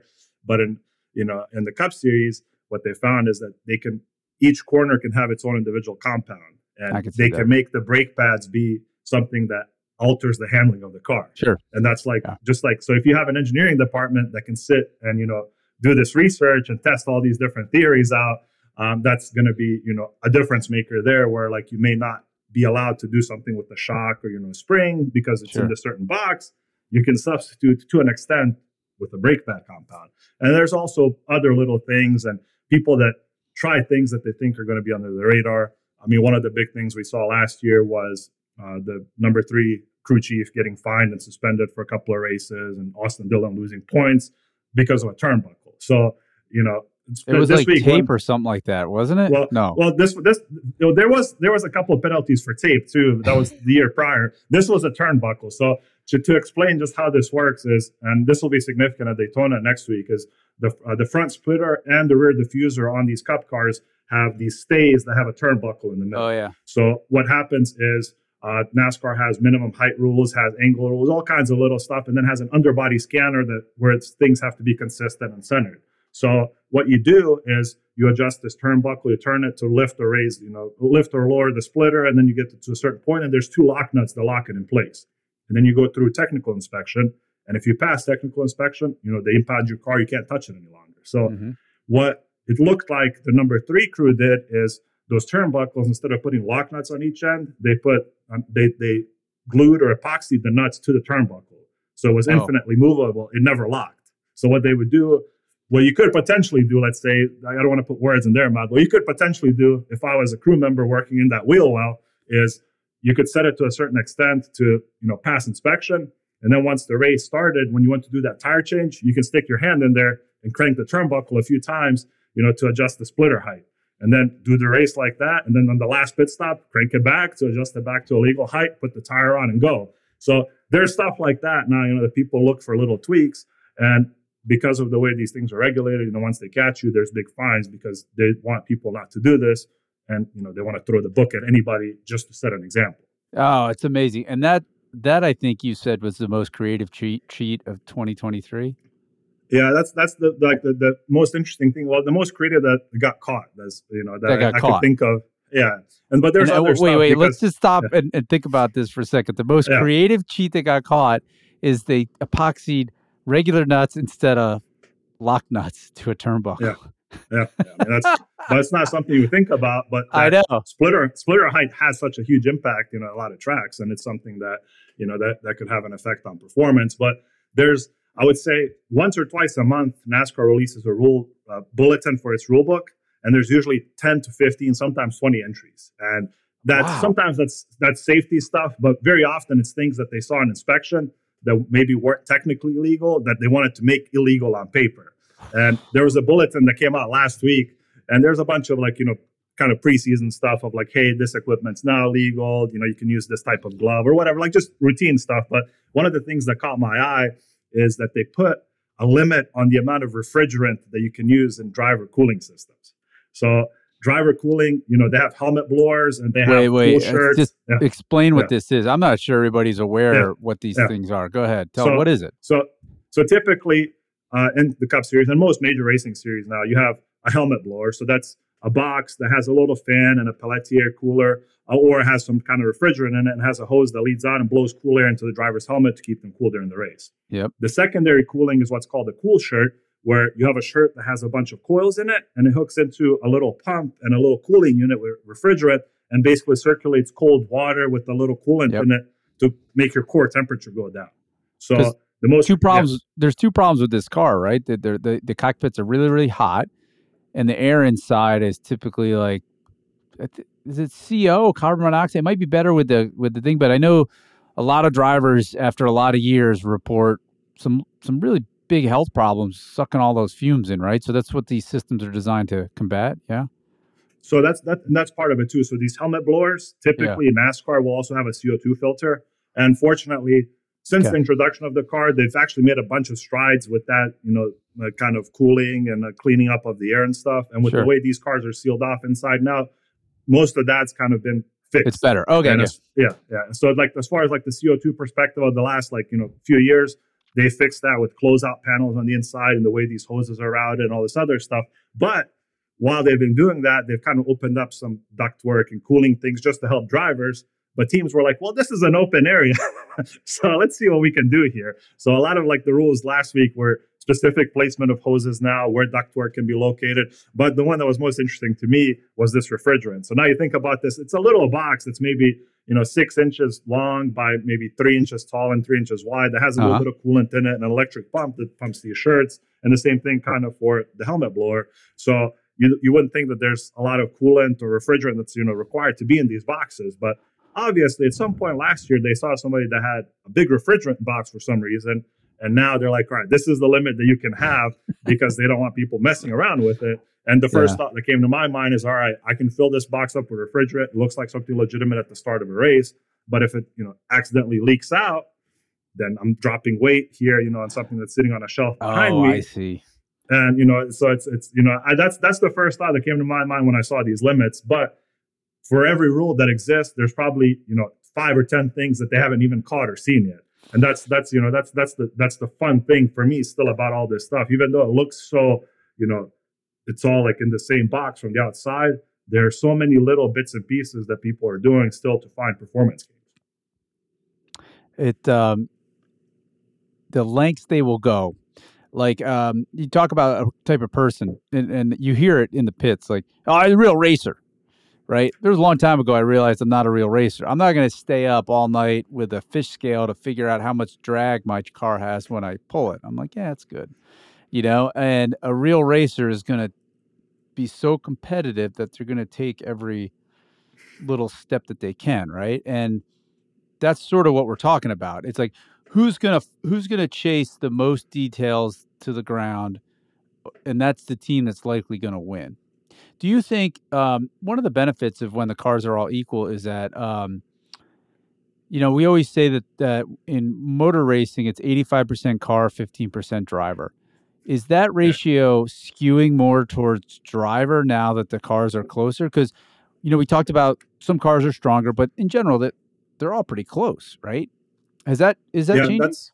Speaker 3: But in, you know, in the Cup Series, what they found is that they can, each corner can have its own individual compound, and
Speaker 1: can
Speaker 3: they
Speaker 1: that.
Speaker 3: can make the brake pads be something that alters the handling of the car.
Speaker 1: Sure.
Speaker 3: And that's like
Speaker 1: Yeah.
Speaker 3: just like so if you have an engineering department that can sit and you know do this research and test all these different theories out, um, that's going to be you know a difference maker there. Where like you may not be allowed to do something with the shock or you know spring because it's
Speaker 1: Sure.
Speaker 3: in a certain box. You can substitute to an extent with a brake pad compound. And there's also other little things and people that try things that they think are going to be under the radar. I mean, one of the big things we saw last year was uh, the number three crew chief getting fined and suspended for a couple of races, and Austin Dillon losing points because of a turnbuckle. So, you know,
Speaker 1: It was
Speaker 3: this
Speaker 1: like
Speaker 3: week
Speaker 1: tape
Speaker 3: one-
Speaker 1: or something like that, wasn't it?
Speaker 3: Well-
Speaker 1: no.
Speaker 3: well, this this you know, there was there was a couple of penalties for tape too. That was the year prior. This was a turnbuckle. So to, to explain just how this works is, and this will be significant at Daytona next week, is the uh, the front splitter and the rear diffuser on these Cup cars have these stays that have a turnbuckle in the middle.
Speaker 1: oh yeah.
Speaker 3: So what happens is uh, NASCAR has minimum height rules, has angle rules, all kinds of little stuff, and then has an underbody scanner that where it's, things have to be consistent and centered. So what you do is you adjust this turnbuckle, you turn it to lift or raise, you know, lift or lower the splitter, and then you get to a certain point, and there's two lock nuts that lock it in place. And then you go through technical inspection, and if you pass technical inspection, you know they impound your car, you can't touch it any longer. So
Speaker 1: Mhm.
Speaker 3: what it looked like the number three crew did is those turnbuckles instead of putting lock nuts on each end they put um, they they glued or epoxied the nuts to the turnbuckle so it was
Speaker 1: Oh.
Speaker 3: infinitely movable it never locked so what they would do what you could potentially do let's say i don't want to put words in their mouth what you could potentially do if i was a crew member working in that wheel well is you could set it to a certain extent to you know pass inspection and then once the race started when you want to do that tire change you can stick your hand in there and crank the turnbuckle a few times you know, to adjust the splitter height. and then do the race like that. And then on the last pit stop, crank it back to adjust it back to a legal height, put the tire on and go. So there's stuff like that now, you know, that people look for little tweaks. And because of the way these things are regulated, you know, once they catch you, there's big fines because they want people not to do this. And, you know, they want to throw the book at anybody just to set an example.
Speaker 1: Oh, it's amazing. And that, that I think you said was the most creative cheat, cheat of 2023.
Speaker 3: Yeah, that's that's the like the, the most interesting thing. Well, the most creative that got caught. That's you know that,
Speaker 1: That
Speaker 3: I, I could think of. Yeah, and but there's
Speaker 1: And, uh,
Speaker 3: other
Speaker 1: wait,
Speaker 3: stuff
Speaker 1: wait.
Speaker 3: because-
Speaker 1: Let's just stop and, and think about this for a second. The most
Speaker 3: Yeah.
Speaker 1: creative cheat that got caught is they epoxied regular nuts instead of lock nuts to a turnbuckle.
Speaker 3: Yeah. yeah, yeah I mean, that's that's not something you think about. But
Speaker 1: I know.
Speaker 3: splitter splitter height has such a huge impact, you know, a lot of tracks, and it's something that you know that that could have an effect on performance. But there's, I would say, once or twice a month, NASCAR releases a rule uh, bulletin for its rule book, and there's usually ten to fifteen, sometimes twenty entries, and that's
Speaker 1: Wow.
Speaker 3: sometimes that's that's safety stuff, but very often it's things that they saw in inspection that maybe weren't technically legal that they wanted to make illegal on paper. And there was a bulletin that came out last week, and there's a bunch of like, you know, kind of preseason stuff of like, hey, this equipment's now legal. You know, you can use this type of glove or whatever, like just routine stuff. But one of the things that caught my eye is that they put a limit on the amount of refrigerant that you can use in driver cooling systems. So driver cooling, you know, they have helmet blowers and they have
Speaker 1: Wait, wait.
Speaker 3: cool shirts.
Speaker 1: Just
Speaker 3: Yeah.
Speaker 1: explain what
Speaker 3: Yeah.
Speaker 1: this is. I'm not sure everybody's aware
Speaker 3: Yeah.
Speaker 1: what these things are. Go ahead. Tell
Speaker 3: So-
Speaker 1: what is it?
Speaker 3: So, so typically uh, in the Cup Series and most major racing series now, you have a helmet blower. So that's a box that has a little fan and a Peltier cooler, uh, or has some kind of refrigerant in it and has a hose that leads out and blows cool air into the driver's helmet to keep them cool during the race.
Speaker 1: Yep.
Speaker 3: The secondary cooling is what's called a cool shirt, where you have a shirt that has a bunch of coils in it and it hooks into a little pump and a little cooling unit with refrigerant and basically circulates cold water with a little coolant
Speaker 1: Yep.
Speaker 3: in it to make your core temperature go down. So the most
Speaker 1: Two
Speaker 3: yeah.
Speaker 1: problems. There's two problems with this car, right? That they're- the the cockpits are really really hot, and the air inside is typically like, is it CO carbon monoxide? It might be better with the with the thing, but I know a lot of drivers after a lot of years report some some really big health problems sucking all those fumes in, right? So that's what these systems are designed to combat. Yeah.
Speaker 3: So that's that, that's part of it too. So these helmet blowers, typically NASCAR will also have a CO2 filter. And fortunately, since
Speaker 1: Okay.
Speaker 3: the introduction of the car, they've actually made a bunch of strides with that, you know, uh, kind of cooling and uh, cleaning up of the air and stuff. And with
Speaker 1: Sure.
Speaker 3: the way these cars are sealed off inside now, most of that's kind of been fixed.
Speaker 1: It's better. Okay. Yeah.
Speaker 3: as- yeah, yeah. So like as far as like the CO2 perspective of the last like you know few years, they fixed that with closeout panels on the inside and the way these hoses are routed and all this other stuff. But while they've been doing that, they've kind of opened up some ductwork and cooling things just to help drivers. But teams were like, well, this is an open area. so let's see what we can do here. So a lot of like the rules last week were specific placement of hoses now, where ductwork can be located. But the one that was most interesting to me was this refrigerant. So now you think about this, it's a little box that's maybe, you know, six inches long by maybe three inches tall and three inches wide that has a
Speaker 1: Uh-huh.
Speaker 3: little bit of coolant in it and an electric pump that pumps the shirts. And the same thing kind of for the helmet blower. So you, you wouldn't think that there's a lot of coolant or refrigerant that's, you know, required to be in these boxes. But obviously at some point last year, they saw somebody that had a big refrigerant box for some reason. And now they're like, all right, this is the limit that you can have because they don't want people messing around with it. And the first
Speaker 1: Yeah.
Speaker 3: thought that came to my mind is, all right, I can fill this box up with refrigerant. It looks like something legitimate at the start of a race. But if it, you know, accidentally leaks out, then I'm dropping weight here, you know, on something that's sitting on a shelf behind
Speaker 1: Oh,
Speaker 3: me
Speaker 1: I see.
Speaker 3: and you know so it's it's you know I, that's that's the first thought that came to my mind when i saw these limits but for every rule that exists there's probably you know five or ten things that they haven't even caught or seen yet and that's that's you know that's that's the that's the fun thing for me still about all this stuff even though it looks so you know it's all like in the same box from the outside. There are so many little bits and pieces that people are doing still to find performance gains
Speaker 1: it um the lengths they will go. Like um you talk about a type of person and, and you hear it in the pits like oh i'm a real racer right? There was a long time ago i realized i'm not a real racer. I'm not going to stay up all night with a fish scale to figure out how much drag my car has when i pull it. I'm like yeah it's good you know and a real racer is going to be so competitive that they're going to take every little step that they can right? And that's sort of what we're talking about. It's like who's gonna who's gonna chase the most details to the ground and that's the team that's likely gonna win. Do you think um, one of the benefits of when the cars are all equal is that, um, you know, we always say that that in motor racing it's eighty five percent car, fifteen percent driver. Is that ratio skewing more towards driver now that the cars are closer? Because you know we talked about some cars are stronger, but in general that they're all pretty close, right? Has that is that
Speaker 3: yeah,
Speaker 1: changing?
Speaker 3: that's.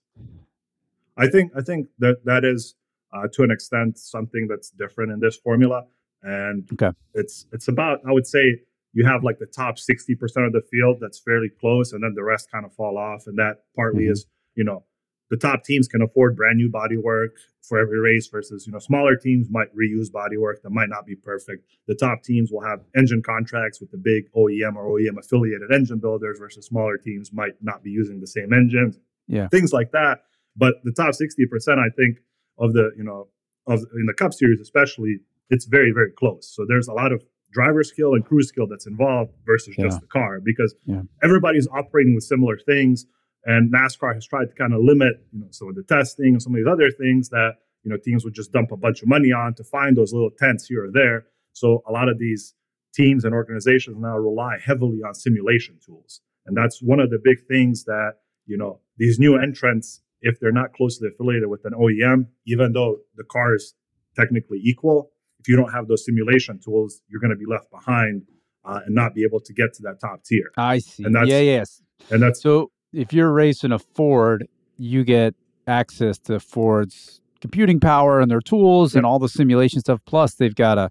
Speaker 3: I think I think that that is uh, to an extent something that's different in this formula, and
Speaker 1: Okay.
Speaker 3: it's it's about I would say you have like the top sixty percent of the field that's fairly close, and then the rest kind of fall off, and that partly
Speaker 1: Mhm.
Speaker 3: is you know the top teams can afford brand new body work for every race versus you know smaller teams might reuse body work that might not be perfect. The top teams will have engine contracts with the big OEM or OEM affiliated engine builders versus smaller teams might not be using the same engines.
Speaker 1: Yeah.
Speaker 3: Things like that. But the top 60%, I think, of the, you know, of in the cup series especially, it's very, very close. So there's a lot of driver skill and crew skill that's involved versus
Speaker 1: Yeah.
Speaker 3: just the car because
Speaker 1: Yeah.
Speaker 3: everybody's operating with similar things. And NASCAR has tried to kind of limit, you know, some of the testing and some of these other things that, you know, teams would just dump a bunch of money on to find those little tents here or there. So a lot of these teams and organizations now rely heavily on simulation tools. And that's one of the big things that, you know, these new entrants, if they're not closely affiliated with an OEM, even though the car is technically equal, if you don't have those simulation tools, you're going to be left behind uh, and not be able to get to that top tier.
Speaker 1: I see.
Speaker 3: and that's-
Speaker 1: yeah, yes.
Speaker 3: And that's
Speaker 1: So if you're racing a Ford, you get access to Ford's computing power and their tools and all the simulation stuff. Plus, they've got a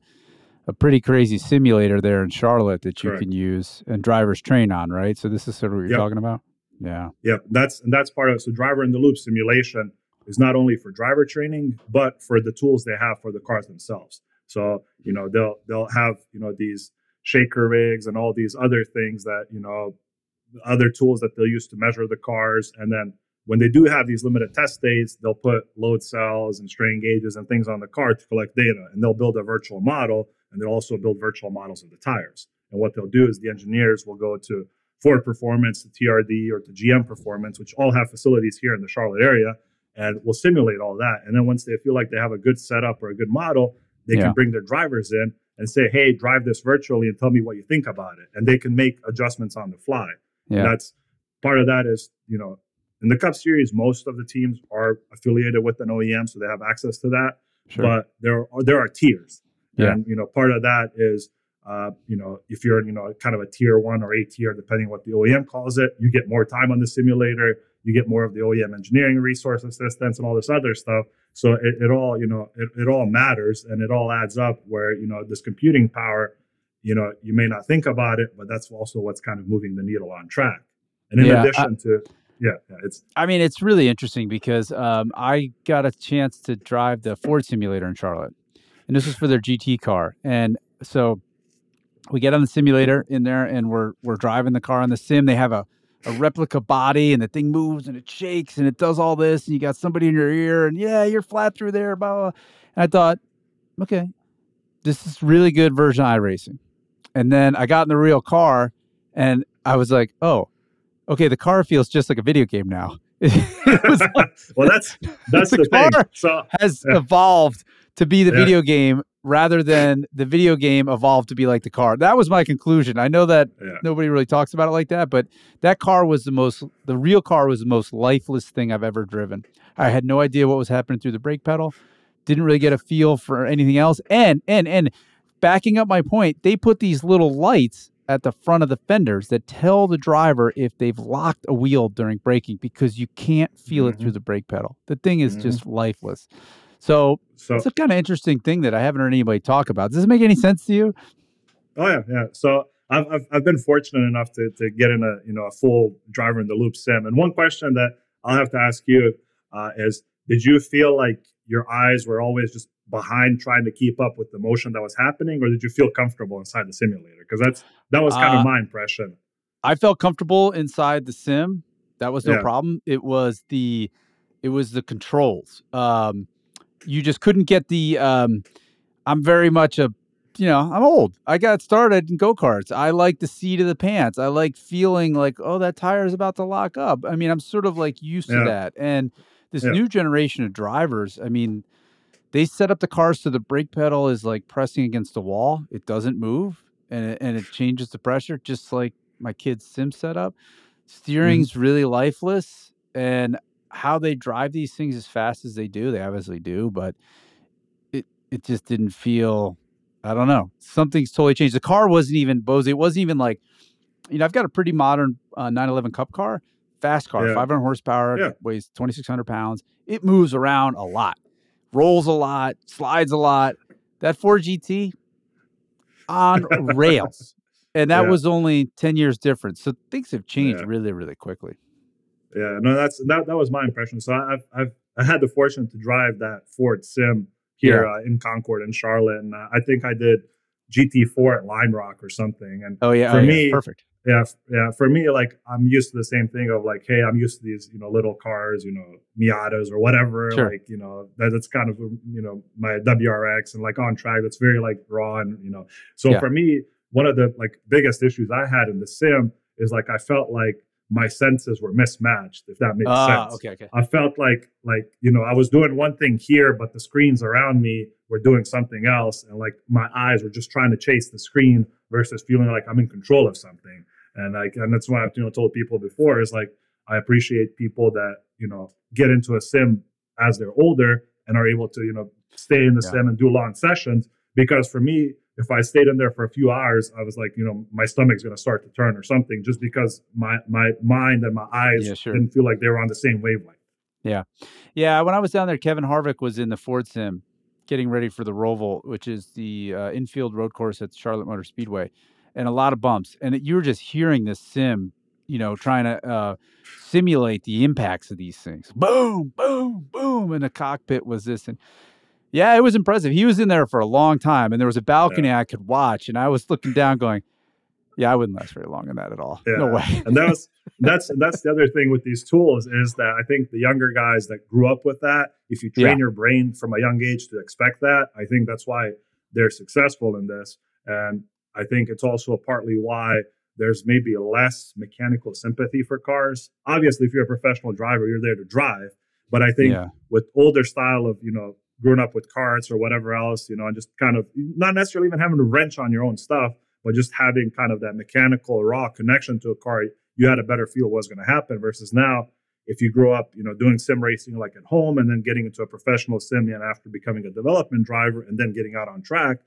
Speaker 1: a pretty crazy simulator there in Charlotte that you
Speaker 3: Correct.
Speaker 1: can use and drivers train on, right? So this is sort of what you're
Speaker 3: Yep.
Speaker 1: talking about. Yeah.
Speaker 3: Yeah, that's and that's part of. So driver in the loop simulation is not only for driver training, but for the tools they have for the cars themselves. So you know they'll they'll have you know these shaker rigs and all these other things that you know other tools that they'll use to measure the cars, and then when they do have these limited test days, they'll put load cells and strain gauges and things on the car to collect data, and they'll build a virtual model, and they'll also build virtual models of the tires. And what they'll do is the engineers will go to Ford Performance, to TRD, or to GM Performance, which all have facilities here in the Charlotte area, and will simulate all that. And then once they feel like they have a good setup or a good model, they
Speaker 1: Yeah.
Speaker 3: can bring their drivers in and say, "Hey, drive this virtually and tell me what you think about it." And they can make adjustments on the fly. And
Speaker 1: Yeah.
Speaker 3: that's part of that is you know in the Cup Series, most of the teams are affiliated with an OEM, so they have access to that.
Speaker 1: Sure.
Speaker 3: But there are there are tiers,
Speaker 1: Yeah.
Speaker 3: and you know part of that is uh, you know if you're you know kind of a tier one or a tier, depending what the OEM calls it, you get more time on the simulator, you get more of the OEM engineering resource assistance and all this other stuff. So it, it all you know it, it all matters and it all adds up. Where you know this computing power, you know you may not think about it, but that's also what's kind of moving the needle on track. And in
Speaker 1: Yeah, I-
Speaker 3: addition to yeah, yeah, it's
Speaker 1: I mean, it's really interesting because um, I got a chance to drive the Ford simulator in Charlotte, and this was for their GT car. And so we get on the simulator in there, and we're we're driving the car on the sim. They have a a replica body, and the thing moves and it shakes and it does all this, and you got somebody in your ear, and yeah, you're flat through there, blah blah. And I thought, okay, this is really good version of iRacing. And then I got in the real car, and I was like, oh, okay, the car feels just like a video game now. like,
Speaker 3: well, that's that's
Speaker 1: The
Speaker 3: the, thing.
Speaker 1: car-
Speaker 3: So
Speaker 1: has evolved to be the
Speaker 3: Yeah.
Speaker 1: video game rather than the video game evolved to be like the car. That was my conclusion. I know that
Speaker 3: yeah,
Speaker 1: nobody really talks about it like that, but that car was the most the real car was the most lifeless thing I've ever driven. I had no idea what was happening through the brake pedal. Didn't really get a feel for anything else. And and and backing up my point, they put these little lights at the front of the fenders that tell the driver if they've locked a wheel during braking because you can't feel it
Speaker 3: Mhm.
Speaker 1: through the brake pedal. The thing is
Speaker 3: Mhm.
Speaker 1: just lifeless. So
Speaker 3: so
Speaker 1: it's a kind of interesting thing that I haven't heard anybody talk about. Does this make any sense to you?
Speaker 3: oh yeah, yeah. So I've, I've I've been fortunate enough to to get in a you know a full driver in the loop sim. And one question that I'll have to ask you uh, is: Did you feel like your eyes were always just behind trying to keep up with the motion that was happening, or did you feel comfortable inside the simulator? Because that's that was kind
Speaker 1: Uh,
Speaker 3: of my impression.
Speaker 1: I felt comfortable inside the sim. That was no
Speaker 3: Yeah.
Speaker 1: problem. It was the it was the controls. Um, you just couldn't get the. Um, I'm very much a, you know, I'm old. I got started in go karts. I like the seat of the pants. I like feeling like, oh, that tire is about to lock up. I mean, I'm sort of like used to that. And this
Speaker 3: Yeah.
Speaker 1: new generation of drivers, I mean, they set up the cars so the brake pedal is like pressing against the wall. It doesn't move and it, and it changes the pressure just like my kid's sim setup. Steering's really lifeless and how they drive these things as fast as they do, they obviously do, but it it just didn't feel I don't know. Something's totally changed. The car wasn't even Bozi. It wasn't even like you know, I've got a pretty modern uh, 911 Cup car, fast car,
Speaker 3: Yeah.
Speaker 1: 500 horsepower,
Speaker 3: Yeah.
Speaker 1: weighs 2,600 pounds. It moves around a lot, rolls a lot, slides a lot. That Ford GT on rails. And that
Speaker 3: Yeah.
Speaker 1: was only 10 years difference. So things have changed really, really quickly.
Speaker 3: Yeah, no, that's that. That was my impression. So I- I've I've I had the fortune to drive that Ford Sim here uh, in Concord in Charlotte, and uh, I think I did GT4 at Lime Rock or something. And
Speaker 1: Oh, yeah.
Speaker 3: For
Speaker 1: oh,
Speaker 3: me,
Speaker 1: perfect.
Speaker 3: Yeah, yeah, for me, like I'm used to the same thing of like, hey, I'm used to these, you know, little cars, you know, Miatas or whatever.
Speaker 1: Sure.
Speaker 3: Like, you know, that, that's kind of you know my WRX and like on track. That's very like raw and you know. So
Speaker 1: Yeah.
Speaker 3: for me, one of the like biggest issues I had in the sim is like I felt like my senses were mismatched. If that makes
Speaker 1: Ah,
Speaker 3: sense.
Speaker 1: okay, okay.
Speaker 3: I felt like like you know I was doing one thing here, but the screens around me were doing something else, and like my eyes were just trying to chase the screen versus feeling like I'm in control of something. And like and that's why I've you know told people before is like I appreciate people that you know get into a sim as they're older and are able to you know stay in the
Speaker 1: Yeah.
Speaker 3: sim and do long sessions because for me if I stayed in there for a few hours, I was like, you know, my stomach's going to start to turn or something, just because my my mind and my eyes
Speaker 1: Yeah, sure.
Speaker 3: didn't feel like they were on the same wavelength.
Speaker 1: Yeah, yeah. when I was down there, Kevin Harvick was in the Ford Sim getting ready for the Roval, which is the uh, infield road course at Charlotte Motor Speedway, and a lot of bumps. And it, you were just hearing this sim, you know, trying to uh, simulate the impacts of these things. Boom, boom, boom. And the cockpit was this. And yeah, it was impressive. He was in there for a long time, and there was a balcony I could watch, and I was looking down going, yeah, I wouldn't last very long in that at all. No way.
Speaker 3: and that was that's that's the other thing with these tools is that I think the younger guys that grew up with that, if you train
Speaker 1: Yeah.
Speaker 3: your brain from a young age to expect that, I think that's why they're successful in this. And I think it's also partly why there's maybe less mechanical sympathy for cars. Obviously, if you're a professional driver, you're there to drive. But I think
Speaker 1: yeah.
Speaker 3: with older style of you know growing up with karts or whatever else you know and just kind of not necessarily even having to wrench on your own stuff but just having kind of that mechanical raw connection to a car you had a better feel what's going to happen versus now if you grow up you know doing sim racing like at home and then getting into a professional sim and after becoming a development driver and then getting out on track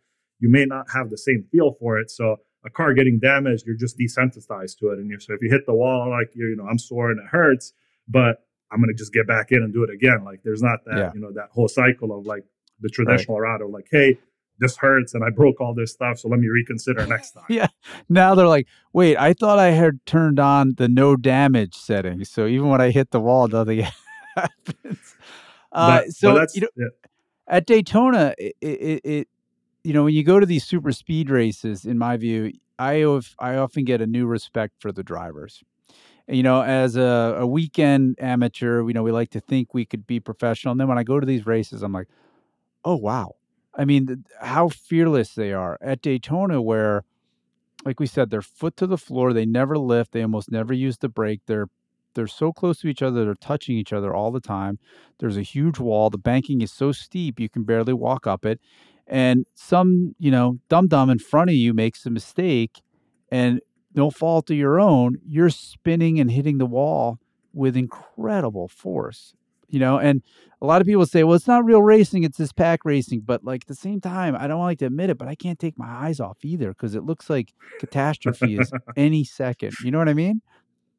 Speaker 3: you may not have the same feel for it so a car getting damaged you're just desensitized to it and you're so if you hit the wall like you're you know i'm sore and it hurts but I'm gonna just get back in and do it again. Like there's not that
Speaker 1: Yeah.
Speaker 3: you know that whole cycle of like the traditional route of like, hey, this hurts and I broke all this stuff, so let me reconsider next time.
Speaker 1: Yeah. Now they're like, wait, I thought I had turned on the no damage setting. So even when I hit the wall, nothing happens. Uh,
Speaker 3: But-
Speaker 1: so
Speaker 3: but that's
Speaker 1: you know,
Speaker 3: yeah,
Speaker 1: at Daytona, it, it, it, you know, when you go to these super speed races, in my view, I I often get a new respect for the drivers. You know, as a, a weekend amateur, you know, we like to think we could be professional. And then when I go to these races, I'm like, oh wow. I mean, th- how fearless they are at Daytona, where, like we said, they're foot to the floor. They never lift. They almost never use the brake. They're they're so close to each other. They're touching each other all the time. There's a huge wall. The banking is so steep you can barely walk up it. And some, you know, dum dum in front of you makes a mistake, and no fault of your own, you're spinning and hitting the wall with incredible force. You know, and a lot of people say, well, it's not real racing, it's this pack racing. But like at the same time, I don't like to admit it, but I can't take my eyes off either because it looks like catastrophe is any second. You know what I mean?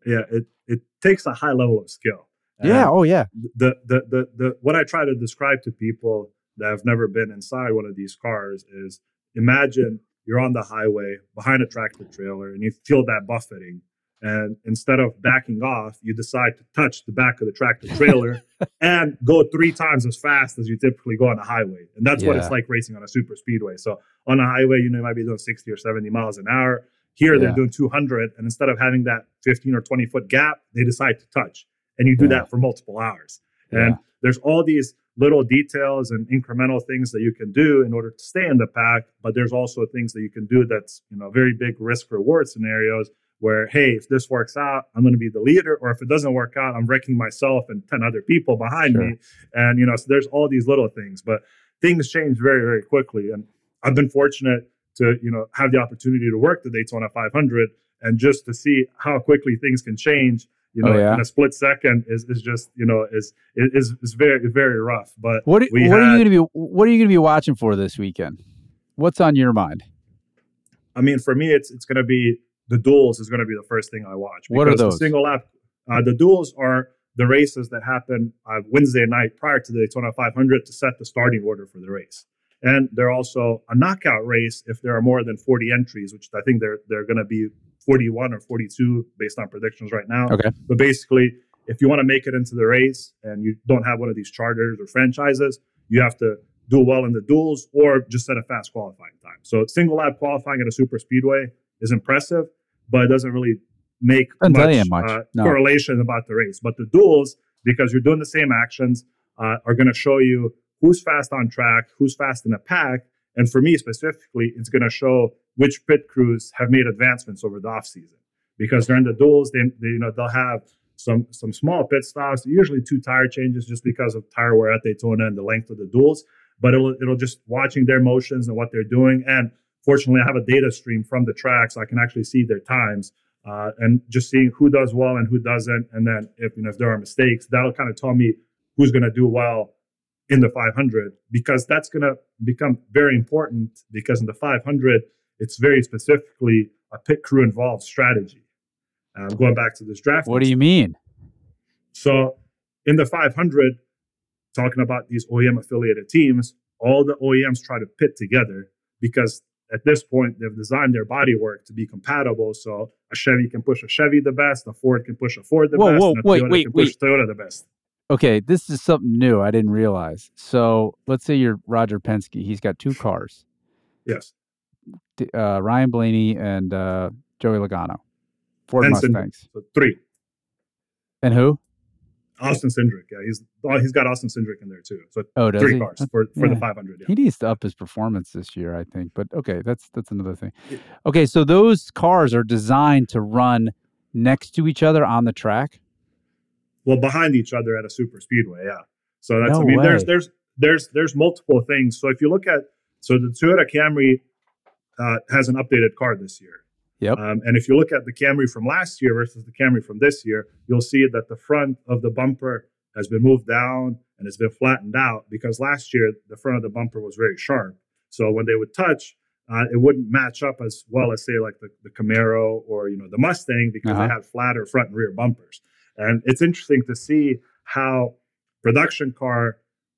Speaker 3: yeah, it it takes a high level of skill.
Speaker 1: yeah.
Speaker 3: And
Speaker 1: Oh, yeah.
Speaker 3: the, the the the what I try to describe to people that have never been inside one of these cars is imagine you're on the highway behind a tractor trailer and you feel that buffeting and instead of backing off you decide to touch the back of the tractor trailer and go three times as fast as you typically go on a highway. And that's what it's like racing on a super speedway. So on a highway you know you might be doing 60 or 70 miles an hour. Here they're doing 200 and instead of having that 15 or 20 foot gap they decide to touch. And you do
Speaker 1: Yeah.
Speaker 3: that for multiple hours. And
Speaker 1: Yeah.
Speaker 3: there's all these little details and incremental things that you can do in order to stay in the pack but there's also things that you can do that's you know very big risk reward scenarios where hey if this works out i'm going to be the leader or if it doesn't work out i'm wrecking myself and 10 other people behind
Speaker 1: Sure.
Speaker 3: me and you know so there's all these little things but things change very, very quickly. And I've been fortunate to, you know, have the opportunity to work the Daytona 500 and just to see how quickly things can change you know,
Speaker 1: Oh, yeah?
Speaker 3: in a split second is, is just, you know, is, is, is very, very rough. But
Speaker 1: What are- what are you going to be What are you going to be watching for this weekend? What's on your mind?
Speaker 3: I mean, for me, it's, it's going to be the duels is going to be the first thing I watch.
Speaker 1: What are
Speaker 3: because the
Speaker 1: those?
Speaker 3: single lap, uh, the duels are the races that happen uh, Wednesday night prior to the Daytona 500 to set the starting order for the race. And they're also a knockout race if there are more than 40 entries, which I think they're they're going to be 41 or 42 based on predictions right now.
Speaker 1: Okay.
Speaker 3: But basically, if you want to make it into the race and you don't have one of these charters or franchises, you have to do well in the duels or just set a fast qualifying time. So single lap qualifying at a super speedway is impressive, but it doesn't really make
Speaker 1: Doesn't
Speaker 3: much,
Speaker 1: much.
Speaker 3: Uh,
Speaker 1: No.
Speaker 3: correlation about the race. But the duels, because you're doing the same actions, uh, are going to show you who's fast on track, who's fast in a pack. And for me specifically, it's going to show which pit crews have made advancements over the offseason. Because during the duels, they, they you know they'll have some some small pit stops, usually two tire changes just because of tire wear at Daytona and the length of the duels. But it'll it'll just watching their motions and what they're doing. And fortunately, I have a data stream from the track, so I can actually see their times uh, and just seeing who does well and who doesn't. And then if you know if there are mistakes, that'll kind of tell me who's going to do well in the 500 because that's going to become very important because in the 500 it's very specifically a pit crew involved strategy. Um, going back to this draft.
Speaker 1: What do you mean?
Speaker 3: So in the 500, talking about these OEM affiliated teams, all the OEMs try to pit together because at this point they've designed their bodywork to be compatible. So a Chevy can push a Chevy the best, a Ford can push a Ford the
Speaker 1: Whoa,
Speaker 3: best,
Speaker 1: whoa,
Speaker 3: and a
Speaker 1: wait,
Speaker 3: Toyota
Speaker 1: wait,
Speaker 3: can push Toyota the best.
Speaker 1: Okay, this is something new. I didn't realize. So let's say you're Roger Penske. He's got two cars,
Speaker 3: Yes.
Speaker 1: Uh, Ryan Blaney and uh, Joey Logano, Ford Mustangs,
Speaker 3: So three.
Speaker 1: and who?
Speaker 3: Austin Cindric. Yeah, he's oh, he's got Austin Cindric in there too. So
Speaker 1: Oh,
Speaker 3: three
Speaker 1: he?
Speaker 3: cars for, for the 500. Yeah.
Speaker 1: He needs to up his performance this year, I think. But okay, that's that's another thing.
Speaker 3: Yeah.
Speaker 1: Okay, so those cars are designed to run next to each other on the track.
Speaker 3: well behind each other at a super speedway yeah so that's
Speaker 1: No
Speaker 3: i mean there's there's there's there's multiple things so if you look at so the toyota camry uh, has an updated car this year
Speaker 1: Yep.
Speaker 3: um, and if you look at the camry from last year versus the camry from this year you'll see that the front of the bumper has been moved down and it's been flattened out because last year the front of the bumper was very sharp so when they would touch uh, it wouldn't match up as well as say like the, the camaro or you know the mustang because
Speaker 1: Uh-huh.
Speaker 3: they had flatter front and rear bumpers and it's interesting to see how production car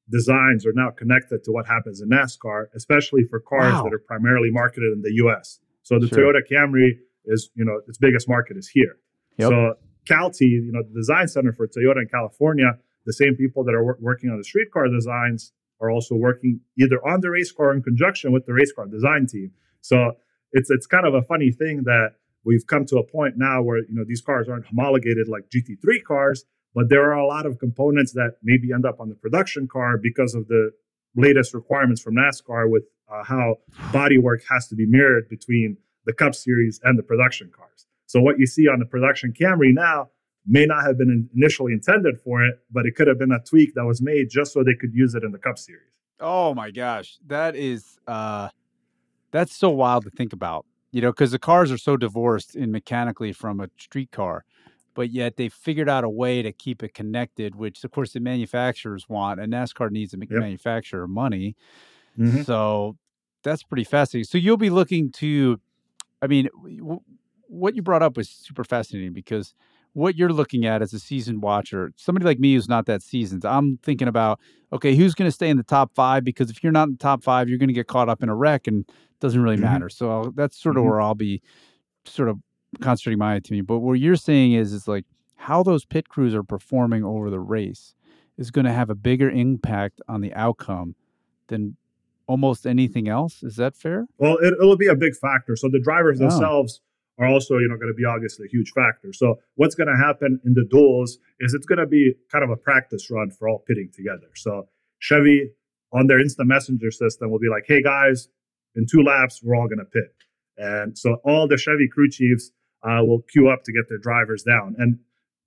Speaker 3: designs are now connected to what happens in NASCAR, especially for cars
Speaker 1: Wow.
Speaker 3: that are primarily marketed in the US. So the
Speaker 1: Sure.
Speaker 3: Toyota Camry is, you know, its biggest market is here.
Speaker 1: Yep.
Speaker 3: So Calty, you know, the design center for Toyota in California, the same people that are wor- working on the street car designs are also working either on the race car in conjunction with the race car design team. So it's it's kind of a funny thing that we've come to a point now where you know these cars aren't homologated like GT3 cars, but there are a lot of components that maybe end up on the production car because of the latest requirements from NASCAR with uh, how bodywork has to be mirrored between the Cup Series and the production cars. So what you see on the production Camry now may not have been initially intended for it, but it could have been a tweak that was made just so they could use it in the Cup Series.
Speaker 1: Oh my gosh, that is uh that's so wild to think about. You know, because the cars are so divorced in mechanically from a street car, but yet they figured out a way to keep it connected, which of course the manufacturers want, and NASCAR needs to make
Speaker 3: Yep.
Speaker 1: manufacturer money.
Speaker 3: Mhm.
Speaker 1: So that's pretty fascinating. So you'll be looking to, I mean, w- what you brought up was super fascinating because what you're looking at as a seasoned watcher, somebody like me who's not that seasoned, I'm thinking about, okay, who's going to stay in the top five? Because if you're not in the top five, you're going to get caught up in a wreck and it doesn't really
Speaker 3: Mhm.
Speaker 1: matter. So that's sort of
Speaker 3: Mhm.
Speaker 1: where I'll be sort of concentrating my attention. But what you're saying is, is like how those pit crews are performing over the race is going to have a bigger impact on the outcome than almost anything else. Is that fair?
Speaker 3: Well, it, it'll be a big factor. So the drivers
Speaker 1: Oh.
Speaker 3: themselves are also, you know, going to be obviously a huge factor. So what's going to happen in the duels is it's going to be kind of a practice run for all pitting together. So Chevy on their instant messenger system will be like, "Hey guys, in two laps, we're all going to pit," and so all the Chevy crew chiefs uh, will queue up to get their drivers down. And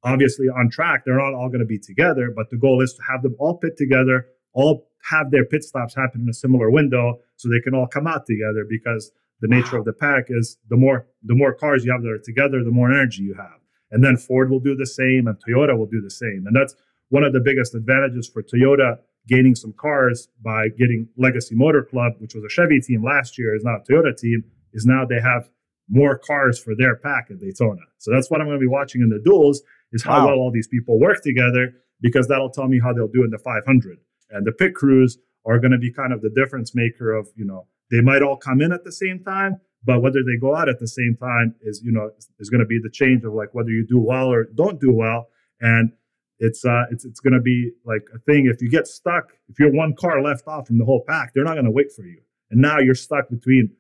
Speaker 3: obviously on track, they're not all going to be together, but the goal is to have them all pit together, all have their pit stops happen in a similar window so they can all come out together because the nature wow. of the pack is the more the more cars you have that are together, the more energy you have. And then Ford will do the same and Toyota will do the same. And that's one of the biggest advantages for Toyota gaining some cars by getting Legacy Motor Club, which was a Chevy team last year, is now a Toyota team, is now they have more cars for their pack at Daytona. So that's what I'm going to be watching in the duels is how wow. well all these people work together because that'll tell me how they'll do in the 500. And the pit crews are going to be kind of the difference maker of, you know, they might all come in at the same time, but whether they go out at the same time is, you know, is going to be the change of like whether you do well or don't do well. And it's uh it's it's going to be like a thing if you get stuck if you're one car left off from the whole pack they're not going to wait for you and now you're stuck between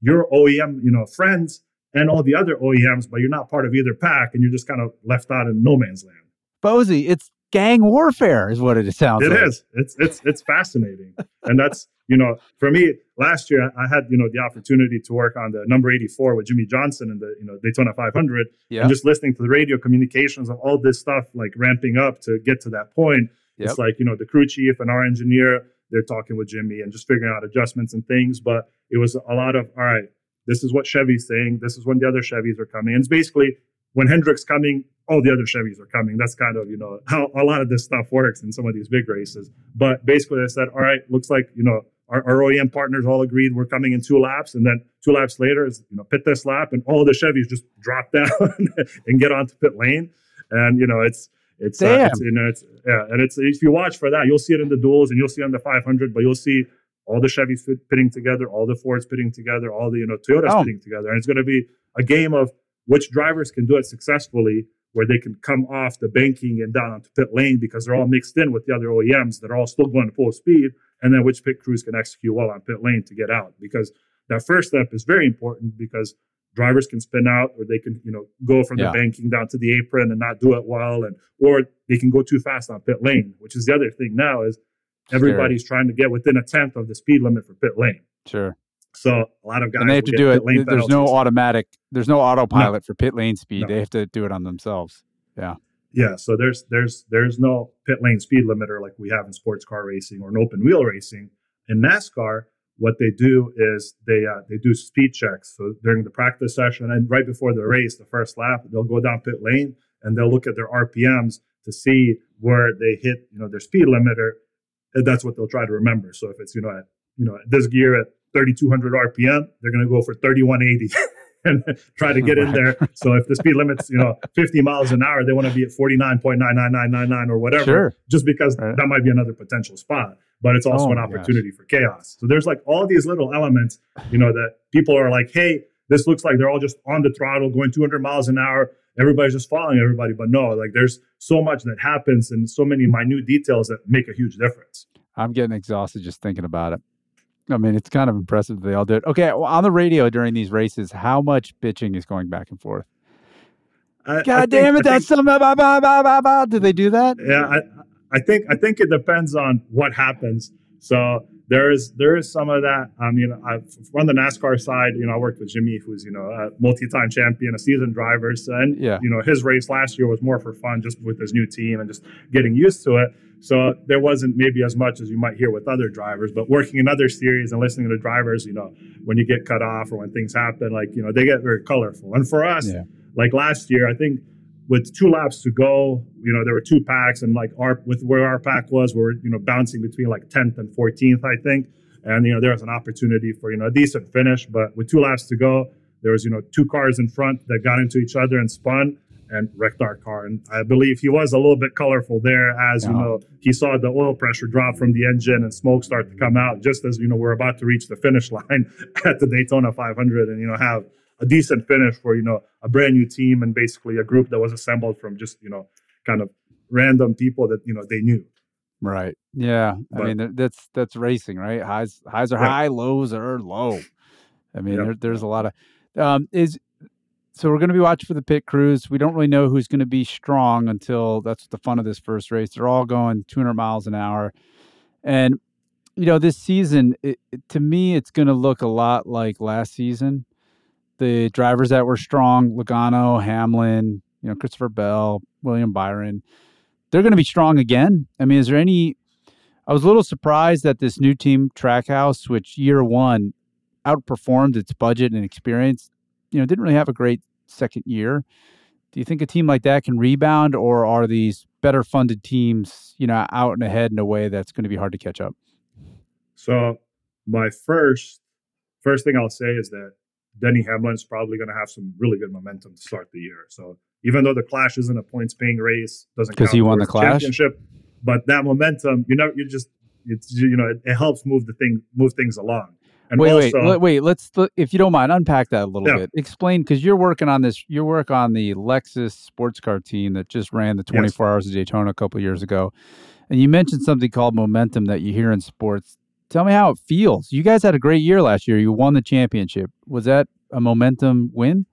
Speaker 3: your OEM you know friends and all the other OEMs but you're not part of either pack and you're just kind of left out in no man's land
Speaker 1: Bozi, it's gang warfare is what it sounds
Speaker 3: It
Speaker 1: like.
Speaker 3: is. It's it's it's fascinating. and that's, you know, for me last year I had, you know, the opportunity to work on the number 84 with Jimmie Johnson and the, you know, Daytona 500
Speaker 1: yeah.
Speaker 3: and just listening to the radio communications of all this stuff like ramping up to get to that point. Yep. It's like, you know, the crew chief and our engineer, they're talking with Jimmy and just figuring out adjustments and things, but it was a lot of all right, this is what Chevy's saying, this is when the other Chevys are coming. And it's basically when Hendrick's coming, all the other Chevys are coming. That's kind of, you know, how a lot of this stuff works in some of these big races. But basically, I said, all right, looks like, you know, our, our OEM partners all agreed we're coming in two laps. And then two laps later is, you know, pit this lap and all the Chevys just drop down and get onto pit lane. And, you know, it's, it's, uh, it's, you know, it's, yeah. And it's, if you watch for that, you'll see it in the duels and you'll see on the 500, but you'll see all the Chevys pitting together, all the Fords pitting together, all the, you know, Toyotas oh. pitting together. And it's going to be a game of, which drivers can do it successfully where they can come off the banking and down onto pit lane because they're all mixed in with the other OEMs that are all still going full speed, and then which pit crews can execute well on pit lane to get out. Because that first step is very important because drivers can spin out or they can, you know, go from yeah. the banking down to the apron and not do it well, and or they can go too fast on pit lane, which is the other thing now is everybody's sure. trying to get within a tenth of the speed limit for pit lane.
Speaker 1: Sure.
Speaker 3: So a lot of guys
Speaker 1: and they have to do it. There's no automatic. There's no autopilot no. for pit lane speed. No. They have to do it on themselves. Yeah.
Speaker 3: Yeah. So there's there's there's no pit lane speed limiter like we have in sports car racing or in open wheel racing. In NASCAR, what they do is they uh, they do speed checks. So during the practice session and right before the race, the first lap, they'll go down pit lane and they'll look at their RPMs to see where they hit you know their speed limiter. And that's what they'll try to remember. So if it's you know at you know this gear at 3,200 RPM, they're going to go for 3,180 and try to get in there. So if the speed limit's, you know, 50 miles an hour, they want to be at 49.99999 or whatever,
Speaker 1: sure.
Speaker 3: just because right. that might be another potential spot. But it's also oh, an opportunity gosh. for chaos. So there's like all these little elements, you know, that people are like, hey, this looks like they're all just on the throttle going 200 miles an hour. Everybody's just following everybody. But no, like there's so much that happens and so many minute details that make a huge difference.
Speaker 1: I'm getting exhausted just thinking about it. I mean, it's kind of impressive they all do it. Okay, well, on the radio during these races, how much bitching is going back and forth? I, God I damn think, it, that's some. Bah, bah, bah, Do they do that?
Speaker 3: Yeah, I, I think I think it depends on what happens. So there is there is some of that. I mean, I, on the NASCAR side, you know, I worked with Jimmy, who's you know a multi-time champion, a seasoned driver, so, and yeah. you know his race last year was more for fun, just with his new team and just getting used to it. So there wasn't maybe as much as you might hear with other drivers, but working in other series and listening to drivers, you know, when you get cut off or when things happen, like, you know, they get very colorful. And for us, yeah. like last year, I think with two laps to go, you know, there were two packs and like our, with where our pack was, we are you know, bouncing between like 10th and 14th, I think. And, you know, there was an opportunity for, you know, a decent finish, but with two laps to go, there was, you know, two cars in front that got into each other and spun and wrecked our car. And I believe he was a little bit colorful there as, you know, he saw the oil pressure drop from the engine and smoke start to come out just as, you know, we're about to reach the finish line at the Daytona 500 and, you know, have a decent finish for, you know, a brand new team and basically a group that was assembled from just, you know, kind of random people that, you know, they knew.
Speaker 1: Right. Yeah. But, I mean, that's, that's racing, right? Highs, highs are right. high, lows are low. I mean, yep. there, there's a lot of, um, is, so we're going to be watching for the pit crews. We don't really know who's going to be strong until that's the fun of this first race. They're all going 200 miles an hour, and you know this season, it, it, to me, it's going to look a lot like last season. The drivers that were strong, Logano, Hamlin, you know, Christopher Bell, William Byron, they're going to be strong again. I mean, is there any I was a little surprised that this new team, Trackhouse, which year one outperformed its budget and experience, you know, didn't really have a great second year. Do you think a team like that can rebound, or are these better funded teams, you know, out and ahead in a way that's going to be hard to catch up?
Speaker 3: So my first first thing I'll say is that Denny Hamlin's probably going to have some really good momentum to start the year. So even though the Clash isn't a points paying race, doesn't
Speaker 1: because he won the Clash
Speaker 3: championship, but that momentum, you know, you just it's you know it, it helps move the thing move things along.
Speaker 1: And wait, also, wait, wait. Let's, if you don't mind, unpack that a little yeah. bit. Explain because you're working on this. You work on the Lexus sports car team that just ran the 24 yes. Hours of Daytona a couple years ago, and you mentioned something called momentum that you hear in sports. Tell me how it feels. You guys had a great year last year. You won the championship. Was that a momentum win?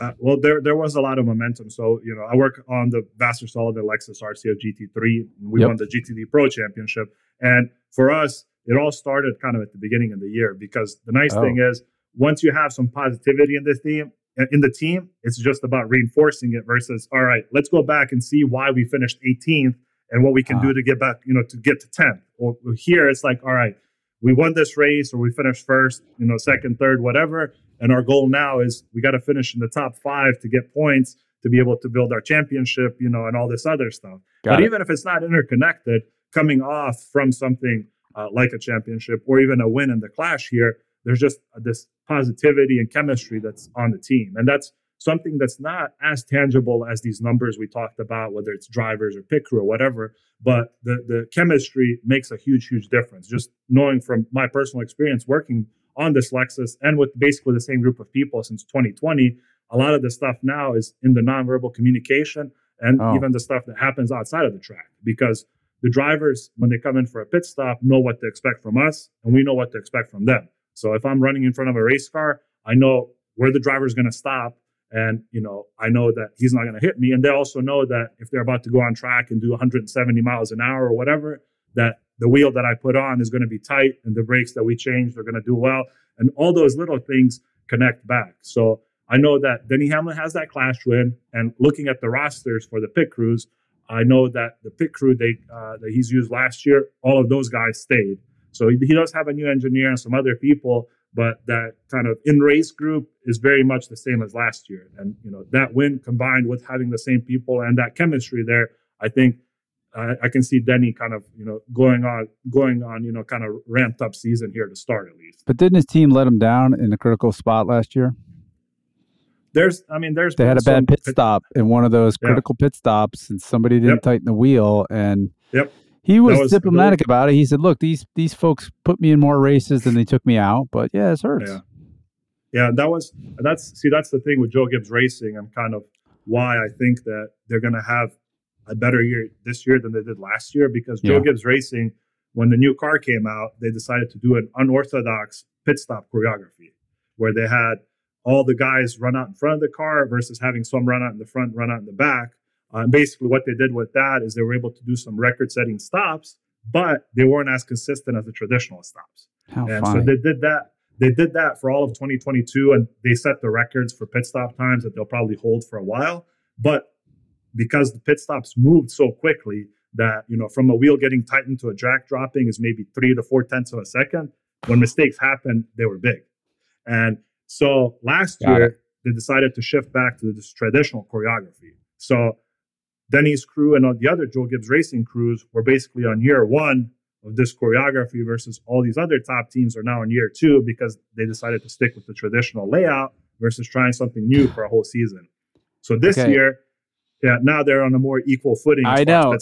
Speaker 3: Uh, well, there there was a lot of momentum. So you know, I work on the Vasser Sullivan Lexus RCF GT3. And we yep. won the GTD Pro Championship, and for us, it all started kind of at the beginning of the year because the nice oh. thing is once you have some positivity in the team in the team it's just about reinforcing it versus all right let's go back and see why we finished 18th and what we can do to get back you know to get to 10. or here it's like all right we won this race or we finished first you know second third whatever and our goal now is we got to finish in the top five to get points to be able to build our championship you know and all this other stuff got but it. even if it's not interconnected coming off from something uh, like a championship or even a win in the clash here, there's just this positivity and chemistry that's on the team. And that's something that's not as tangible as these numbers we talked about, whether it's drivers or pit crew or whatever. But the, the chemistry makes a huge, huge difference. Just knowing from my personal experience working on this Lexus and with basically the same group of people since 2020, a lot of the stuff now is in the nonverbal communication and oh. even the stuff that happens outside of the track. Because the drivers, when they come in for a pit stop, know what to expect from us, and we know what to expect from them. So if I'm running in front of a race car, I know where the driver is going to stop, and you know I know that he's not going to hit me. And they also know that if they're about to go on track and do 170 miles an hour or whatever, that the wheel that I put on is going to be tight, and the brakes that we change are going to do well, and all those little things connect back. So I know that Denny Hamlin has that clash win, and looking at the rosters for the pit crews, I know that the pit crew they uh, that he's used last year, all of those guys stayed. So he, he, does have a new engineer and some other people, but that kind of in race group is very much the same as last year. And you know that win combined with having the same people and that chemistry there, I think uh, I can see Denny kind of you know going on going on you know kind of ramped up season here to start at least.
Speaker 1: But didn't his team let him down in a critical spot last year?
Speaker 3: there's i mean there's
Speaker 1: they had a bad pit stop in one of those critical yeah. pit stops and somebody didn't yep. tighten the wheel and
Speaker 3: yep
Speaker 1: he was, was diplomatic about it. He said look these these folks put me in more races than they took me out but yeah it hurts.
Speaker 3: Yeah. Yeah that was that's see that's the thing with joe gibbs racing. And kind of why i think that they're going to have a better year this year than they did last year because joe yeah. gibbs racing when the new car came out they decided to do an unorthodox pit stop choreography where they had all the guys run out in front of the car versus having some run out in the front, run out in the back. Uh, basically, what they did with that is they were able to do some record-setting stops, but they weren't as consistent as the traditional stops.
Speaker 1: How
Speaker 3: and
Speaker 1: funny.
Speaker 3: so they did that. They did that for all of 2022, and they set the records for pit stop times that they'll probably hold for a while. But because the pit stops moved so quickly that you know, from a wheel getting tightened to a jack dropping is maybe three to four tenths of a second. When mistakes happen, they were big, and so last Got year, it. they decided to shift back to this traditional choreography. So Denny's crew and all the other Joe Gibbs racing crews were basically on year one of this choreography versus all these other top teams are now in year two because they decided to stick with the traditional layout versus trying something new for a whole season. So this okay. year, yeah, now they're on a more equal footing.
Speaker 1: I know.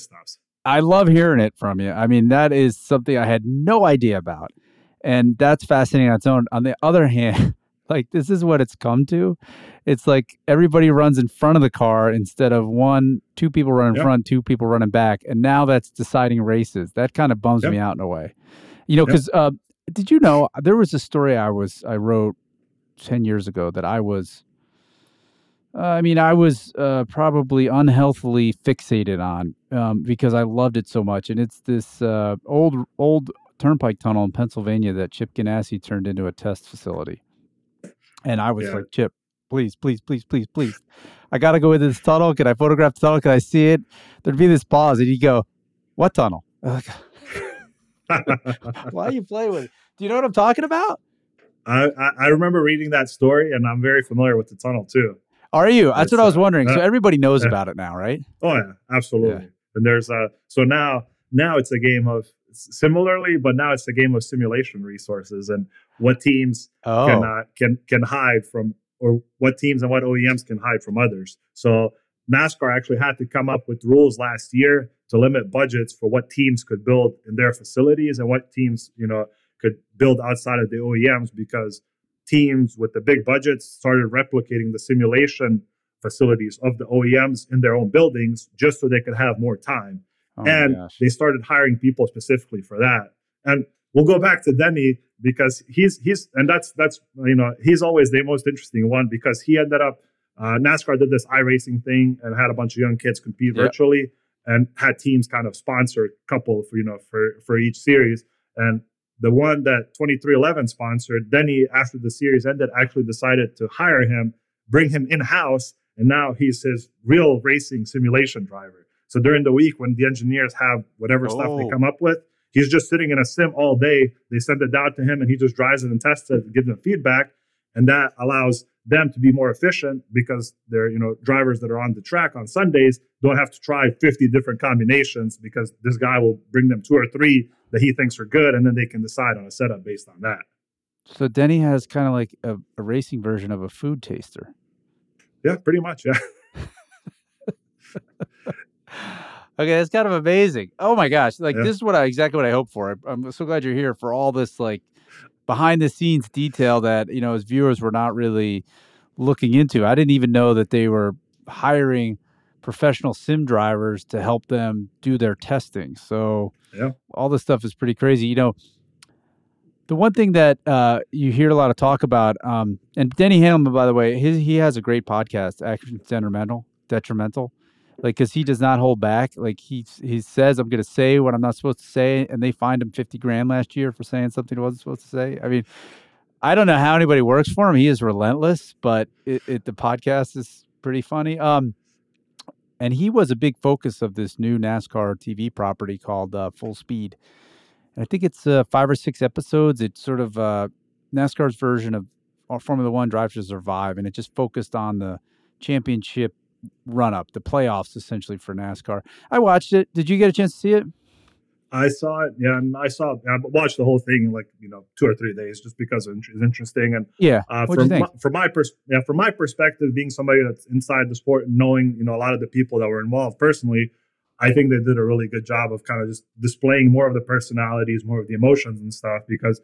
Speaker 1: I love hearing it from you. I mean, that is something I had no idea about. And that's fascinating on its own. On the other hand, like this is what it's come to. It's like everybody runs in front of the car instead of one, two people running yep. front, two people running back, and now that's deciding races. That kind of bums yep. me out in a way, you know. Because yep. uh, did you know there was a story I was I wrote ten years ago that I was. Uh, I mean, I was uh, probably unhealthily fixated on um, because I loved it so much, and it's this uh, old old turnpike tunnel in Pennsylvania that Chip Ganassi turned into a test facility. And I was yeah. like, Chip, please, please, please, please, please. I got to go into this tunnel. Can I photograph the tunnel? Can I see it? There'd be this pause, and he'd go, What tunnel? Why you play with it? Do you know what I'm talking about?
Speaker 3: I, I, remember reading that story, and I'm very familiar with the tunnel too.
Speaker 1: Are you? That's
Speaker 3: It's,
Speaker 1: what I was
Speaker 3: uh,
Speaker 1: wondering. So
Speaker 3: uh,
Speaker 1: everybody knows
Speaker 3: yeah.
Speaker 1: about it now, right?
Speaker 3: Oh yeah, absolutely. And there's a so now now it's a game of similarly, but now it's a game of simulation resources and what teams
Speaker 1: Oh,
Speaker 3: can uh, can can hide from or what teams and what OEMs can hide from others. So NASCAR actually had to come up with rules last year to limit budgets for what teams could build in their facilities and what teams, you know, could build outside of the OEMs because teams with the big budgets started replicating the simulation facilities of the OEMs in their own buildings just so they could have more time
Speaker 1: oh
Speaker 3: and they started hiring people specifically for that. And we'll go back to Denny because he's he's and that's that's you know he's always the most interesting one because he ended up uh, NASCAR did this iRacing thing and had a bunch of young kids compete
Speaker 1: Yep.
Speaker 3: virtually and had teams kind of sponsor a couple for you know for for each series and the one that 23XI sponsored Denny after the series ended actually decided to hire him bring him in house and now he's his real racing simulation driver so during the week when the engineers have whatever stuff they
Speaker 1: Oh.
Speaker 3: come up with, he's just sitting in a sim all day. They send it down to him and he just drives it and tests it and gives them feedback. And that allows them to be more efficient because they're, you know, drivers that are on the track on Sundays don't have to try 50 different combinations because this guy will bring them two or three that he thinks are good and then they can decide on a setup based on that.
Speaker 1: So Denny has kind of like a, a racing version of a food taster.
Speaker 3: Yeah, pretty much. Yeah.
Speaker 1: Okay, that's kind of amazing. Oh my gosh, like
Speaker 3: Yeah.
Speaker 1: this is what I exactly what I hope for. I'm so glad you're here for all this like behind the scenes detail that you know as viewers were not really looking into. I didn't even know that they were hiring professional sim drivers to help them do their testing. So
Speaker 3: Yeah.
Speaker 1: all this stuff is pretty crazy. You know, the one thing that uh, you hear a lot of talk about, um, and Denny Hamlin, by the way, his, he has a great podcast, Action Detrimental, Detrimental, like because he does not hold back. Like he he says, I'm going to say what I'm not supposed to say, and they fined him 50 grand last year for saying something he wasn't supposed to say. I mean, I don't know how anybody works for him. He is relentless, but it, it the podcast is pretty funny. Um, and he was a big focus of this new NASCAR TV property called uh, Full Speed. And I think it's uh, five or six episodes. It's sort of uh, NASCAR's version of uh, Formula One Drive to Survive, and it just focused on the championship run up, the playoffs essentially for NASCAR. I watched it. Did you get a chance to see it?
Speaker 3: I saw it. Yeah. And I saw, I watched the whole thing in like, you know, two or three days just because it's interesting. And
Speaker 1: Yeah.
Speaker 3: Uh, from, my, from my pers- yeah, from my perspective, being somebody that's inside the sport and knowing you know a lot of the people that were involved personally, I think they did a really good job of kind of just displaying more of the personalities, more of the emotions and stuff. Because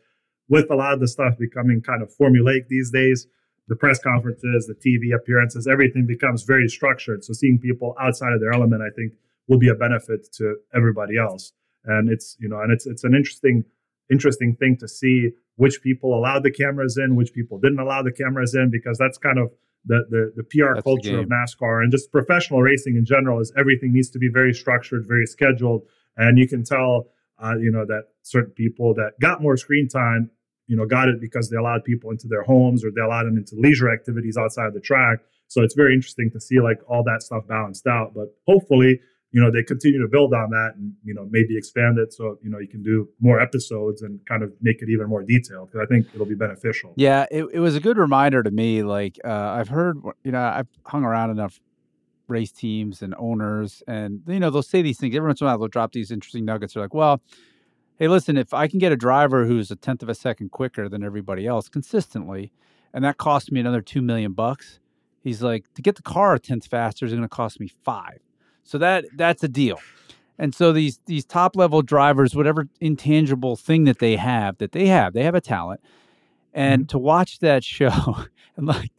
Speaker 3: with a lot of the stuff becoming kind of formulaic these days, the press conferences, the TV appearances, everything becomes very structured. So seeing people outside of their element, I think, will be a benefit to everybody else. And it's you know, and it's it's an interesting interesting thing to see which people allowed the cameras in, which people didn't allow the cameras in, because that's kind of the the, the PR
Speaker 1: That's the
Speaker 3: culture of. NASCAR and just professional racing in general is everything needs to be very structured, very scheduled, and you can tell, uh, you know, that certain people that got more screen time, you know, got it because they allowed people into their homes or they allowed them into leisure activities outside of the track. So it's very interesting to see like all that stuff balanced out. But hopefully, you know, they continue to build on that and you know maybe expand it so you know you can do more episodes and kind of make it even more detailed because I think it'll be beneficial.
Speaker 1: Yeah, it, it was a good reminder to me. Like uh, I've heard, you know, I've hung around enough race teams and owners, and you know, they'll say these things every once in a while. They'll drop these interesting nuggets. They're like, "Well, hey, listen, if I can get a driver who's a tenth of a second quicker than everybody else consistently, and that costs me another two million bucks, he's like, to get the car a tenth faster is going to cost me five. So that that's a deal." And so these these top level drivers, whatever intangible thing that they have, that they have, they have a talent. And mm-hmm. to watch that show, and like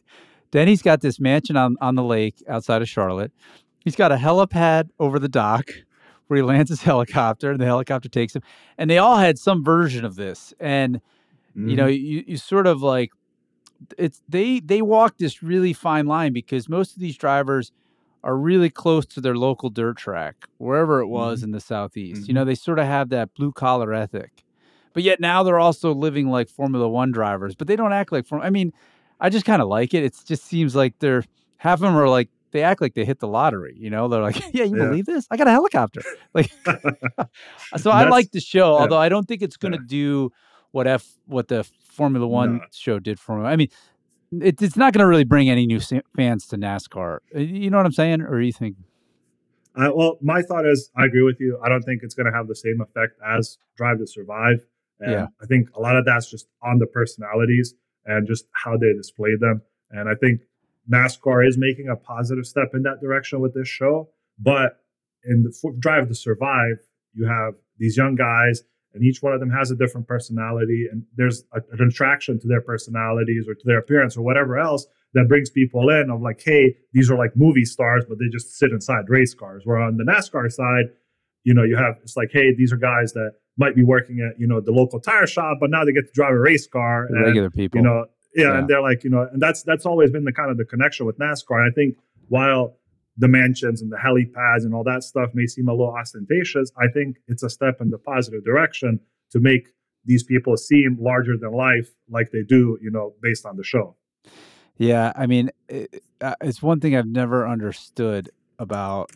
Speaker 1: Denny's got this mansion on, on the lake outside of Charlotte. He's got a helipad over the dock where he lands his helicopter and the helicopter takes him. And they all had some version of this. And you know, mm-hmm. you, you sort of like it's they they walk this really fine line because most of these drivers are really close to their local dirt track, wherever it was mm-hmm. in the southeast. You know, mm-hmm. they sort of have that blue collar ethic. But yet now they're also living like Formula One drivers, but they don't act like Form. I mean, I just kind of like it. It just seems like they're half of them are like they act like they hit the lottery. You know, they're like, "Yeah, you
Speaker 3: Yeah.
Speaker 1: believe this? I got a helicopter." Like, so I like the show,
Speaker 3: yeah.
Speaker 1: although I don't think it's going to
Speaker 3: Yeah.
Speaker 1: do what F what the Formula One
Speaker 3: No.
Speaker 1: show did for me. I mean, it, it's not going to really bring any new fans to NASCAR. You know what I'm saying, or you think?
Speaker 3: Uh, well, my thought is, I agree with you. I don't think it's going to have the same effect as Drive to Survive. And
Speaker 1: Yeah.
Speaker 3: I think a lot of that's just on the personalities and just how they display them. And I think NASCAR is making a positive step in that direction with this show. But in the Drive to Survive, you have these young guys, and each one of them has a different personality, and there's a, an attraction to their personalities or to their appearance or whatever else that brings people in of like, hey, these are like movie stars, but they just sit inside race cars. Where on the NASCAR side, you know, you have it's like, hey, these are guys that might be working at you know the local tire shop, but now they get to drive a race car. And,
Speaker 1: regular people.
Speaker 3: you know, yeah,
Speaker 1: Yeah.
Speaker 3: and they're like, you know, and that's that's always been the kind of the connection with NASCAR. And I think while the mansions and the helipads and all that stuff may seem a little ostentatious, I think it's a step in the positive direction to make these people seem larger than life, like they do, you know, based on the show.
Speaker 1: Yeah, I mean, it, uh, it's one thing I've never understood about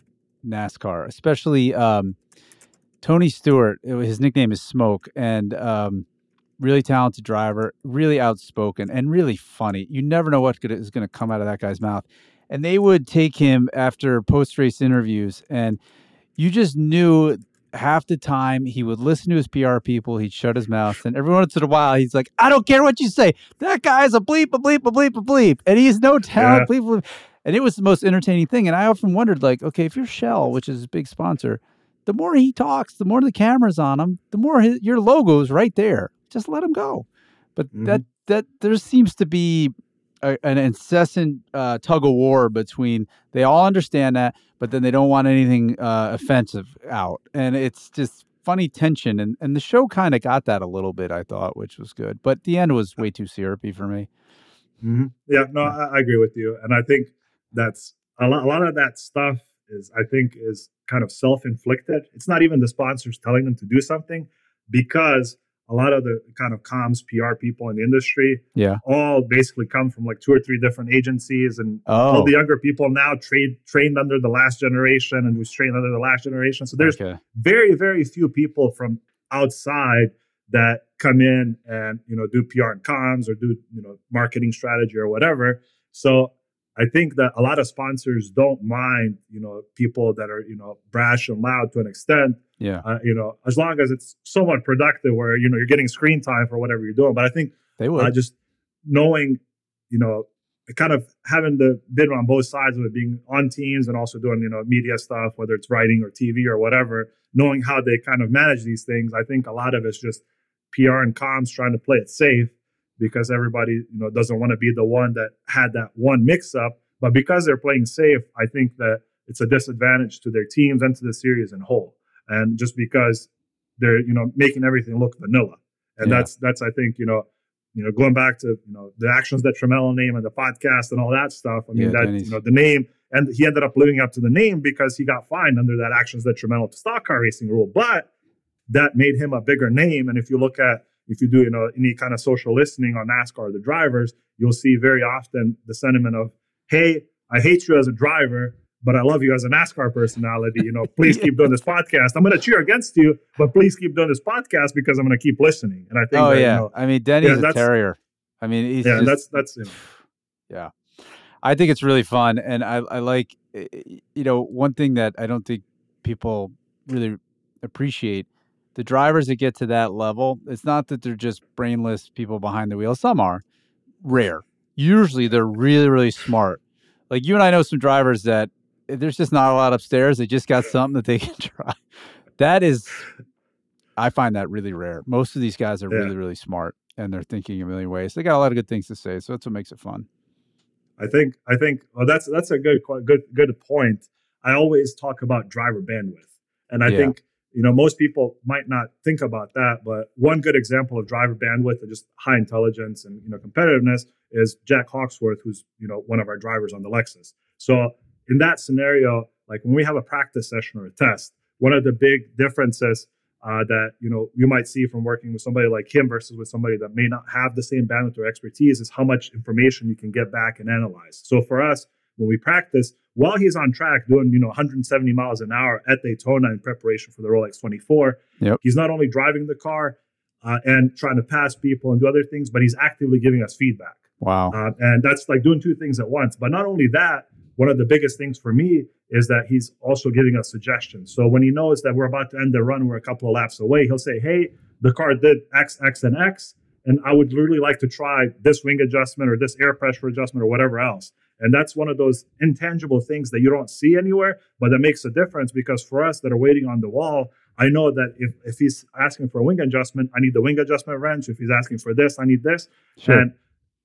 Speaker 1: NASCAR, especially um, Tony Stewart. His nickname is Smoke, and um, really talented driver, really outspoken, and really funny. You never know what could- is going to come out of that guy's mouth. And they would take him after post race interviews, and you just knew half the time he would listen to his PR people, he'd shut his mouth, and every once in a while he's like, "I don't care what you say. That guy's a bleep, a bleep, a bleep, a bleep," and he's no talent. Bleep, bleep. And it was the most entertaining thing. And I often wondered, like, okay, if you're Shell, which is a big sponsor, the more he talks, the more the cameras on him, the more his, your logo's right there. Just let him go. But that that there seems to be a, an incessant uh, tug of war between they all understand that, but then they don't want anything uh, offensive out, and it's just funny tension. And and the show kind of got that a little bit, I thought, which was good. But the end was way too syrupy for me.
Speaker 3: hmm Yeah, no, I, I agree with you, and I think that's a lot. A lot of that stuff is, I think, is kind of self-inflicted. It's not even the sponsors telling them to do something, because a lot of the kind of comms PR people in the industry
Speaker 1: Yeah.
Speaker 3: all basically come from like two or three different agencies, and
Speaker 1: Oh,
Speaker 3: all the younger people now trade trained under the last generation and was trained under the last generation. So there's
Speaker 1: okay.
Speaker 3: very very few people from outside that come in and you know do PR and comms or do you know marketing strategy or whatever. So I think that a lot of sponsors don't mind you know people that are you know brash and loud to an extent.
Speaker 1: Yeah,
Speaker 3: Uh, you know as long as it's somewhat productive where you know you're getting screen time for whatever you're doing. But I think
Speaker 1: they would.
Speaker 3: uh, just knowing, you know, kind of having the been on both sides of it, being on teams and also doing, you know, media stuff, whether it's writing or TV or whatever, knowing how they kind of manage these things. I think a lot of it's just PR and comms trying to play it safe because everybody, you know, doesn't want to be the one that had that one mix up. But because they're playing safe, I think that it's a disadvantage to their teams and to the series in whole. And just because they're, you know, making everything look vanilla. And
Speaker 1: Yeah.
Speaker 3: that's that's I think, you know, you know, going back to you know the Actions Detrimental name and the podcast and all that stuff. I mean,
Speaker 1: Yeah,
Speaker 3: that you know the name, and he ended up living up to the name because he got fined under that actions detrimental to stock car racing rule. But that made him a bigger name. And if you look at if you do you know any kind of social listening on NASCAR, the drivers, you'll see very often the sentiment of, "Hey, I hate you as a driver." But I love you as a NASCAR personality. You know, please keep doing this podcast. I'm going to cheer against you, but please keep doing this podcast because I'm going to keep listening. And I think,
Speaker 1: oh
Speaker 3: that, you
Speaker 1: yeah,
Speaker 3: know,
Speaker 1: I mean Denny's
Speaker 3: Yeah,
Speaker 1: a terrier. I mean, he's
Speaker 3: yeah,
Speaker 1: just,
Speaker 3: that's that's you know,
Speaker 1: I think it's really fun, and I, I like, eh, eh, you know, one thing that I don't think people really appreciate the drivers that get to that level. It's not that they're just brainless people behind the wheel. Some are rare. Usually, they're really, really smart. Like you and I know some drivers that eh, there's just not a lot upstairs. They just got something that they can try. That is, I find that really rare. Most of these guys are
Speaker 3: Yeah.
Speaker 1: really, really smart, and they're thinking a million ways. They got a lot of good things to say, so that's what makes it fun.
Speaker 3: I think I think well that's that's a good good good point. I always talk about driver bandwidth, and I
Speaker 1: Yeah.
Speaker 3: think you know most people might not think about that, but one good example of driver bandwidth and just high intelligence and you know competitiveness is Jack Hawksworth, who's you know one of our drivers on the Lexus. So in that scenario, like when we have a practice session or a test, one of the big differences uh, that you know you might see from working with somebody like him versus with somebody that may not have the same bandwidth or expertise is how much information you can get back and analyze. So for us, when we practice, while he's on track doing, you know, 170 miles an hour at Daytona in preparation for the Rolex 24,
Speaker 1: Yep.
Speaker 3: he's not only driving the car uh, and trying to pass people and do other things, but he's actively giving us feedback.
Speaker 1: Wow.
Speaker 3: Uh, and that's like doing two things at once. But not only that, one of the biggest things for me is that he's also giving us suggestions. So when he knows that we're about to end the run, we're a couple of laps away, he'll say, Hey, the car did X, X, and X. And I would really like to try this wing adjustment or this air pressure adjustment or whatever else. And that's one of those intangible things that you don't see anywhere, but that makes a difference because for us that are waiting on the wall, I know that if, if he's asking for a wing adjustment, I need the wing adjustment wrench. If he's asking for this, I need this.
Speaker 1: Sure.
Speaker 3: And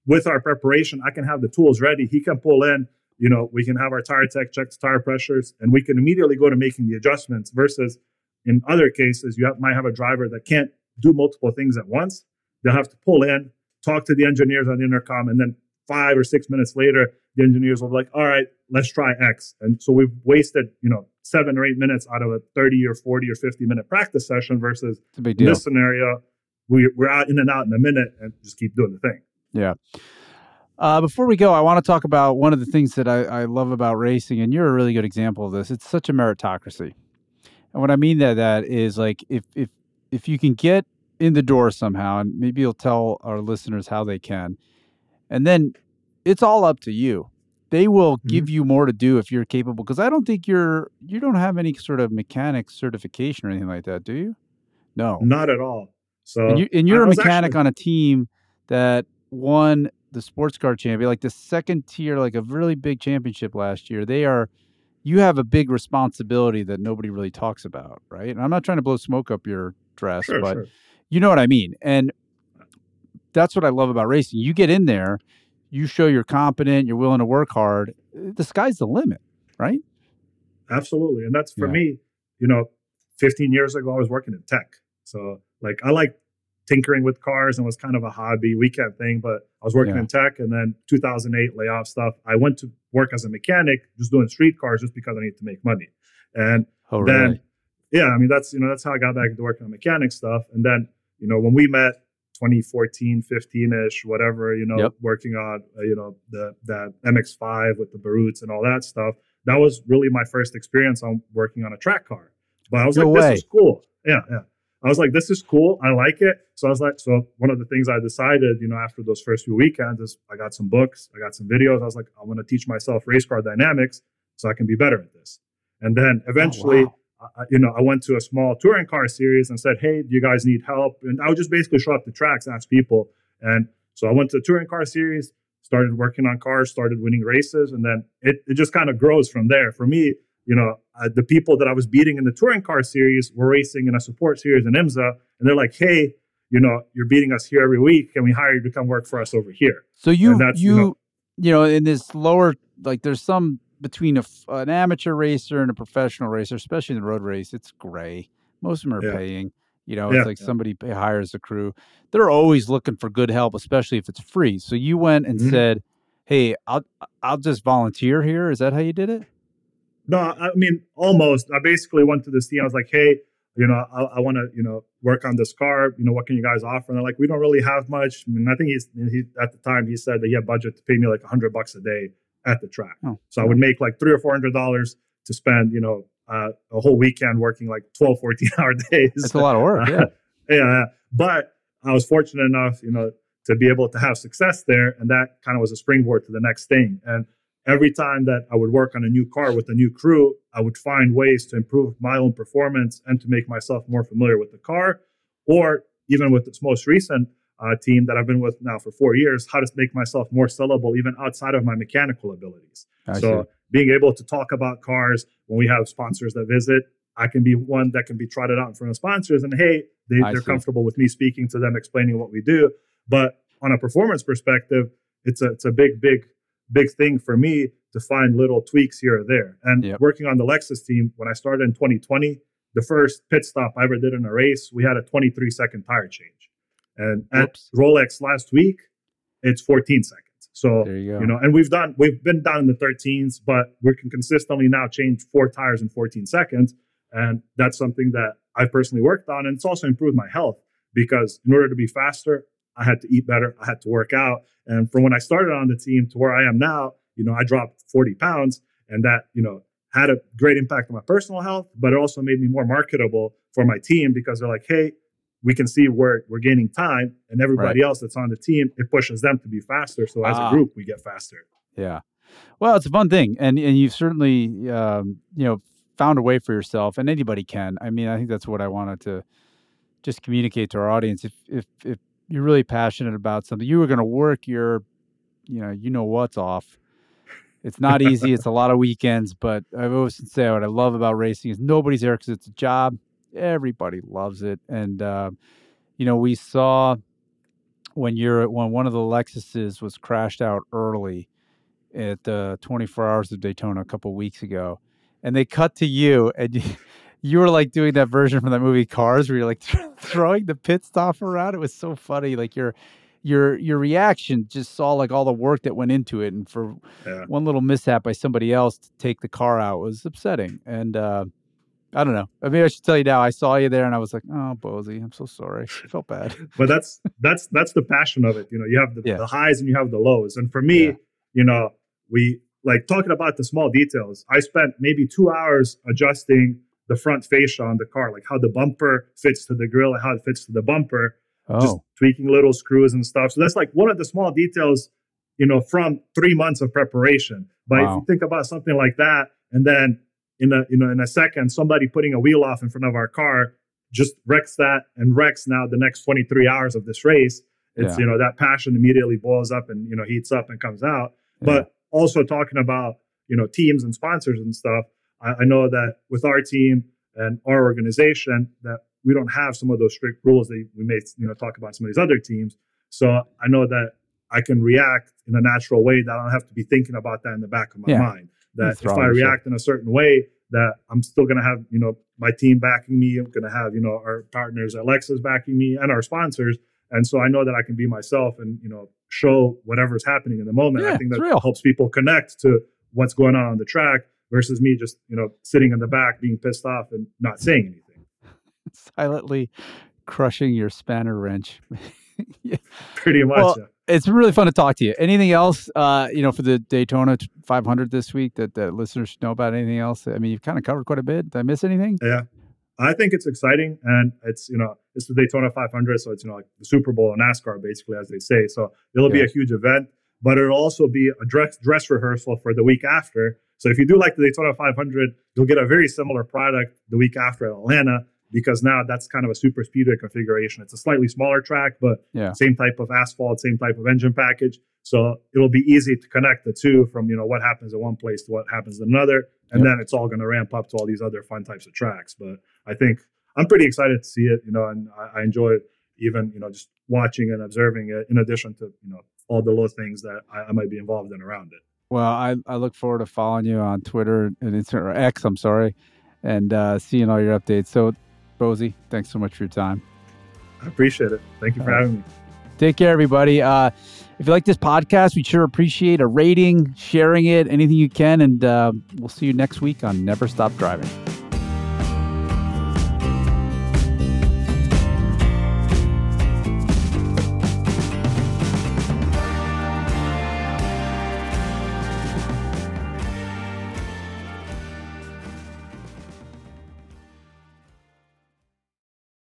Speaker 3: with our preparation, I can have the tools ready. He can pull in, you know, we can have our tire tech check the tire pressures and we can immediately go to making the adjustments versus in other cases, you have, might have a driver that can't do multiple things at once. They'll have to pull in, talk to the engineers on the intercom, and then five or six minutes later, the engineers will be like, all right, let's try X. And so we've wasted, you know, seven or eight minutes out of a 30 or 40 or 50 minute practice session versus
Speaker 1: It's a big
Speaker 3: in
Speaker 1: deal.
Speaker 3: this scenario, we, we're out in and out in a minute and just keep doing the thing.
Speaker 1: Yeah. Uh, before we go, I want to talk about one of the things that I, I love about racing, and you're a really good example of this. It's such a meritocracy, and what I mean by that is like if if if you can get in the door somehow, and maybe you'll tell our listeners how they can, and then it's all up to you. They will
Speaker 3: Mm-hmm.
Speaker 1: give you more to do if you're capable. Because I don't think you're you don't have any sort of mechanic certification or anything like that, do you? No.
Speaker 3: Not at all. So
Speaker 1: And, you, and you're a mechanic
Speaker 3: actually-
Speaker 1: on a team that won the sports car champion, like the second tier, like a really big championship last year. They are, you have a big responsibility that nobody really talks about, right? And I'm not trying to blow smoke up your dress,
Speaker 3: Sure,
Speaker 1: but
Speaker 3: sure.
Speaker 1: you know what I mean. And that's what I love about racing. You get in there, you show you're competent, you're willing to work hard. The sky's the limit, right?
Speaker 3: Absolutely. And that's for
Speaker 1: Yeah.
Speaker 3: me, you know, 15 years ago, I was working in tech. So, like, I like tinkering with cars and was kind of a hobby weekend thing, but I was working
Speaker 1: Yeah.
Speaker 3: in tech and then 2008 layoff stuff. I went to work as a mechanic, just doing street cars just because I need to make money. And
Speaker 1: Oh,
Speaker 3: then,
Speaker 1: really?
Speaker 3: yeah, I mean, that's, you know, that's how I got back into working on mechanic stuff. And then, you know, when we met 2014, 15 ish, whatever, you know,
Speaker 1: Yep.
Speaker 3: working on, uh, you know, the, the MX5 with the Baruts and all that stuff, that was really my first experience on working on a track car. But I was
Speaker 1: No
Speaker 3: like,
Speaker 1: way.
Speaker 3: this is cool. Yeah, yeah. I was like, this is cool. I like it. So I was like, so one of the things I decided, you know, after those first few weekends is I got some books, I got some videos. I was like, I want to teach myself race car dynamics so I can be better at this. And then eventually,
Speaker 1: wow.
Speaker 3: I, you know, I went to a small touring car series and said, "Hey, do you guys need help?" And I would just basically show up the tracks, and ask people. And so I went to the touring car series, started working on cars, started winning races, and then it, it just kind of grows from there. For me, you know, uh, the people that I was beating in the touring car series were racing in a support series in IMSA, and they're like, "Hey, you know, you're beating us here every week. Can we hire you to come work for us over here?"
Speaker 1: So you you
Speaker 3: you
Speaker 1: you
Speaker 3: know-
Speaker 1: know, in this lower like there's some between a an amateur racer and a professional racer, especially in the road race, it's gray. Most of them are
Speaker 3: Yeah.
Speaker 1: paying. You know,
Speaker 3: Yeah,
Speaker 1: it's like somebody pay, hires a crew. They're always looking for good help, especially if it's free. So you went and
Speaker 3: Mhm.
Speaker 1: said, "Hey, I'll I'll just volunteer here." Is that how you did it?
Speaker 3: No, I mean almost. I basically went to this team. I was like, "Hey, you know, I, I want to, you know, work on this car. You know, what can you guys offer?" And they're like, "We don't really have much." I mean, I think he's he at the time he said that he had budget to pay me like a hundred bucks a day at the track.
Speaker 1: Oh,
Speaker 3: So I would make like three or four hundred dollars to spend, you know, uh, a whole weekend working like 12, 14 hour days.
Speaker 1: It's a lot of work. Yeah.
Speaker 3: yeah, yeah. But I was fortunate enough, you know, to be able to have success there, and that kind of was a springboard to the next thing. And every time that I would work on a new car with a new crew, I would find ways to improve my own performance and to make myself more familiar with the car, or even with this most recent uh, team that I've been with now for four years, how to make myself more sellable even outside of my mechanical abilities.
Speaker 1: I
Speaker 3: so
Speaker 1: see.
Speaker 3: being able to talk about cars when we have sponsors that visit, I can be one that can be trotted out in front of sponsors and hey, they, they're
Speaker 1: see.
Speaker 3: comfortable with me speaking to them, explaining what we do. But on a performance perspective, it's a it's a big, big, big thing for me to find little tweaks here or there. And
Speaker 1: Yep.
Speaker 3: working on the Lexus team, when I started in 2020, the first pit stop I ever did in a race, we had a 23 second tire change. And at. Rolex last week, it's 14 seconds. So
Speaker 1: you
Speaker 3: you know, and we've done we've been down in the 13s, but we can consistently now change four tires in 14 seconds, and that's something that I've personally worked on, and it's also improved my health because in order to be faster, I had to eat better, I had to work out, and from when I started on the team to where I am now, you know, I dropped 40 pounds, and that you know had a great impact on my personal health, but it also made me more marketable for my team because they're like, hey, we can see where we're gaining time, and everybody right. else that's on the team, it pushes them to be faster. So as a ah. group, we get faster.
Speaker 1: Yeah. Well, it's a fun thing, and and you've certainly um, you know found a way for yourself, and anybody can. I mean, I think that's what I wanted to just communicate to our audience. If if if you're really passionate about something, you were going to work your, you know, you know what's off. It's not easy. it's a lot of weekends, but I've always say what I love about racing is nobody's there because it's a job. Everybody loves it, and uh, you know we saw when you're when one of the Lexuses was crashed out early at the 24 Hours of Daytona a couple weeks ago, and they cut to you and. You, you were like doing that version from that movie Cars, where you're like throwing the pit stop around. It was so funny. Like your your your reaction just saw like all the work that went into it, and for yeah. one little mishap by somebody else to take the car out was upsetting. And uh, I don't know. I mean, I should tell you now. I saw you there, and I was like, "Oh, Bozi, I'm so sorry. I felt bad."
Speaker 3: but that's that's that's the passion of it. You know, you have the, yeah. the highs and you have the lows. And for me, yeah. you know, we like talking about the small details. I spent maybe two hours adjusting the front fascia on the car, like how the bumper fits to the grill and how it fits to the bumper. Oh. Just tweaking little screws and stuff. So that's like one of the small details, you know, from three months of preparation. But wow. if you think about something like that, and then in a you know in a second, somebody putting a wheel off in front of our car just wrecks that and wrecks now the next 23 hours of this race. It's yeah. you know that passion immediately boils up and you know heats up and comes out. Yeah. But also talking about you know teams and sponsors and stuff I, I know that with our team and our organization that we don't have some of those strict rules that we may you know talk about some of these other teams. So I know that I can react in a natural way that I don't have to be thinking about that in the back of my yeah. mind. That if I react in a certain way, that I'm still going to have you know my team backing me. I'm going to have you know our partners at Lexus backing me and our sponsors. And so I know that I can be myself and you know show whatever's happening in the moment. Yeah, I think that helps people connect to what's going on on the track versus me just you know sitting in the back being pissed off and not saying anything
Speaker 1: silently crushing your spanner wrench
Speaker 3: yeah. pretty much well,
Speaker 1: yeah. It's really fun to talk to you. Anything else uh you know for the daytona 500 this week that the listeners should know about anything else? I mean you've kind of covered quite a bit. Did i miss anything?
Speaker 3: Yeah. I think it's exciting and it's you know it's the daytona 500 so it's you know like the super bowl in nascar basically as they say. So it'll yeah. be a huge event but it'll also be a dress dress rehearsal for the week after. So if you do like the Daytona 500, you'll get a very similar product the week after at Atlanta because now that's kind of a super speedway configuration. It's a slightly smaller track, but yeah. same type of asphalt, same type of engine package. So it'll be easy to connect the two from you know what happens in one place to what happens in another, and yep. then it's all going to ramp up to all these other fun types of tracks. But I think I'm pretty excited to see it, you know, and I, I enjoy even you know just watching and observing it. In addition to you know all the little things that I, I might be involved in around it.
Speaker 1: Well, I, I look forward to following you on Twitter and Instagram, or X, I'm sorry, and uh, seeing all your updates. So, Bozi, thanks so much for your time.
Speaker 3: I appreciate it. Thank you for uh, having me.
Speaker 1: Take care, everybody. Uh, if you like this podcast, we'd sure appreciate a rating, sharing it, anything you can. And uh, we'll see you next week on Never Stop Driving.